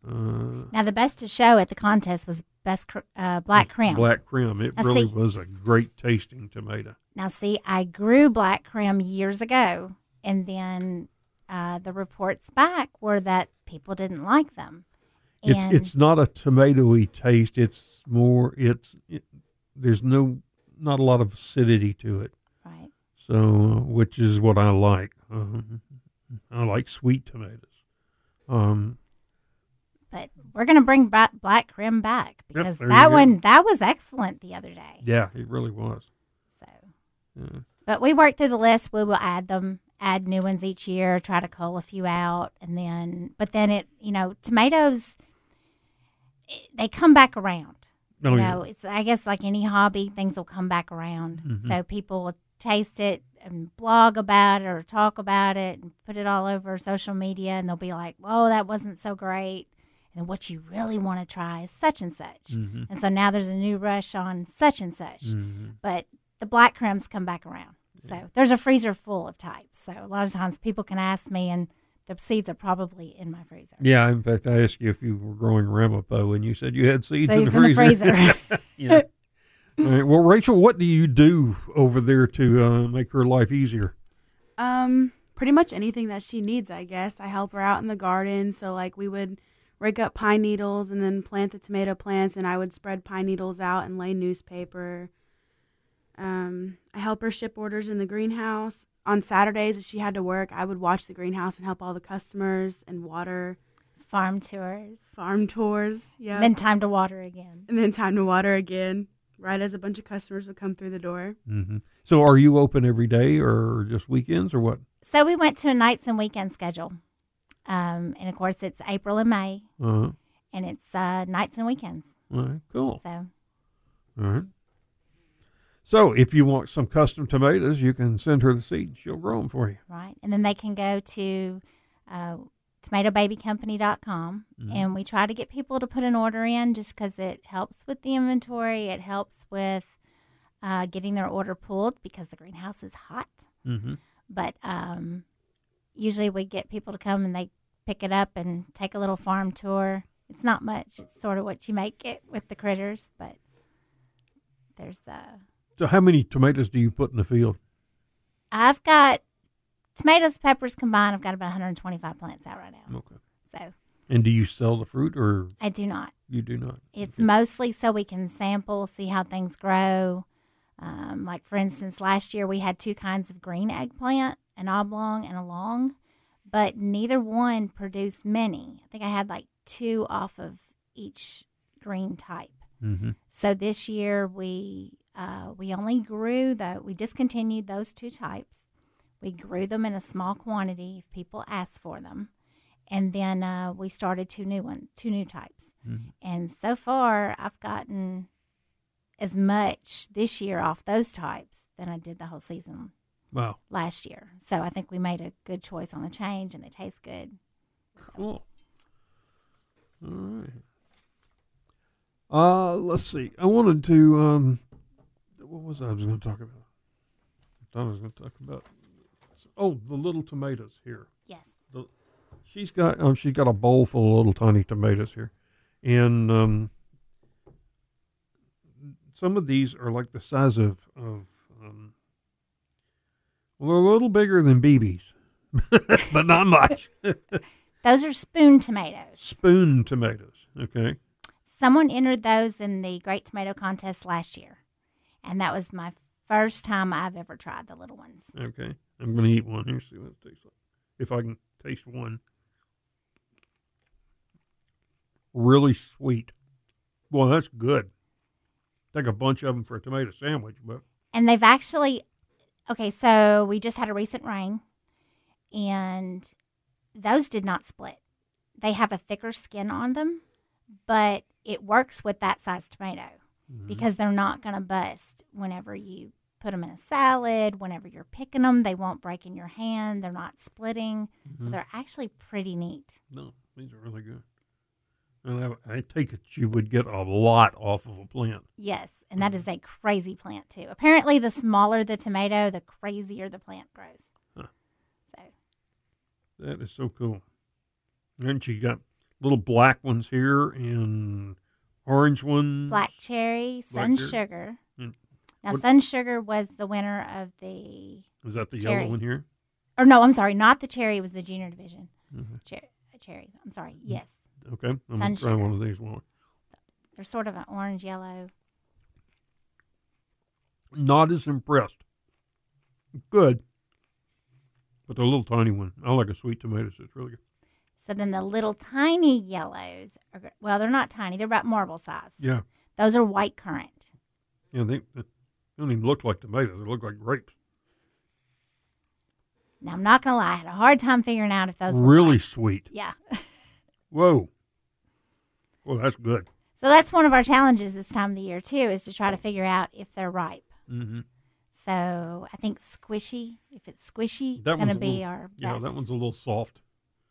Uh, Now the best to show at the contest was best cr- uh, Black Krim. Black Krim. It Now, really see- was a great tasting tomato. Now, see, I grew Black Krim years ago, and then uh, the reports back were that people didn't like them. And It's it's not a tomatoey taste. It's more. It's it, there's no not a lot of acidity to it. right, So which is what I like. Um, I like sweet tomatoes. Um, but we're gonna bring ba- Black Krim back because you that one that was excellent the other day. yeah, it really was. So, Yeah. but we work through the list. We will add them, add new ones each year, try to cull a few out, and then. But then it, you know, tomatoes. it- they come back around. Oh, you yeah. know, it's I guess like any hobby, things will come back around. Mhm. So people will taste it and blog about it or talk about it and put it all over social media, and they'll be like, "Oh, that wasn't so great." And what you really want to try is such and such. Mhm. And so now there's a new rush on such and such. Mhm. But the Black Krims come back around. So there's a freezer full of types. So a lot of times people can ask me, and the seeds are probably in my freezer. Yeah, in fact, I asked you if you were growing Ramapo, and you said you had seeds, Seeds in the in the freezer. freezer. yeah. All right. Well, Rachel, what do you do over there to uh, make her life easier? Um, pretty much anything that she needs, I guess. I help her out in the garden, so like we would rake up pine needles and then plant the tomato plants, and I would spread pine needles out and lay newspaper. Um, I help her ship orders in the greenhouse. On Saturdays, if she had to work, I would watch the greenhouse and help all the customers and water Farm tours. farm tours. Yeah, Then time to water again. and then time to water again. Right as a bunch of customers would come through the door. Mm-hmm. So, are you open every day, or just weekends, or what? So we went to a nights and weekend schedule. Um, and of course, it's April and May, Uh, and it's uh, nights and weekends. all right, cool. So All right. So, if you want some custom tomatoes, you can send her the seeds. She'll grow them for you. right, and then they can go to uh, tomatobabycompany.com, Mhm. and we try to get people to put an order in just because it helps with the inventory. It helps with uh, getting their order pulled because the greenhouse is hot. Mm-hmm. But um, usually we get people to come and they pick it up and take a little farm tour. It's not much. It's sort of what you make it with the critters, but there's uh So, how many tomatoes do you put in the field? I've got tomatoes, peppers combined. I've got about 125 plants out right now. Okay. So And do you sell the fruit, or I do not. you do not? It's mostly so we can sample, see how things grow. Um, like for instance, last year we had two kinds of green eggplant, an oblong and a long, but neither one produced many. I think I had like two off of each green type. Mm-hmm. So this year we uh, we only grew the we discontinued those two types. We grew them in a small quantity if people asked for them, and then uh, we started two new one two new types. Mhm. And so far, I've gotten as much this year off those types than I did the whole season Wow. last year. So I think we made a good choice on the change, and they taste good. Cool. All right. Uh, let's see. I wanted to. Um, what was I, I was going to talk about? I thought I was going to talk about. Oh, the little tomatoes here. Yes. The, she's got. Um, she's got a bowl full of little tiny tomatoes here, and um, some of these are like the size of of. Um, well, they're a little bigger than BBs, but not much. Those are spoon tomatoes. spoon tomatoes. Okay. Someone entered those in the Great Tomato Contest last year, and that was my first time I've ever tried the little ones. Okay. I'm going to eat one here, see what it tastes like. If I can taste one. Really sweet. Well, that's good. Take a bunch of them for a tomato sandwich, but And they've actually, okay, so we just had a recent rain, and those did not split. They have a thicker skin on them, but it works with that size tomato because they're not going to bust whenever you put them in a salad. Whenever you're picking them, they won't break in your hand. They're not splitting. So Mhm. they're actually pretty neat. no, these are really good. And I, I take it you would get a lot off of a plant. Yes, and that is a crazy plant too. Apparently, the smaller the tomato, the crazier the plant grows. Huh. So That is so cool. And you got little black ones here and orange ones. black cherry, Black sun cherry. sugar. Mm. Now, What- sun sugar was the winner of the, Was that the cherry. yellow one here? or no, I'm sorry, not the cherry. It was the junior division. Mhm. Cherry, cherry. I'm sorry. Yes, Okay. I'm Sun to try sugar. one of these. One. they're sort of an orange yellow. Not as impressed. Good. But the little tiny one. I like a sweet tomato, so it's really good. So then the little tiny yellows are gr- well, they're not tiny. They're about marble size. Yeah. Those are white currant. Yeah, they, they don't even look like tomatoes. They look like grapes. Now I'm not gonna lie, I had a hard time figuring out if those were really white. sweet. Yeah. Whoa. Well, that's good. So that's one of our challenges this time of the year too, is to try to figure out if they're ripe. Mm-hmm. So I think squishy. If it's squishy, That it's going to be little- our Yeah, that one's a little soft,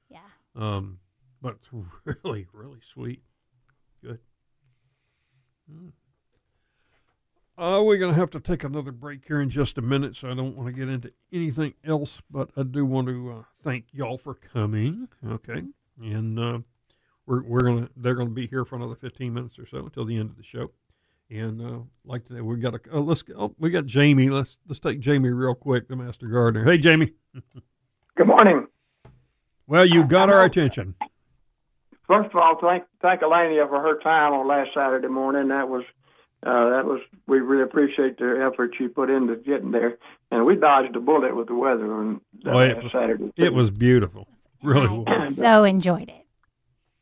yeah. um, but it's really, really sweet. Good. Mm. Uh, we're going to have to take another break here in just a minute, so I don't want to get into anything else, but I do want to uh, thank y'all for coming. Okay. And uh, we're, we're going to, they're going to be here for another 15 minutes or so until the end of the show. And uh, like today we got a, oh, let's, oh, we got Jamie. Let's, let's take Jamie real quick, the master gardener. Hey, Jamie. Good morning. Well, you got our attention. First of all, thank thank Elena for her time on last Saturday morning. That was uh, that was we really appreciate the effort she put into getting there, and we dodged a bullet with the weather on that Oh, it was- Saturday. It was beautiful. Really I was. so enjoyed it.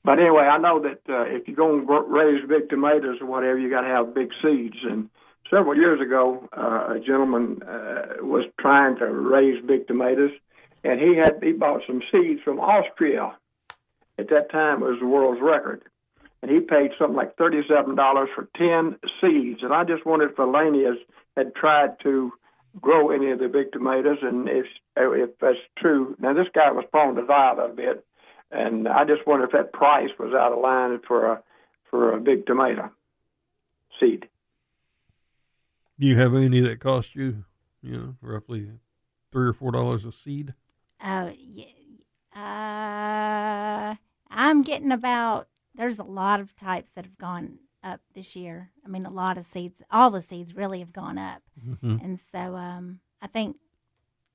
But anyway, I know that uh, if you're going to raise big tomatoes or whatever, you got to have big seeds. And several years ago, uh, a gentleman uh, was trying to raise big tomatoes, and he had he bought some seeds from Austria. At that time, it was the world's record, and he paid something like thirty-seven dollars for ten seeds. And I just wondered if Elena's had tried to grow any of the big tomatoes, and if if that's true. Now this guy was prone to die a bit. And I just wonder if that price was out of line for a for a big tomato seed. Do you have any that cost you, you know, roughly three or four dollars a seed? Oh, yeah. Uh, I'm getting about. There's a lot of types that have gone up this year. I mean, a lot of seeds. All the seeds really have gone up, Mm-hmm. and so um, I think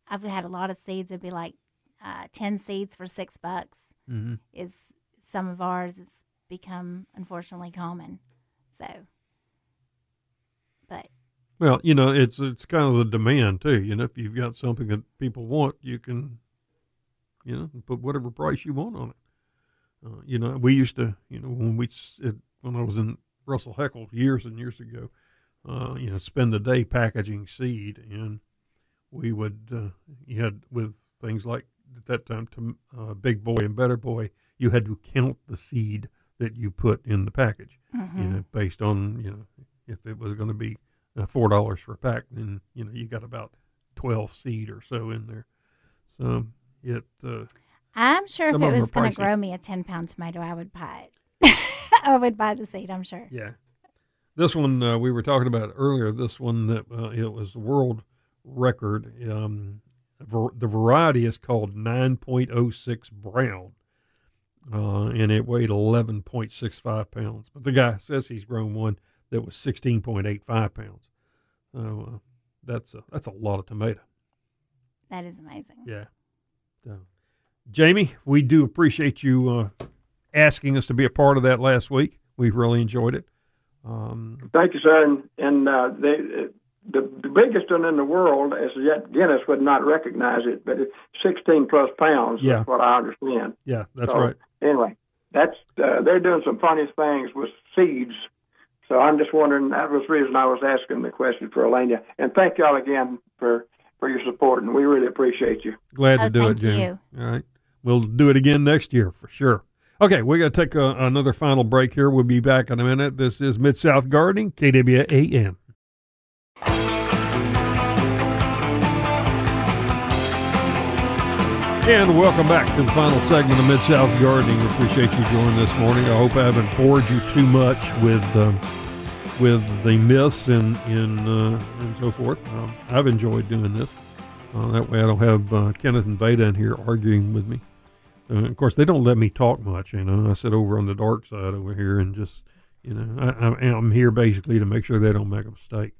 I've had a lot of seeds. It'd be like uh, ten seeds for six bucks. Mm-hmm. Is some of ours. It's become unfortunately common. So, but Well, you know, it's it's kind of the demand too. You know, if you've got something that people want, you can, you know, put whatever price you want on it. Uh, you know, we used to, you know, when we it, when I was in Russell Heckle years and years ago, uh, you know, spend the day packaging seed, and we would uh, you had with things like at that time to uh, Big Boy and Better Boy, you had to count the seed that you put in the package mhm. you know, based on you know if it was going to be uh, four dollars for a pack, then you know you got about twelve seed or so in there. So it uh, I'm sure if it was going to grow me a 10 pound tomato, I would buy it. I would buy the seed, I'm sure. yeah, this one uh, we were talking about earlier. This one that uh, it was the world record. Um, the variety is called nine point oh six brown. Uh, and it weighed 11.65 pounds. But the guy says he's grown one that was 16.85 pounds. So uh, that's a, that's a lot of tomato. That is amazing. Yeah. So, Jamie, we do appreciate you uh, asking us to be a part of that last week. We really enjoyed it. Um, Thank you, sir. And, and uh, they, the the biggest one in the world as yet Guinness would not recognize it, but it's 16 plus pounds. Yeah. That's what I understand. yeah, that's So, right. Anyway, that's uh, they're doing some funny things with seeds. So I'm just wondering. That was the reason I was asking the question for Elena. And thank y'all again for for your support, and we really appreciate you. Glad to Oh, do it, thank Jamie. you. All right. We'll do it again next year for sure. Okay, we're going to take a, another final break here. We'll be back in a minute. This is Mid South Gardening, KWAM. And welcome back to the final segment of Mid South Gardening. Appreciate you joining this morning. I hope I haven't bored you too much with um, with the myths and and uh, and so forth. Um, I've enjoyed doing this. Uh, that way, I don't have uh, Kenneth and Beta in here arguing with me. Uh, of course, they don't let me talk much. You know, I sit over on the dark side over here and just, you know, I, I'm, I'm here basically to make sure they don't make a mistake.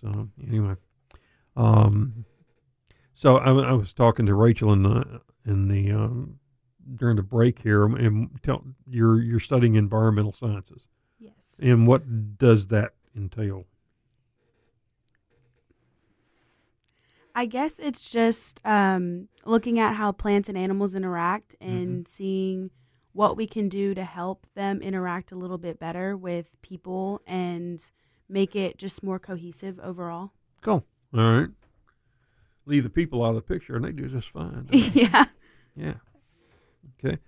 So anyway, um, so I, I was talking to Rachel in the in the um, during the break here, and tell you're you're studying environmental sciences, Yes. and what does that entail? I guess it's just um, looking at how plants and animals interact and seeing what we can do to help them interact a little bit better with people and make it just more cohesive overall. Cool. All right. Leave the people out of the picture, and they do just fine. yeah. Yeah. Okay.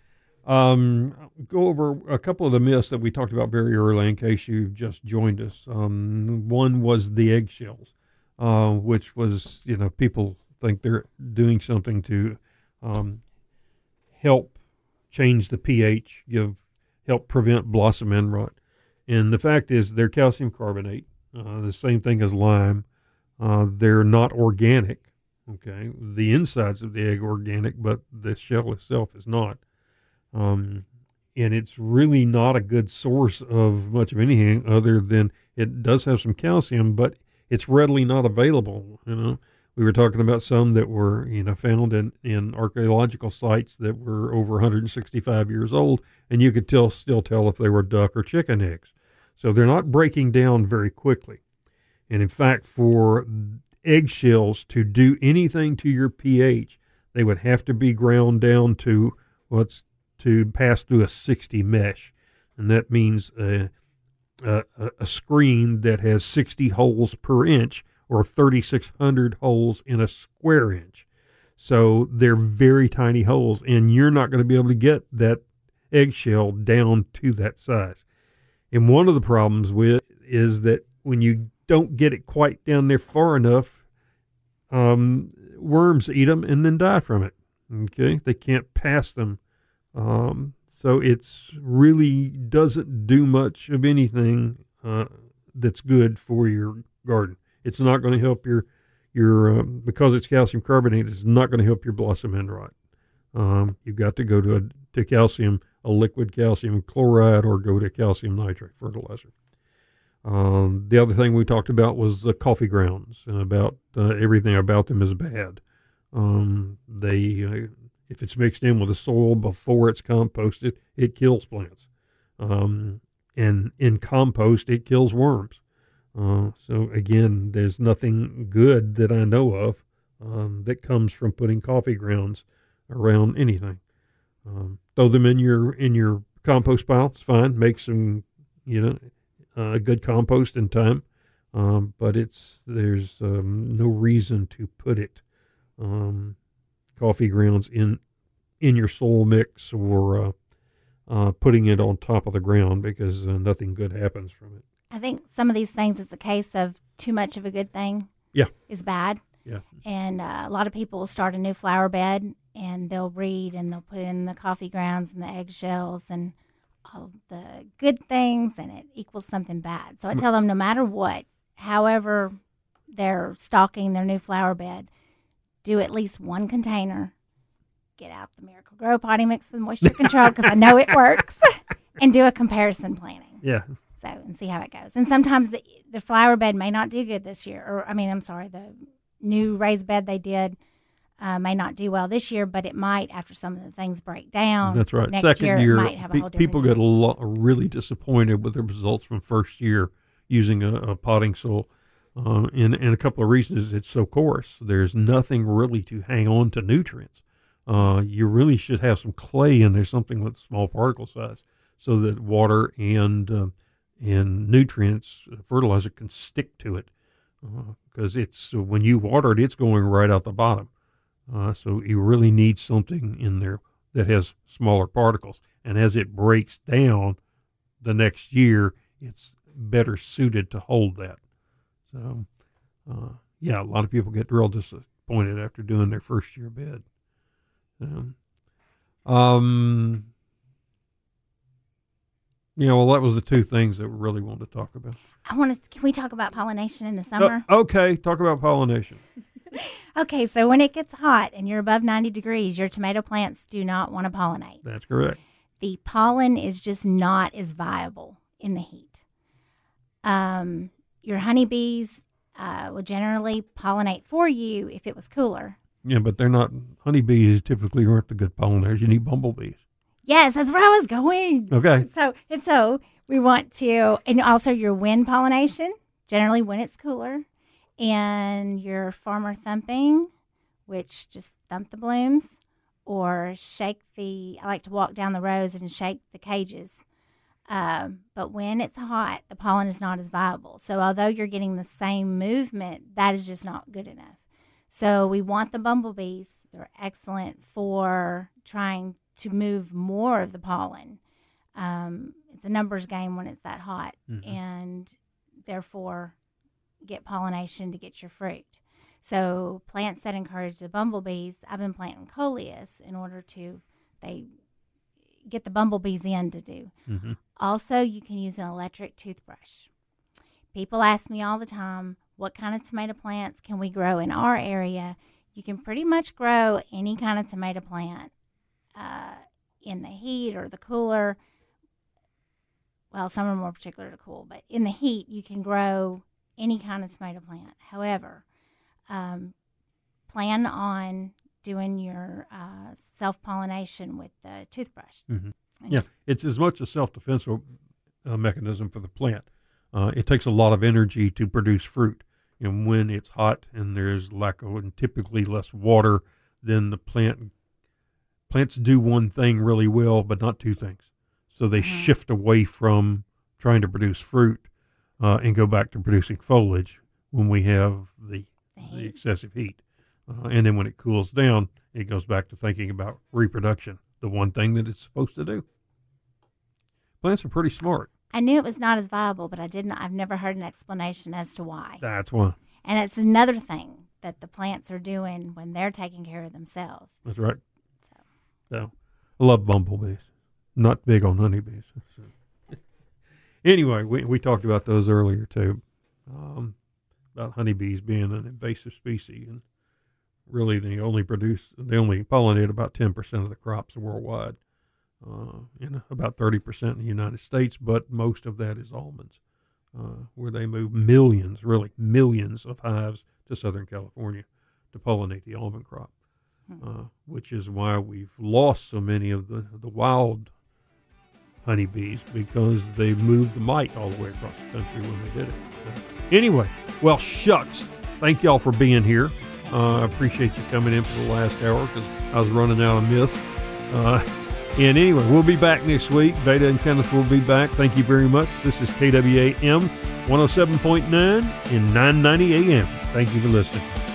Um, go over a couple of the myths that we talked about very early in case you just joined us. Um, one was the eggshells, uh, which was, you know, people think they're doing something to um, help change the pH, give help prevent blossom end rot. And the fact is, they're calcium carbonate, uh, the same thing as lime. Uh, they're not organic. Okay, the insides of the egg are organic, but the shell itself is not. Um, and it's really not a good source of much of anything other than it does have some calcium, but it's readily not available. You know, we were talking about some that were you know found in in archaeological sites that were over 165 years old, and you could tell still tell if they were duck or chicken eggs. So they're not breaking down very quickly. And in fact, for eggshells to do anything to your pH, they would have to be ground down to what's to pass through a 60 mesh. And that means a, a, a screen that has 60 holes per inch or 3,600 holes in a square inch. So they're very tiny holes, and you're not going to be able to get that eggshell down to that size. And one of the problems with is that when you don't get it quite down there far enough, um, worms eat them and then die from it. Okay, they can't pass them, um, so it's really doesn't do much of anything uh, that's good for your garden. It's not going to help your your um, because it's calcium carbonate. It's not going to help your blossom end rot. Um, you've got to go to a, to calcium, a liquid calcium chloride, or go to calcium nitrate fertilizer. Um, the other thing we talked about was the coffee grounds and about uh, everything about them is bad. Um, they, uh, if it's mixed in with the soil before it's composted, it kills plants. Um, and in compost, it kills worms. Uh, so again, there's nothing good that I know of um, that comes from putting coffee grounds around anything. Um, throw them in your in your compost pile. It's fine. Make some, you know, uh, good compost in time. Um, but it's there's um, no reason to put it um, coffee grounds in in your soil mix or uh, uh, putting it on top of the ground because uh, nothing good happens from it. I think some of these things is a case of too much of a good thing. Yeah. Is bad. Yeah. And uh, a lot of people will start a new flower bed and they'll read and they'll put in the coffee grounds and the eggshells and all the good things and it equals something bad. So I tell them no matter what, however they're stocking their new flower bed, do at least one container. Get out the Miracle-Gro potting mix with moisture control because I know it works, and do a comparison planting. Yeah. So and see how it goes. And sometimes the, the flower bed may not do good this year, or I mean, I'm sorry, the new raised bed they did uh, may not do well this year, but it might after some of the things break down. That's right. Next Second year, year, might have a pe- people get a lot really disappointed with the results from first year using a, a potting soil. Um, and, and a couple of reasons it's so coarse. There's nothing really to hang on to nutrients. Uh, you really should have some clay in there, something with small particle size, so that water and uh, and nutrients, uh, fertilizer can stick to it. Because it's when you water it, it's going right out the bottom. Uh, so you really need something in there that has smaller particles. And as it breaks down the next year, it's better suited to hold that. So, uh, yeah, a lot of people get real disappointed after doing their first year bed. Um, um, yeah, well, that was the two things that we really wanted to talk about. I want to. Can we talk about pollination in the summer? Uh, okay, talk about pollination. Okay, so when it gets hot and you're above 90 degrees, your tomato plants do not want to pollinate. That's correct. The pollen is just not as viable in the heat. Um, your honeybees uh, will generally pollinate for you if it was cooler. Yeah, but they're not honeybees. Typically, aren't the good pollinators. You need bumblebees. Yes, that's where I was going. Okay. So and so we want to, and also your wind pollination, generally when it's cooler, and your farmer thumping, which just thump the blooms, or shake the. I like to walk down the rows and shake the cages. Um, but when it's hot, the pollen is not as viable. So although you're getting the same movement, that is just not good enough. So we want the bumblebees. They're excellent for trying to move more of the pollen. Um, it's a numbers game when it's that hot, Mhm. and therefore get pollination to get your fruit. So plants that encourage the bumblebees, I've been planting coleus in order to they get the bumblebees in to do. hmm Also, you can use an electric toothbrush. People ask me all the time, what kind of tomato plants can we grow in our area? You can pretty much grow any kind of tomato plant uh, in the heat or the cooler. Well, some are more particular to cool, but in the heat, you can grow any kind of tomato plant. However, um, plan on doing your uh, self pollination with the toothbrush. Mhm. Yeah, it's as much a self defense uh, mechanism for the plant. Uh, it takes a lot of energy to produce fruit. And when it's hot and there's lack of and typically less water, then the plant plants do one thing really well, but not two things. So they Mhm. shift away from trying to produce fruit uh, and go back to producing foliage when we have The the excessive heat. Uh, and then when it cools down, it goes back to thinking about reproduction, the one thing that it's supposed to do. Plants are pretty smart. I knew it was not as viable, but I didn't. I've never heard an explanation as to why. That's why. And it's another thing that the plants are doing when they're taking care of themselves. That's right. So So, I love bumblebees. Not big on honeybees. So. anyway, we, we talked about those earlier too, um, about honeybees being an invasive species, and really they only produce they only pollinate about ten percent of the crops worldwide, uh, and about thirty percent in the United States. But most of that is almonds, uh, where they move millions, really millions of hives to Southern California to pollinate the almond crop uh, which is why we've lost so many of the, the wild honeybees because they moved the mite all the way across the country when they did it. So, anyway, well, shucks. Thank y'all for being here. Uh, I appreciate you coming in for the last hour because I was running out of mist. Uh, and anyway, we'll be back next week. Veda and Kenneth will be back. Thank you very much. This is KWAM 107.9 and 990 AM. Thank you for listening.